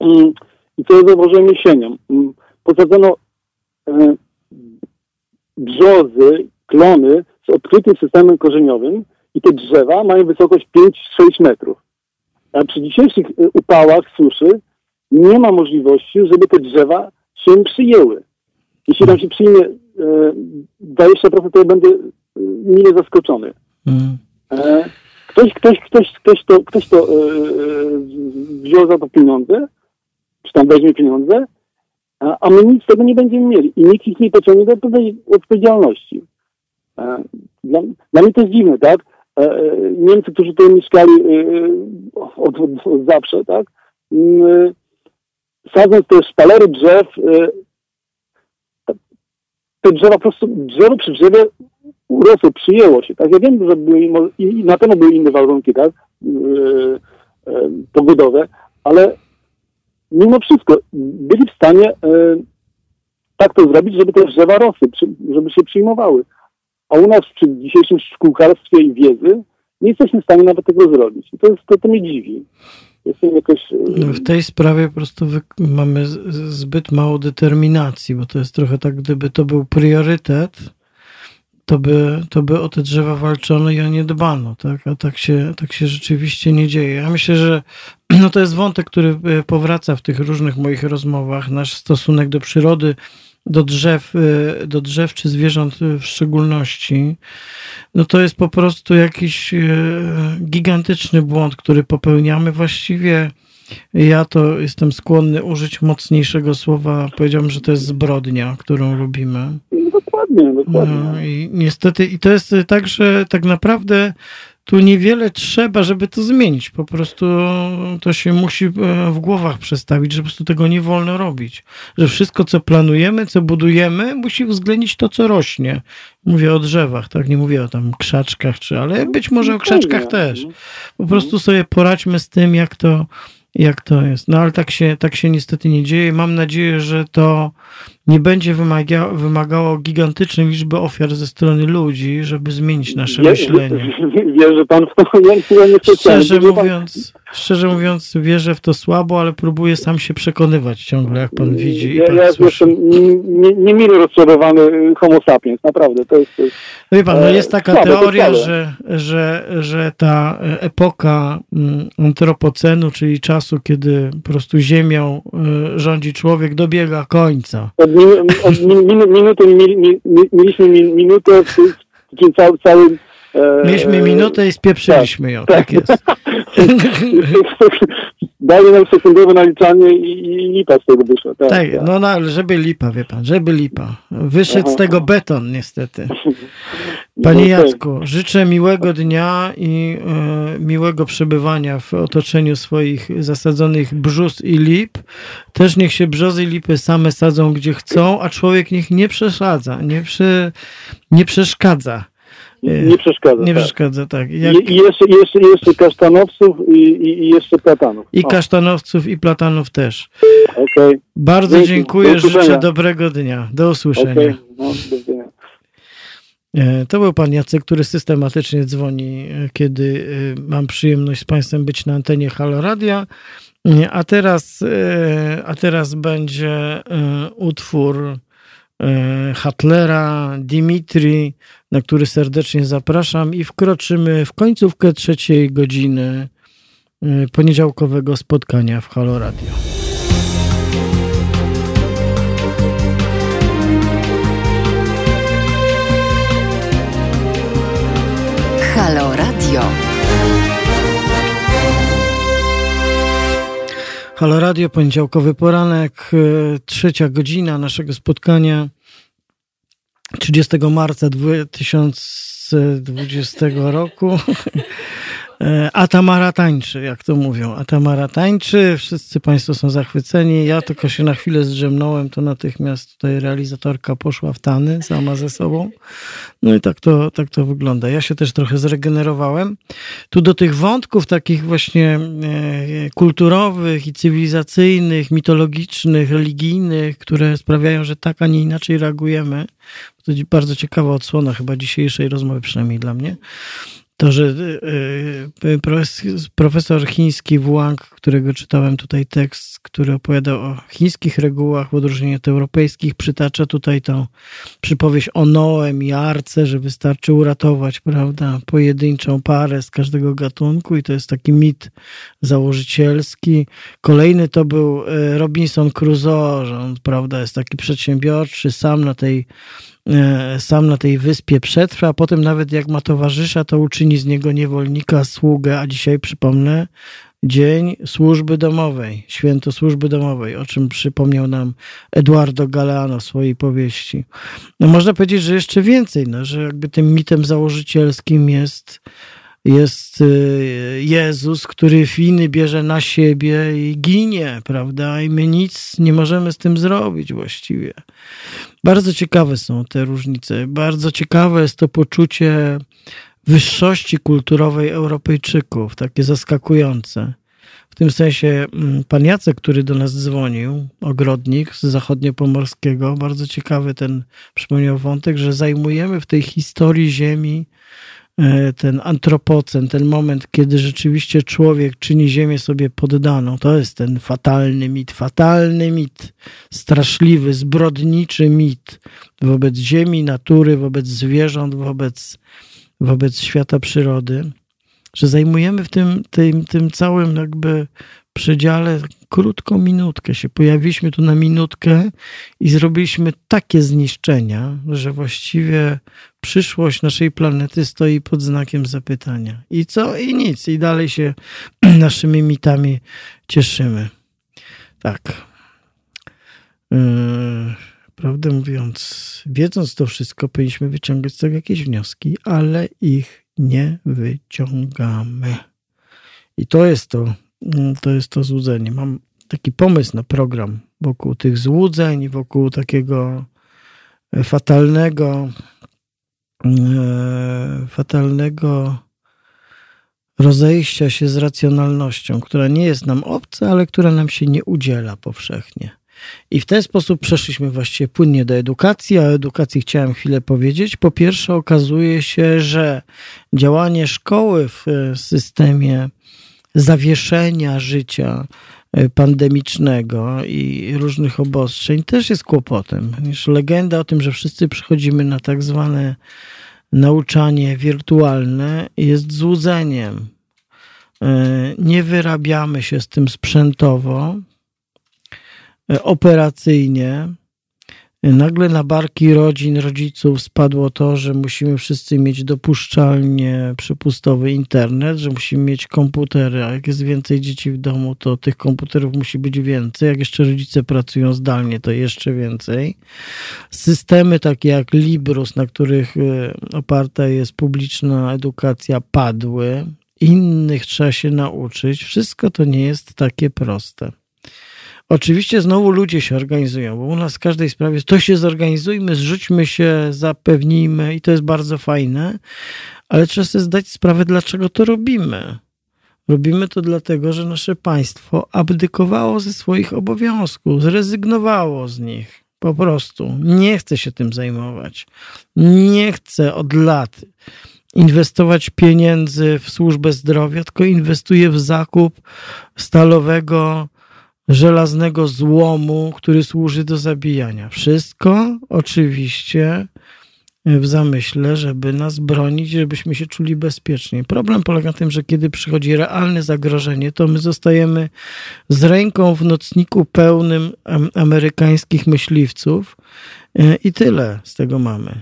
Mm, i co zauważyłem jesienią. Posadzono e, brzozy, klony z odkrytym systemem korzeniowym i te drzewa mają wysokość 5-6 metrów. A przy dzisiejszych e, upałach, suszy nie ma możliwości, żeby te drzewa się przyjęły. Jeśli tam się przyjmie e, 20%, to ja będę e, mile zaskoczony. Mm. E, Ktoś, ktoś, ktoś, ktoś to, ktoś to wziął za to pieniądze, czy tam weźmie pieniądze, a, my nic z tego nie będziemy mieli i nikt ich nie pociągnie do odpowiedzialności- odpowiedzialności. E, Dla, dla mnie to jest dziwne, tak? E, e, Niemcy, którzy tutaj mieszkali e, od, od, zawsze, tak? Mm, Sadząc te szpalery drzew, te drzewa po prostu, drzewo przy drzewie urosło, przyjęło się, tak? Ja wiem, że były, i, na pewno były inne warunki, tak? Yy, pogodowe, ale mimo wszystko byli w stanie tak to zrobić, żeby te drzewa rosły, żeby się przyjmowały. A u nas przy dzisiejszym szkółkarstwie i wiedzy nie jesteśmy w stanie nawet tego zrobić. I to, jest, to, to mnie dziwi. Jakoś... W tej sprawie po prostu mamy zbyt mało determinacji, bo to jest trochę tak, gdyby to był priorytet, to by, to by o te drzewa walczono i o nie dbano, tak? A tak się, tak się rzeczywiście nie dzieje. Ja myślę, że no to jest wątek, który e, powraca w tych różnych moich rozmowach. Nasz stosunek do przyrody, do drzew, e, do drzew czy zwierząt e, w szczególności, no to jest po prostu jakiś e, gigantyczny błąd, który popełniamy właściwie. Ja to jestem skłonny użyć mocniejszego słowa. Powiedziałbym, że to jest zbrodnia, którą robimy. Dokładnie, dokładnie. No i niestety, i to jest tak, że tak naprawdę tu niewiele trzeba, żeby to zmienić. Po prostu to się musi e, w głowach przestawić, że po prostu tego nie wolno robić. Że wszystko, co planujemy, co budujemy, musi uwzględnić to, co rośnie. Mówię o drzewach, tak? Nie mówię o tam krzaczkach, czy, ale być może o krzaczkach też. Po prostu sobie poradźmy z tym, jak to, jak to jest. No ale tak się, tak się niestety nie dzieje. Mam nadzieję, że to nie będzie wymaga, wymagało gigantycznej liczby ofiar ze strony ludzi, żeby zmienić nasze Wie- myślenie. wie- Wierzy pan w to? Ja nie. Szczerze pan- mówiąc, szczerze mówiąc, wierzę w to słabo, ale próbuję sam się przekonywać ciągle, jak pan widzi i Ja, pan ja jestem nie- niemile rozczarowany y, homo sapiens, naprawdę. To jest, to jest No wie pan, no E, jest taka słabe, to teoria, że, że, że ta epoka mm, antropocenu, czyli czasu, kiedy po prostu ziemią y, rządzi człowiek, dobiega końca. od, min, od min, min, minuty mi, mi, mi, mieliśmy e, Mieliśmy minutę i spieprzyliśmy ją, tak jest. Daje nam sekundowe naliczanie i, i lipa z tego wyszła. Tak, Tak, tak. no, no ale żeby lipa, wie pan, żeby lipa. Wyszedł z Aha. tego beton, niestety. No Panie okej. Jacku, życzę miłego dnia i e, miłego przebywania w otoczeniu swoich zasadzonych brzus i lip. Też niech się brzozy i lipy same sadzą gdzie chcą, a człowiek niech nie przeszadza, nie, przy, nie przeszkadza. Nie przeszkadza. Nie tak. przeszkadza, tak. Jak, I, jeszcze, jeszcze, jeszcze kasztanowców i, i, i jeszcze platanów. I O, kasztanowców, i platanów też. Okej, Bardzo Dzięki. dziękuję, Do życzę dobrego dnia. Do usłyszenia. okej. No, do widzenia. E, To był pan Jacek, który systematycznie dzwoni, e, kiedy e, mam przyjemność z państwem być na antenie Halo Radia. A teraz, a teraz będzie utwór Hatlera, Dimitri, na który serdecznie zapraszam i wkroczymy w końcówkę trzeciej godziny y, poniedziałkowego spotkania w Halo Radio. Halo Radio. Halo Radio, poniedziałkowy poranek, y, trzecia godzina naszego spotkania. 30 marca 2020 roku. E, a Tamara tańczy, jak to mówią. A Tamara tańczy, wszyscy Państwo są zachwyceni. Ja tylko się na chwilę zdrzemnąłem, to natychmiast tutaj realizatorka poszła w tany sama ze sobą. No i tak to, tak to wygląda. Ja się też trochę zregenerowałem. Tu do tych wątków takich właśnie e, kulturowych i cywilizacyjnych, mitologicznych, religijnych, które sprawiają, że tak, a nie inaczej reagujemy. To bardzo ciekawa odsłona chyba dzisiejszej rozmowy, przynajmniej dla mnie to, że y, y, profesor chiński Wang, którego czytałem tutaj tekst, który opowiadał o chińskich regułach w odróżnieniu od europejskich, przytacza tutaj tą przypowieść o Noem i Arce, że wystarczy uratować, prawda, pojedynczą parę z każdego gatunku i to jest taki mit założycielski. Kolejny to był y, Robinson Crusoe, że on, prawda, jest taki przedsiębiorczy, sam na tej sam na tej wyspie przetrwa, a potem nawet jak ma towarzysza, to uczyni z niego niewolnika, sługę, a dzisiaj przypomnę, Dzień Służby Domowej, Święto Służby Domowej, o czym przypomniał nam Eduardo Galeano w swojej powieści. No można powiedzieć, że jeszcze więcej, no, że jakby tym mitem założycielskim jest jest y, Jezus, który winy bierze na siebie i ginie, prawda? I my nic nie możemy z tym zrobić właściwie. Bardzo ciekawe są te różnice. Bardzo ciekawe jest to poczucie wyższości kulturowej Europejczyków, takie zaskakujące. W tym sensie mm, pan Jacek, który do nas dzwonił, ogrodnik z zachodniopomorskiego, bardzo ciekawy ten przypomniał wątek, że zajmujemy w tej historii Ziemi ten antropocen, ten moment, kiedy rzeczywiście człowiek czyni ziemię sobie poddaną, to jest ten fatalny mit, fatalny mit, straszliwy, zbrodniczy mit wobec ziemi, natury, wobec zwierząt, wobec, wobec świata przyrody, że zajmujemy w tym, tym, tym całym jakby przedziale krótką minutkę. Się pojawiliśmy tu na minutkę i zrobiliśmy takie zniszczenia, że właściwie przyszłość naszej planety stoi pod znakiem zapytania. I co? I nic. I dalej się naszymi mitami cieszymy. Tak. Yy, prawdę mówiąc, wiedząc to wszystko, powinniśmy wyciągać z tego jakieś wnioski, ale ich nie wyciągamy. I to jest to, mm, to jest to złudzenie. Mam taki pomysł na program wokół tych złudzeń, wokół takiego fatalnego, e, fatalnego rozejścia się z racjonalnością, która nie jest nam obca, ale która nam się nie udziela powszechnie. I w ten sposób przeszliśmy właściwie płynnie do edukacji, a o edukacji chciałem chwilę powiedzieć. Po pierwsze, okazuje się, że działanie szkoły w systemie zawieszenia życia e, pandemicznego i różnych obostrzeń też jest kłopotem. Już legenda o tym, że wszyscy przychodzimy na tak zwane nauczanie wirtualne jest złudzeniem. E, nie wyrabiamy się z tym sprzętowo, e, operacyjnie, Nagle na barki rodzin, rodziców spadło to, że musimy wszyscy mieć dopuszczalnie przepustowy internet, że musimy mieć komputery, a jak jest więcej dzieci w domu, to tych komputerów musi być więcej. Jak jeszcze rodzice pracują zdalnie, to jeszcze więcej. Systemy takie jak Librus, na których e, oparta jest publiczna edukacja, padły. Innych trzeba się nauczyć. Wszystko to nie jest takie proste. Oczywiście znowu ludzie się organizują, bo u nas w każdej sprawie to się zorganizujmy, zrzućmy się, zapewnijmy i to jest bardzo fajne, ale trzeba sobie zdać sprawę, dlaczego to robimy. Robimy to dlatego, że nasze państwo abdykowało ze swoich obowiązków, zrezygnowało z nich. Po prostu nie chce się tym zajmować. Nie chce od lat inwestować pieniędzy w służbę zdrowia, tylko inwestuje w zakup stalowego żelaznego złomu, który służy do zabijania. Wszystko oczywiście w zamyśle, żeby nas bronić, żebyśmy się czuli bezpiecznie. Problem polega na tym, że kiedy przychodzi realne zagrożenie, to my zostajemy z ręką w nocniku pełnym amerykańskich myśliwców e, i tyle z tego mamy.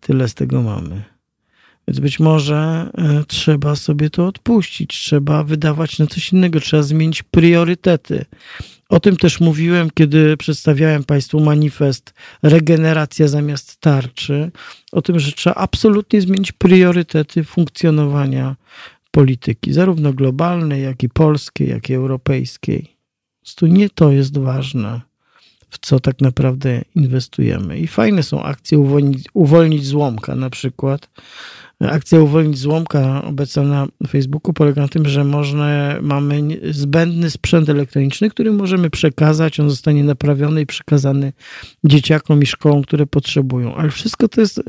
Tyle z tego mamy. Więc być może e, trzeba sobie to odpuścić, trzeba wydawać na coś innego, trzeba zmienić priorytety. O tym też mówiłem, kiedy przedstawiałem Państwu manifest Regeneracja zamiast tarczy. O tym, że trzeba absolutnie zmienić priorytety funkcjonowania polityki, zarówno globalnej, jak i polskiej, jak i europejskiej. Prostu nie to jest ważne, w co tak naprawdę inwestujemy. I fajne są akcje uwolnić, uwolnić złomka na przykład Akcja Uwolnić Złomka obecna na Facebooku polega na tym, że można, mamy zbędny sprzęt elektroniczny, który możemy przekazać, on zostanie naprawiony i przekazany dzieciakom i szkołom, które potrzebują. Ale wszystko to jest,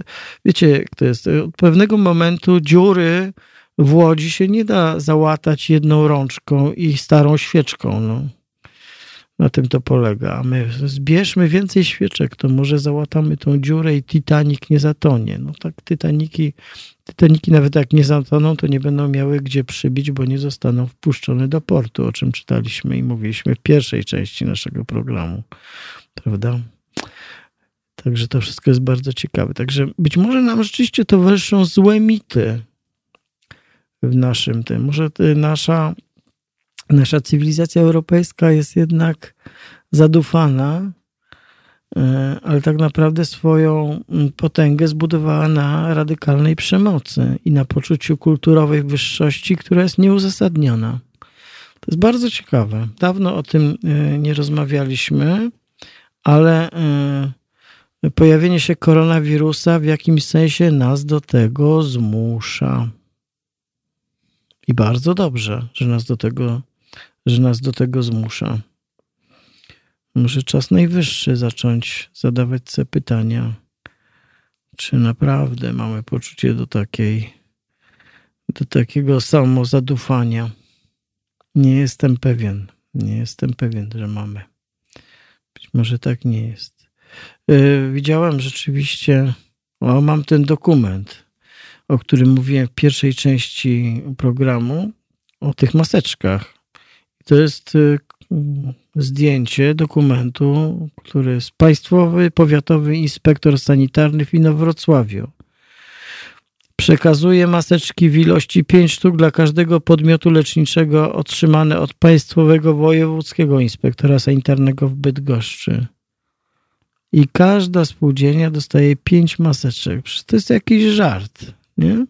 wiecie, jak to jest, od pewnego momentu dziury w łodzi się nie da załatać jedną rączką i starą świeczką. No. Na tym to polega. My zbierzmy więcej świeczek, to może załatamy tą dziurę i Titanic nie zatonie. No tak, Titaniki, Titaniki nawet jak nie zatoną, to nie będą miały gdzie przybić, bo nie zostaną wpuszczone do portu, o czym czytaliśmy i mówiliśmy w pierwszej części naszego programu. Prawda? Także to wszystko jest bardzo ciekawe. Także być może nam rzeczywiście towarzyszą złe mity w naszym tym. Może nasza nasza cywilizacja europejska jest jednak zadufana, e, ale tak naprawdę swoją potęgę zbudowała na radykalnej przemocy i na poczuciu kulturowej wyższości, która jest nieuzasadniona. To jest bardzo ciekawe. Dawno o tym e, nie rozmawialiśmy, ale e, pojawienie się koronawirusa w jakimś sensie nas do tego zmusza. I bardzo dobrze, że nas do tego że nas do tego zmusza. Może czas najwyższy zacząć zadawać sobie pytania, czy naprawdę mamy poczucie do takiej, do takiego samozadufania. Nie jestem pewien, nie jestem pewien, że mamy. Być może tak nie jest. Yy, widziałem rzeczywiście, o, mam ten dokument, o którym mówiłem w pierwszej części programu, o tych maseczkach to jest y, zdjęcie dokumentu, który jest Państwowy Powiatowy Inspektor Sanitarny w Inowrocławiu. Przekazuje maseczki w ilości 5 sztuk dla każdego podmiotu leczniczego otrzymane od Państwowego Wojewódzkiego Inspektora Sanitarnego w Bydgoszczy. I każda spółdzielnia dostaje 5 maseczek. Przecież to jest jakiś żart, nie?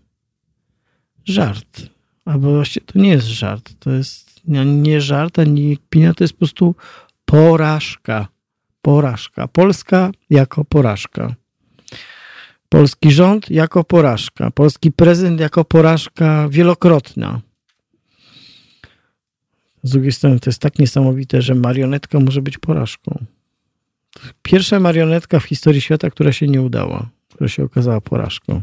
Żart. Albo właściwie to nie jest żart, to jest nie żart, ani kpina, to jest po prostu porażka. Porażka. Polska jako porażka. Polski rząd jako porażka. Polski prezydent jako porażka wielokrotna. Z drugiej strony to jest tak niesamowite, że marionetka może być porażką. Pierwsza marionetka w historii świata, która się nie udała, która się okazała porażką.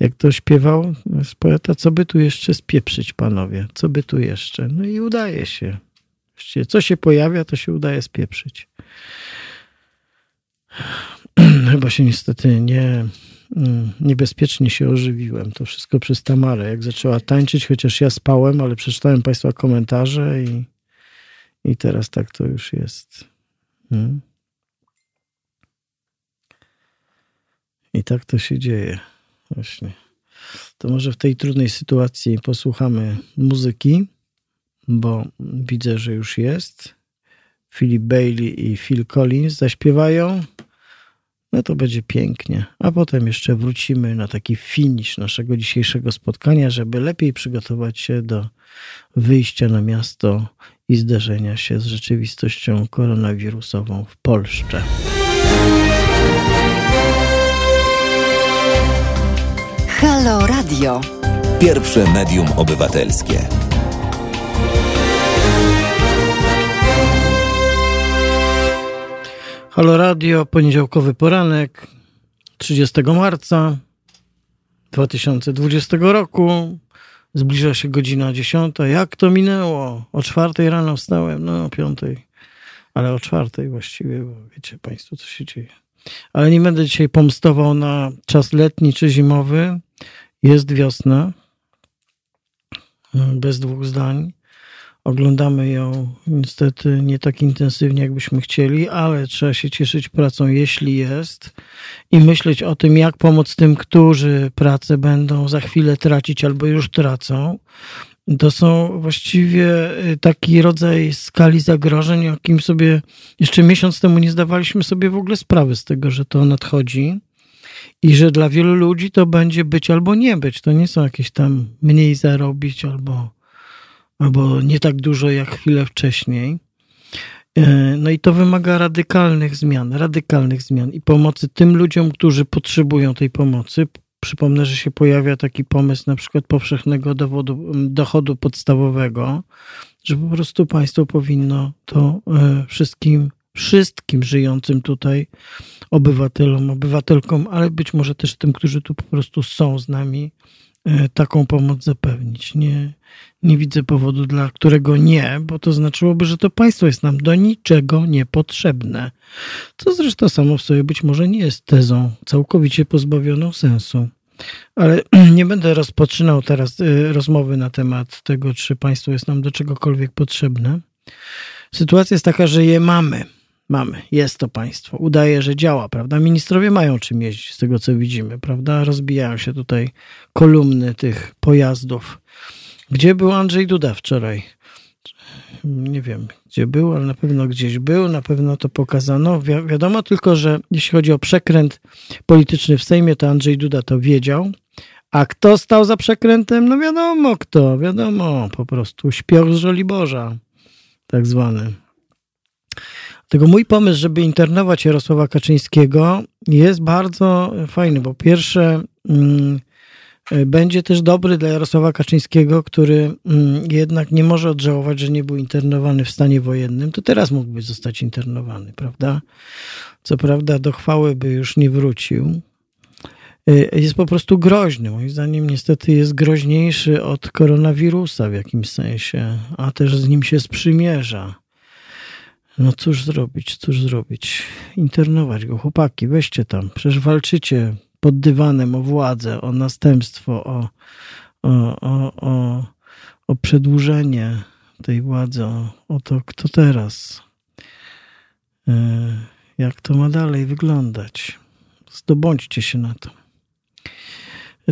Jak to śpiewał z poeta, co by tu jeszcze spieprzyć, panowie? Co by tu jeszcze? No i udaje się. Co się pojawia, to się udaje spieprzyć. Chyba się niestety nie, mm, niebezpiecznie się ożywiłem. To wszystko przez Tamarę. Jak zaczęła tańczyć, chociaż ja spałem, ale przeczytałem Państwa komentarze i, i teraz tak to już jest. Hmm? I tak to się dzieje. Właśnie. To może w tej trudnej sytuacji posłuchamy muzyki, bo widzę, że już jest. Philip Bailey i Phil Collins zaśpiewają. No to będzie pięknie. A potem jeszcze wrócimy na taki finisz naszego dzisiejszego spotkania, żeby lepiej przygotować się do wyjścia na miasto i zderzenia się z rzeczywistością koronawirusową w Polsce. Halo Radio. Pierwsze medium obywatelskie. Halo Radio, poniedziałkowy poranek 30 marca 2020 roku. Zbliża się godzina 10. Jak to minęło? O czwartej rano wstałem, no o piątej, ale o czwartej właściwie, bo wiecie Państwo, co się dzieje. Ale nie będę dzisiaj pomstował na czas letni czy zimowy. Jest wiosna. Bez dwóch zdań. Oglądamy ją niestety nie tak intensywnie, jakbyśmy chcieli, ale trzeba się cieszyć pracą, jeśli jest, i myśleć o tym, jak pomóc tym, którzy pracę będą za chwilę tracić albo już tracą. To są właściwie y, taki rodzaj skali zagrożeń, o jakim sobie jeszcze miesiąc temu nie zdawaliśmy sobie w ogóle sprawy z tego, że to nadchodzi i że dla wielu ludzi to będzie być albo nie być. To nie są jakieś tam mniej zarobić albo, albo nie tak dużo jak chwilę wcześniej. E, no i to wymaga radykalnych zmian, radykalnych zmian i pomocy tym ludziom, którzy potrzebują tej pomocy. Przypomnę, że się pojawia taki pomysł na przykład powszechnego dowodu, dochodu podstawowego, że po prostu państwo powinno to e, wszystkim wszystkim żyjącym tutaj obywatelom, obywatelkom, ale być może też tym, którzy tu po prostu są z nami, e, taką pomoc zapewnić. Nie, nie widzę powodu, dla którego nie, bo to znaczyłoby, że to państwo jest nam do niczego niepotrzebne. Co zresztą samo w sobie być może nie jest tezą całkowicie pozbawioną sensu. Ale nie będę rozpoczynał teraz e, rozmowy na temat tego, czy państwo jest nam do czegokolwiek potrzebne. Sytuacja jest taka, że je mamy Mamy, jest to państwo. Udaje, że działa, prawda? Ministrowie mają czym jeździć, z tego co widzimy, prawda? Rozbijają się tutaj kolumny tych pojazdów. Gdzie był Andrzej Duda wczoraj? Nie wiem, gdzie był, ale na pewno gdzieś był, na pewno to pokazano. Wi wiadomo tylko, że jeśli chodzi o przekręt polityczny w Sejmie, to Andrzej Duda to wiedział. A kto stał za przekrętem? No wiadomo kto, wiadomo, po prostu śpioch z Żoliborza, tak zwany. Tego mój pomysł, żeby internować Jarosława Kaczyńskiego jest bardzo fajny, bo pierwsze mm, będzie też dobry dla Jarosława Kaczyńskiego, który mm, jednak nie może odżałować, że nie był internowany w stanie wojennym, to teraz mógłby zostać internowany, prawda? Co prawda do chwały by już nie wrócił. Y, jest po prostu groźny. Moim zdaniem niestety jest groźniejszy od koronawirusa w jakimś sensie, a też z nim się sprzymierza. No cóż zrobić, cóż zrobić? Internować go, chłopaki, weźcie tam. Przecież walczycie pod dywanem o władzę, o następstwo, o, o, o, o, o przedłużenie tej władzy, o, o to, kto teraz, e, jak to ma dalej wyglądać. Zdobądźcie się na to.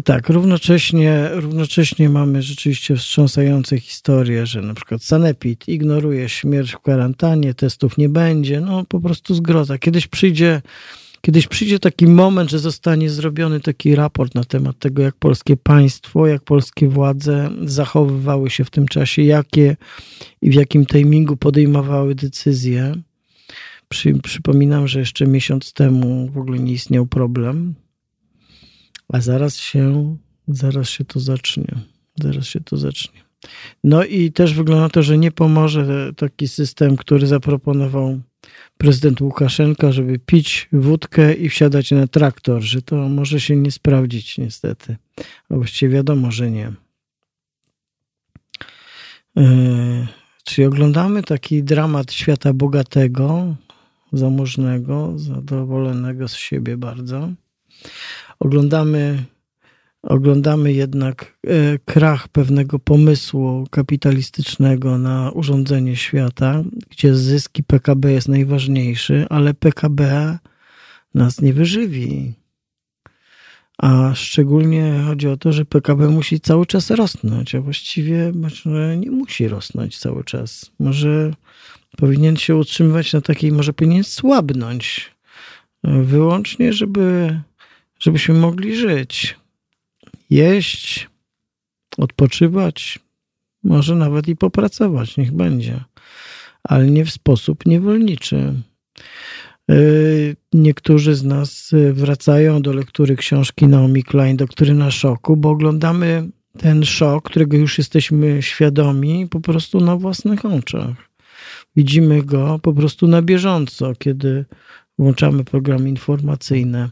Tak, równocześnie, równocześnie mamy rzeczywiście wstrząsające historie, że na przykład Sanepid ignoruje śmierć w kwarantannie, testów nie będzie, no po prostu zgroza. Kiedyś przyjdzie, kiedyś przyjdzie taki moment, że zostanie zrobiony taki raport na temat tego, jak polskie państwo, jak polskie władze zachowywały się w tym czasie, jakie i w jakim timingu podejmowały decyzje. Przy, przypominam, że jeszcze miesiąc temu w ogóle nie istniał problem a zaraz się, zaraz się to zacznie. Zaraz się to zacznie. No i też wygląda to, że nie pomoże taki system, który zaproponował prezydent Łukaszenka, żeby pić wódkę i wsiadać na traktor, że to może się nie sprawdzić niestety. A właściwie wiadomo, że nie. Yy, czyli oglądamy taki dramat świata bogatego, zamożnego, zadowolonego z siebie bardzo oglądamy, oglądamy jednak e, krach pewnego pomysłu kapitalistycznego na urządzenie świata, gdzie zyski PKB jest najważniejszy, ale PKB nas nie wyżywi. A szczególnie chodzi o to, że PKB musi cały czas rosnąć, a właściwie może nie musi rosnąć cały czas. Może powinien się utrzymywać na takiej, może powinien słabnąć. Wyłącznie, żeby żebyśmy mogli żyć, jeść, odpoczywać, może nawet i popracować, niech będzie, ale nie w sposób niewolniczy. Y, niektórzy z nas wracają do lektury książki Naomi Klein, Doktryna Szoku, bo oglądamy ten szok, którego już jesteśmy świadomi po prostu na własnych oczach. Widzimy go po prostu na bieżąco, kiedy włączamy programy informacyjne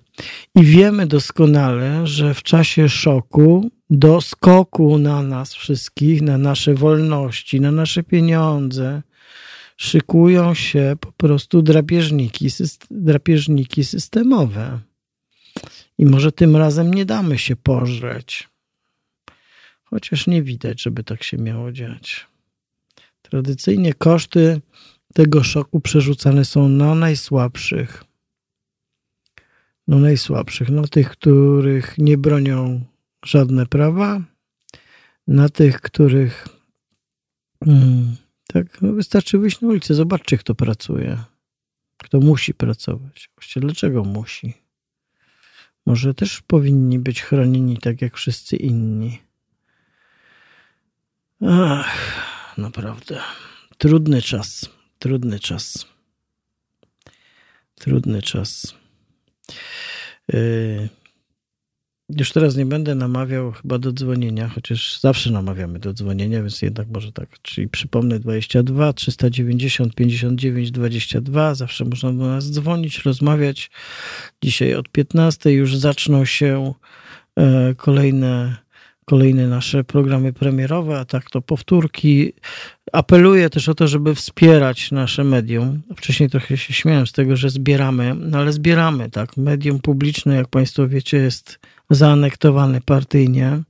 i wiemy doskonale, że w czasie szoku, do skoku na nas wszystkich, na nasze wolności, na nasze pieniądze, szykują się po prostu drapieżniki, drapieżniki systemowe. I może tym razem nie damy się pożreć. Chociaż nie widać, żeby tak się miało dziać. Tradycyjnie koszty tego szoku przerzucane są na najsłabszych. No najsłabszych, na tych, których nie bronią żadne prawa, na tych, których hmm, tak, no wystarczy wyjść na ulicę, zobaczcie, kto pracuje, kto musi pracować. Właściwie dlaczego musi? Może też powinni być chronieni tak jak wszyscy inni. Ach, naprawdę. Trudny czas. Trudny czas. Trudny czas. Yy, już teraz nie będę namawiał chyba do dzwonienia, chociaż zawsze namawiamy do dzwonienia, więc jednak może tak. Czyli przypomnę 22 390 59 22. Zawsze można do nas dzwonić, rozmawiać. Dzisiaj od 15 już zaczną się e, kolejne kolejne nasze programy premierowe, a tak to powtórki. Apeluję też o to, żeby wspierać nasze medium. Wcześniej trochę się śmiałem z tego, że zbieramy, no ale zbieramy, tak. Medium publiczne, jak Państwo wiecie, jest zaanektowane partyjnie.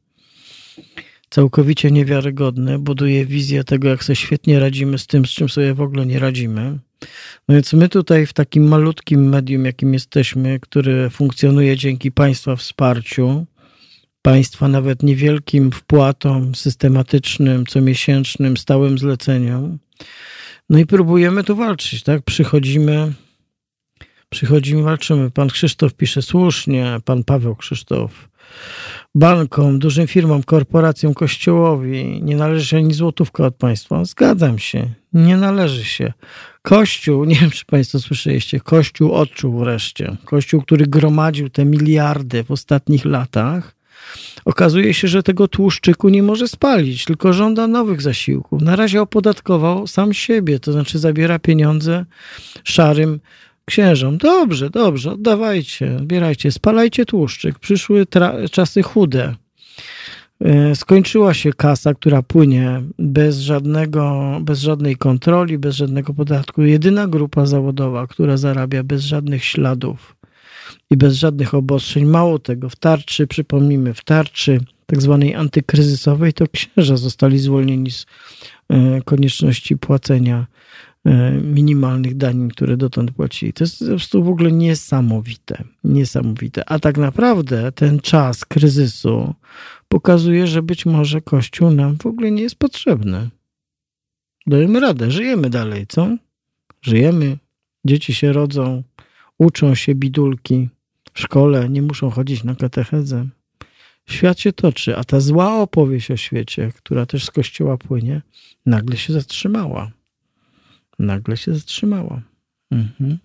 Całkowicie niewiarygodne, buduje wizję tego, jak sobie świetnie radzimy z tym, z czym sobie w ogóle nie radzimy. No więc my tutaj w takim malutkim medium, jakim jesteśmy, który funkcjonuje dzięki Państwa wsparciu, państwa nawet niewielkim wpłatom systematycznym, comiesięcznym, stałym zleceniom. No i próbujemy tu walczyć, tak? Przychodzimy, przychodzimy, walczymy. Pan Krzysztof pisze słusznie, pan Paweł Krzysztof. Bankom, dużym firmom, korporacjom, kościołowi nie należy się ani złotówka od państwa. Zgadzam się, nie należy się. Kościół, nie wiem czy Państwo słyszeliście, Kościół odczuł wreszcie. Kościół, który gromadził te miliardy w ostatnich latach, Okazuje się, że tego tłuszczyku nie może spalić, tylko żąda nowych zasiłków. Na razie opodatkował sam siebie, to znaczy zabiera pieniądze szarym księżom. Dobrze, dobrze, oddawajcie, zbierajcie, spalajcie tłuszczyk. Przyszły czasy chude. E, skończyła się kasa, która płynie bez, żadnego, bez żadnej kontroli, bez żadnego podatku. Jedyna grupa zawodowa, która zarabia bez żadnych śladów i bez żadnych obostrzeń. Mało tego, w tarczy, przypomnijmy, w tarczy tak zwanej antykryzysowej, to księża zostali zwolnieni z e, konieczności płacenia e, minimalnych danin, które dotąd płacili. To jest po prostu w ogóle niesamowite. Niesamowite. A tak naprawdę ten czas kryzysu pokazuje, że być może Kościół nam w ogóle nie jest potrzebny. Dajemy radę, żyjemy dalej, co? Żyjemy, dzieci się rodzą, uczą się bidulki, szkole, nie muszą chodzić na katechezę. Świat się toczy, a ta zła opowieść o świecie, która też z kościoła płynie, nagle się zatrzymała. Nagle się zatrzymała. Mhm.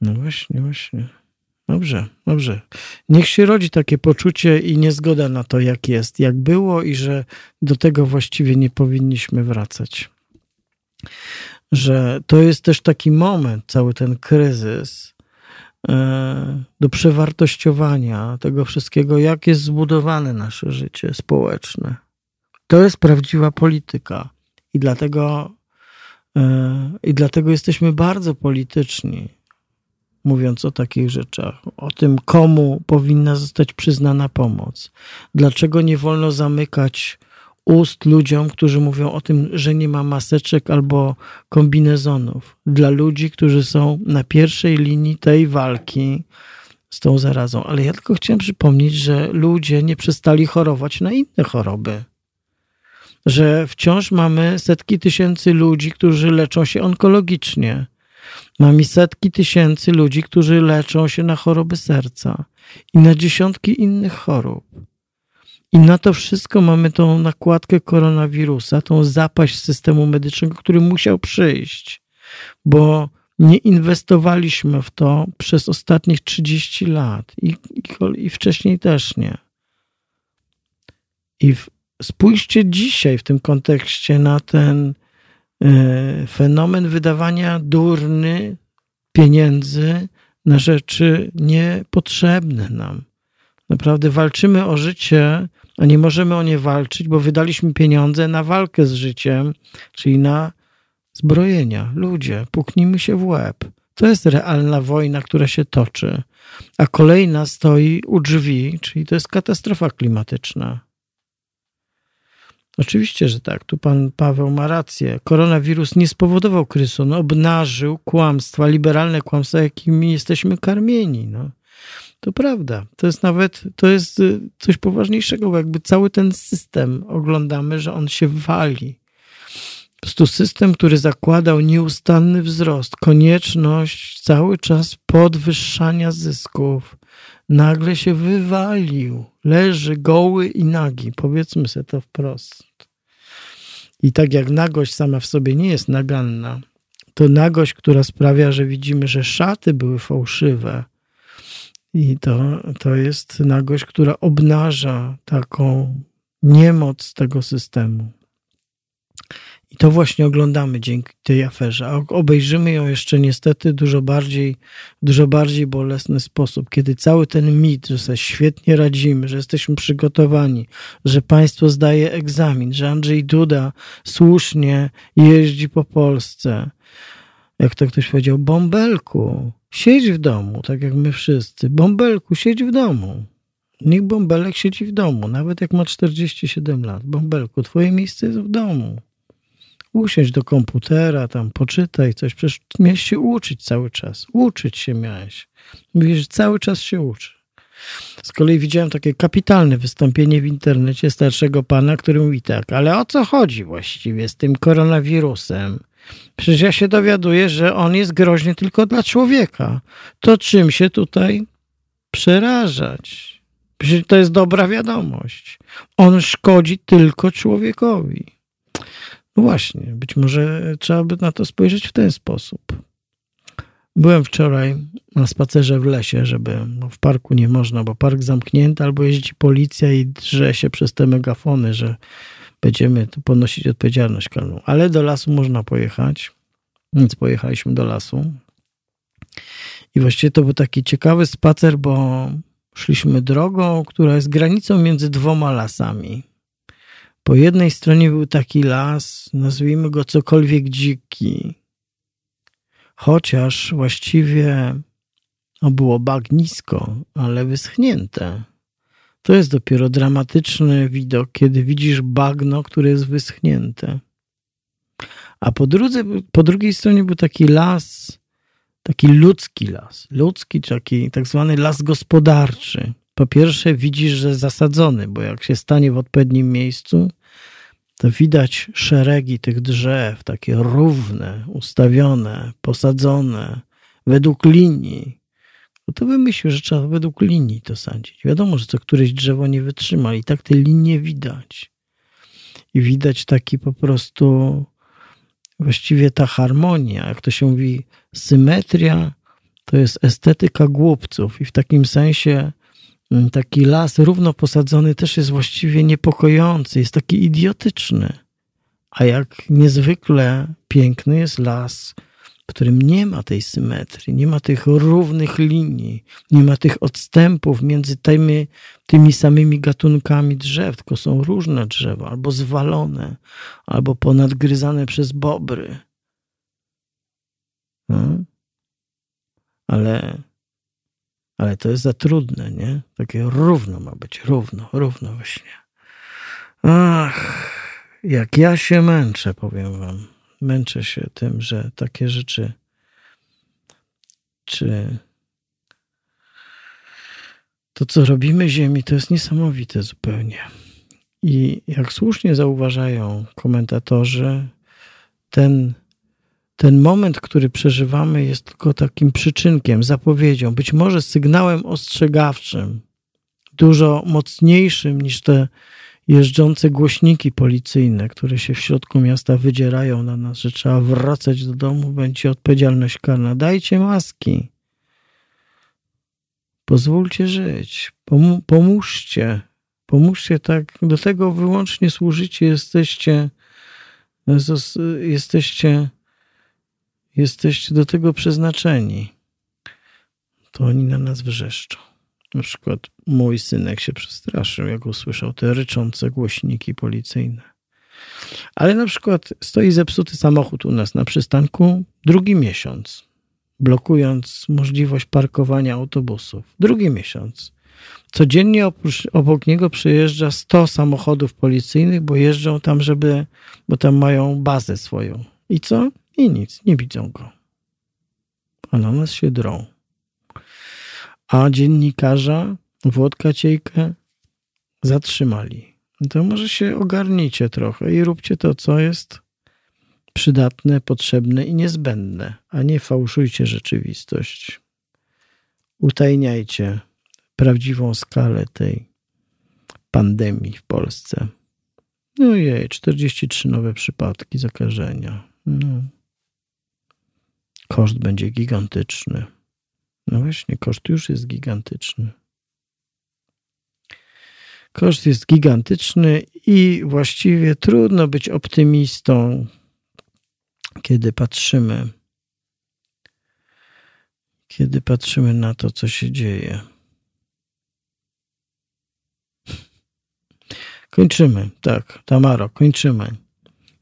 No właśnie, właśnie. Dobrze, dobrze. Niech się rodzi takie poczucie i niezgoda na to, jak jest, jak było i że do tego właściwie nie powinniśmy wracać. Że to jest też taki moment, cały ten kryzys, do przewartościowania tego wszystkiego, jak jest zbudowane nasze życie społeczne. To jest prawdziwa polityka i dlatego, e, i dlatego jesteśmy bardzo polityczni, mówiąc o takich rzeczach, o tym, komu powinna zostać przyznana pomoc, dlaczego nie wolno zamykać ust ludziom, którzy mówią o tym, że nie ma maseczek albo kombinezonów. Dla ludzi, którzy są na pierwszej linii tej walki z tą zarazą. Ale ja tylko chciałem przypomnieć, że ludzie nie przestali chorować na inne choroby. Że wciąż mamy setki tysięcy ludzi, którzy leczą się onkologicznie. Mamy setki tysięcy ludzi, którzy leczą się na choroby serca i na dziesiątki innych chorób. I na to wszystko mamy tą nakładkę koronawirusa, tą zapaść systemu medycznego, który musiał przyjść, bo nie inwestowaliśmy w to przez ostatnich 30 lat i, i, i wcześniej też nie. I w, spójrzcie dzisiaj w tym kontekście na ten e, fenomen wydawania durny pieniędzy na rzeczy niepotrzebne nam. Naprawdę walczymy o życie nie możemy o nie walczyć, bo wydaliśmy pieniądze na walkę z życiem, czyli na zbrojenia. Ludzie, puknijmy się w łeb. To jest realna wojna, która się toczy. A kolejna stoi u drzwi, czyli to jest katastrofa klimatyczna. Oczywiście, że tak. Tu pan Paweł ma rację. Koronawirus nie spowodował kryzysu. On obnażył kłamstwa, liberalne kłamstwa, jakimi jesteśmy karmieni. No. To prawda. To jest nawet, to jest y, coś poważniejszego, bo jakby cały ten system oglądamy, że on się wali. Po prostu system, który zakładał nieustanny wzrost, konieczność cały czas podwyższania zysków, nagle się wywalił. Leży goły i nagi. Powiedzmy sobie to wprost. I tak jak nagość sama w sobie nie jest naganna, to nagość, która sprawia, że widzimy, że szaty były fałszywe, i to, to jest nagość, która obnaża taką niemoc tego systemu. I to właśnie oglądamy dzięki tej aferze. A obejrzymy ją jeszcze niestety dużo bardziej, dużo bardziej bolesny sposób, kiedy cały ten mit, że sobie świetnie radzimy, że jesteśmy przygotowani, że państwo zdaje egzamin, że Andrzej Duda słusznie jeździ po Polsce. Jak to ktoś powiedział, bąbelku, siedź w domu, tak jak my wszyscy. Bąbelku, siedź w domu. Niech bąbelek siedzi w domu, nawet jak ma 47 lat. Bąbelku, twoje miejsce jest w domu usiądź do komputera, tam poczytaj coś. Przecież miałeś się uczyć cały czas. Uczyć się miałeś. Mówisz, cały czas się uczy. Z kolei widziałem takie kapitalne wystąpienie w internecie starszego pana, który mówi tak, ale o co chodzi właściwie z tym koronawirusem? Przecież ja się dowiaduję, że on jest groźny tylko dla człowieka. To czym się tutaj przerażać? Przecież to jest dobra wiadomość. On szkodzi tylko człowiekowi. No właśnie, być może trzeba by na to spojrzeć w ten sposób. Byłem wczoraj na spacerze w lesie, żeby no w parku nie można, bo park zamknięty, albo jeździ policja i drze się przez te megafony, że będziemy ponosić odpowiedzialność karną. Ale do lasu można pojechać, więc pojechaliśmy do lasu. I właściwie to był taki ciekawy spacer, bo szliśmy drogą, która jest granicą między dwoma lasami. Po jednej stronie był taki las, nazwijmy go cokolwiek dziki, chociaż właściwie no było bagnisko, ale wyschnięte. To jest dopiero dramatyczny widok, kiedy widzisz bagno, które jest wyschnięte. A po, drudze, po drugiej stronie był taki las, taki ludzki las, ludzki, taki tak zwany las gospodarczy. Po pierwsze widzisz, że zasadzony, bo jak się stanie w odpowiednim miejscu, to widać szeregi tych drzew, takie równe, ustawione, posadzone według linii. No to wymyślił, że trzeba według linii to sadzić. Wiadomo, że co któreś drzewo nie wytrzyma i tak te linie widać. I widać taki po prostu właściwie ta harmonia, jak to się mówi, symetria, to jest estetyka głupców i w takim sensie Mm, taki las równo posadzony też jest właściwie niepokojący, jest taki idiotyczny. A jak niezwykle piękny jest las, w którym nie ma tej symetrii, nie ma tych równych linii, nie ma tych odstępów między tymi, tymi samymi gatunkami drzew, tylko są różne drzewa, albo zwalone, albo ponadgryzane przez bobry. No. Ale ale to jest za trudne, nie? Takie równo ma być, równo, równo właśnie. Ach, jak ja się męczę, powiem wam. Męczę się tym, że takie rzeczy, czy to, co robimy Ziemi, to jest niesamowite zupełnie. I jak słusznie zauważają komentatorzy, ten ten moment, który przeżywamy, jest tylko takim przyczynkiem, zapowiedzią, być może sygnałem ostrzegawczym, dużo mocniejszym niż te jeżdżące głośniki policyjne, które się w środku miasta wydzierają na nas, że trzeba wracać do domu, będzie odpowiedzialność karna. Dajcie maski. Pozwólcie żyć. pomóżcie. Pomóżcie tak. Do tego wyłącznie służycie. Jesteście, jesteście jesteście do tego przeznaczeni, to oni na nas wrzeszczą. Na przykład mój synek się przestraszył, jak usłyszał te ryczące głośniki policyjne. Ale na przykład stoi zepsuty samochód u nas na przystanku drugi miesiąc, blokując możliwość parkowania autobusów. Drugi miesiąc. Codziennie oprócz, obok niego przejeżdża 100 samochodów policyjnych, bo jeżdżą tam, żeby, bo tam mają bazę swoją. I co? I nic, nie widzą go. A na nas się drą. A dziennikarza Włodka Ciejkę zatrzymali. No to może się ogarnijcie trochę i róbcie to, co jest przydatne, potrzebne i niezbędne, a nie fałszujcie rzeczywistość. Utajniajcie prawdziwą skalę tej pandemii w Polsce. No jej, 43 nowe przypadki zakażenia. No. Koszt będzie gigantyczny. No właśnie, koszt już jest gigantyczny. Koszt jest gigantyczny i właściwie trudno być optymistą, kiedy patrzymy, kiedy patrzymy na to, co się dzieje. Kończymy, tak, Tamaro, kończymy.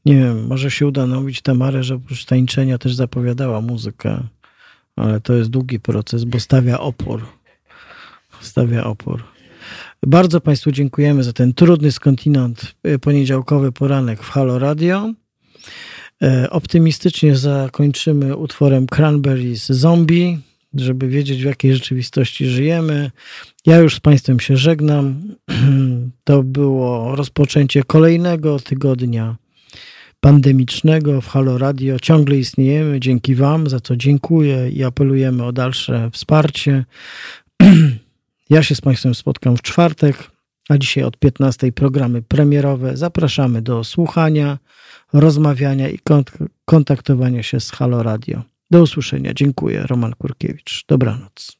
Nie wiem, może się uda namówić Tamarę, że oprócz tańczenia też zapowiadała muzykę, ale to jest długi proces, bo stawia opór. Stawia opór. Bardzo Państwu dziękujemy za ten trudny skądinąd y, poniedziałkowy poranek w Halo Radio. E, optymistycznie zakończymy utworem Cranberries Zombie, żeby wiedzieć w jakiej rzeczywistości żyjemy. Ja już z Państwem się żegnam. To było rozpoczęcie kolejnego tygodnia pandemicznego w Halo Radio. Ciągle istniejemy. Dzięki Wam, za co dziękuję i apelujemy o dalsze wsparcie. Ja się z Państwem spotkam w czwartek, a dzisiaj od 15 programy premierowe. Zapraszamy do słuchania, rozmawiania i kontaktowania się z Halo Radio. Do usłyszenia. Dziękuję. Roman Kurkiewicz. Dobranoc.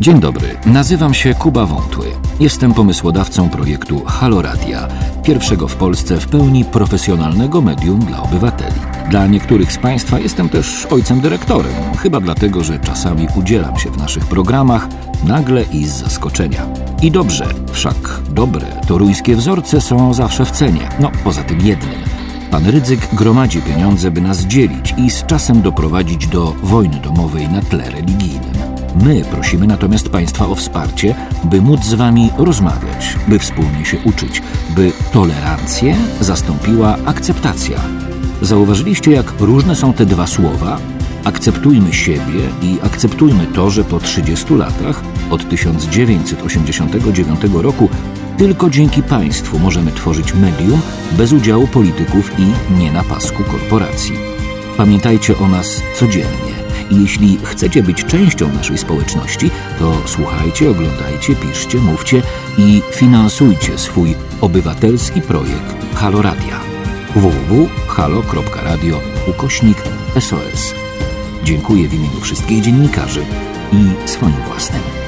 Dzień dobry, nazywam się Kuba Wątły. Jestem pomysłodawcą projektu Haloradia, pierwszego w Polsce w pełni profesjonalnego medium dla obywateli. Dla niektórych z Państwa jestem też ojcem dyrektorem, chyba dlatego, że czasami udzielam się w naszych programach nagle i z zaskoczenia. I dobrze, wszak dobre toruńskie wzorce są zawsze w cenie, no poza tym jednym. Pan Rydzyk gromadzi pieniądze, by nas dzielić i z czasem doprowadzić do wojny domowej na tle religijnym. My prosimy natomiast Państwa o wsparcie, by móc z Wami rozmawiać, by wspólnie się uczyć, by tolerancję zastąpiła akceptacja. Zauważyliście, jak różne są te dwa słowa? Akceptujmy siebie i akceptujmy to, że po 30 latach, od 1989 roku, tylko dzięki państwu możemy tworzyć medium bez udziału polityków i nie na pasku korporacji. Pamiętajcie o nas codziennie. I jeśli chcecie być częścią naszej społeczności, to słuchajcie, oglądajcie, piszcie, mówcie i finansujcie swój obywatelski projekt Halo Radia. www.halo.radio ukośnik SOS. Dziękuję w imieniu wszystkich dziennikarzy i swoim własnym.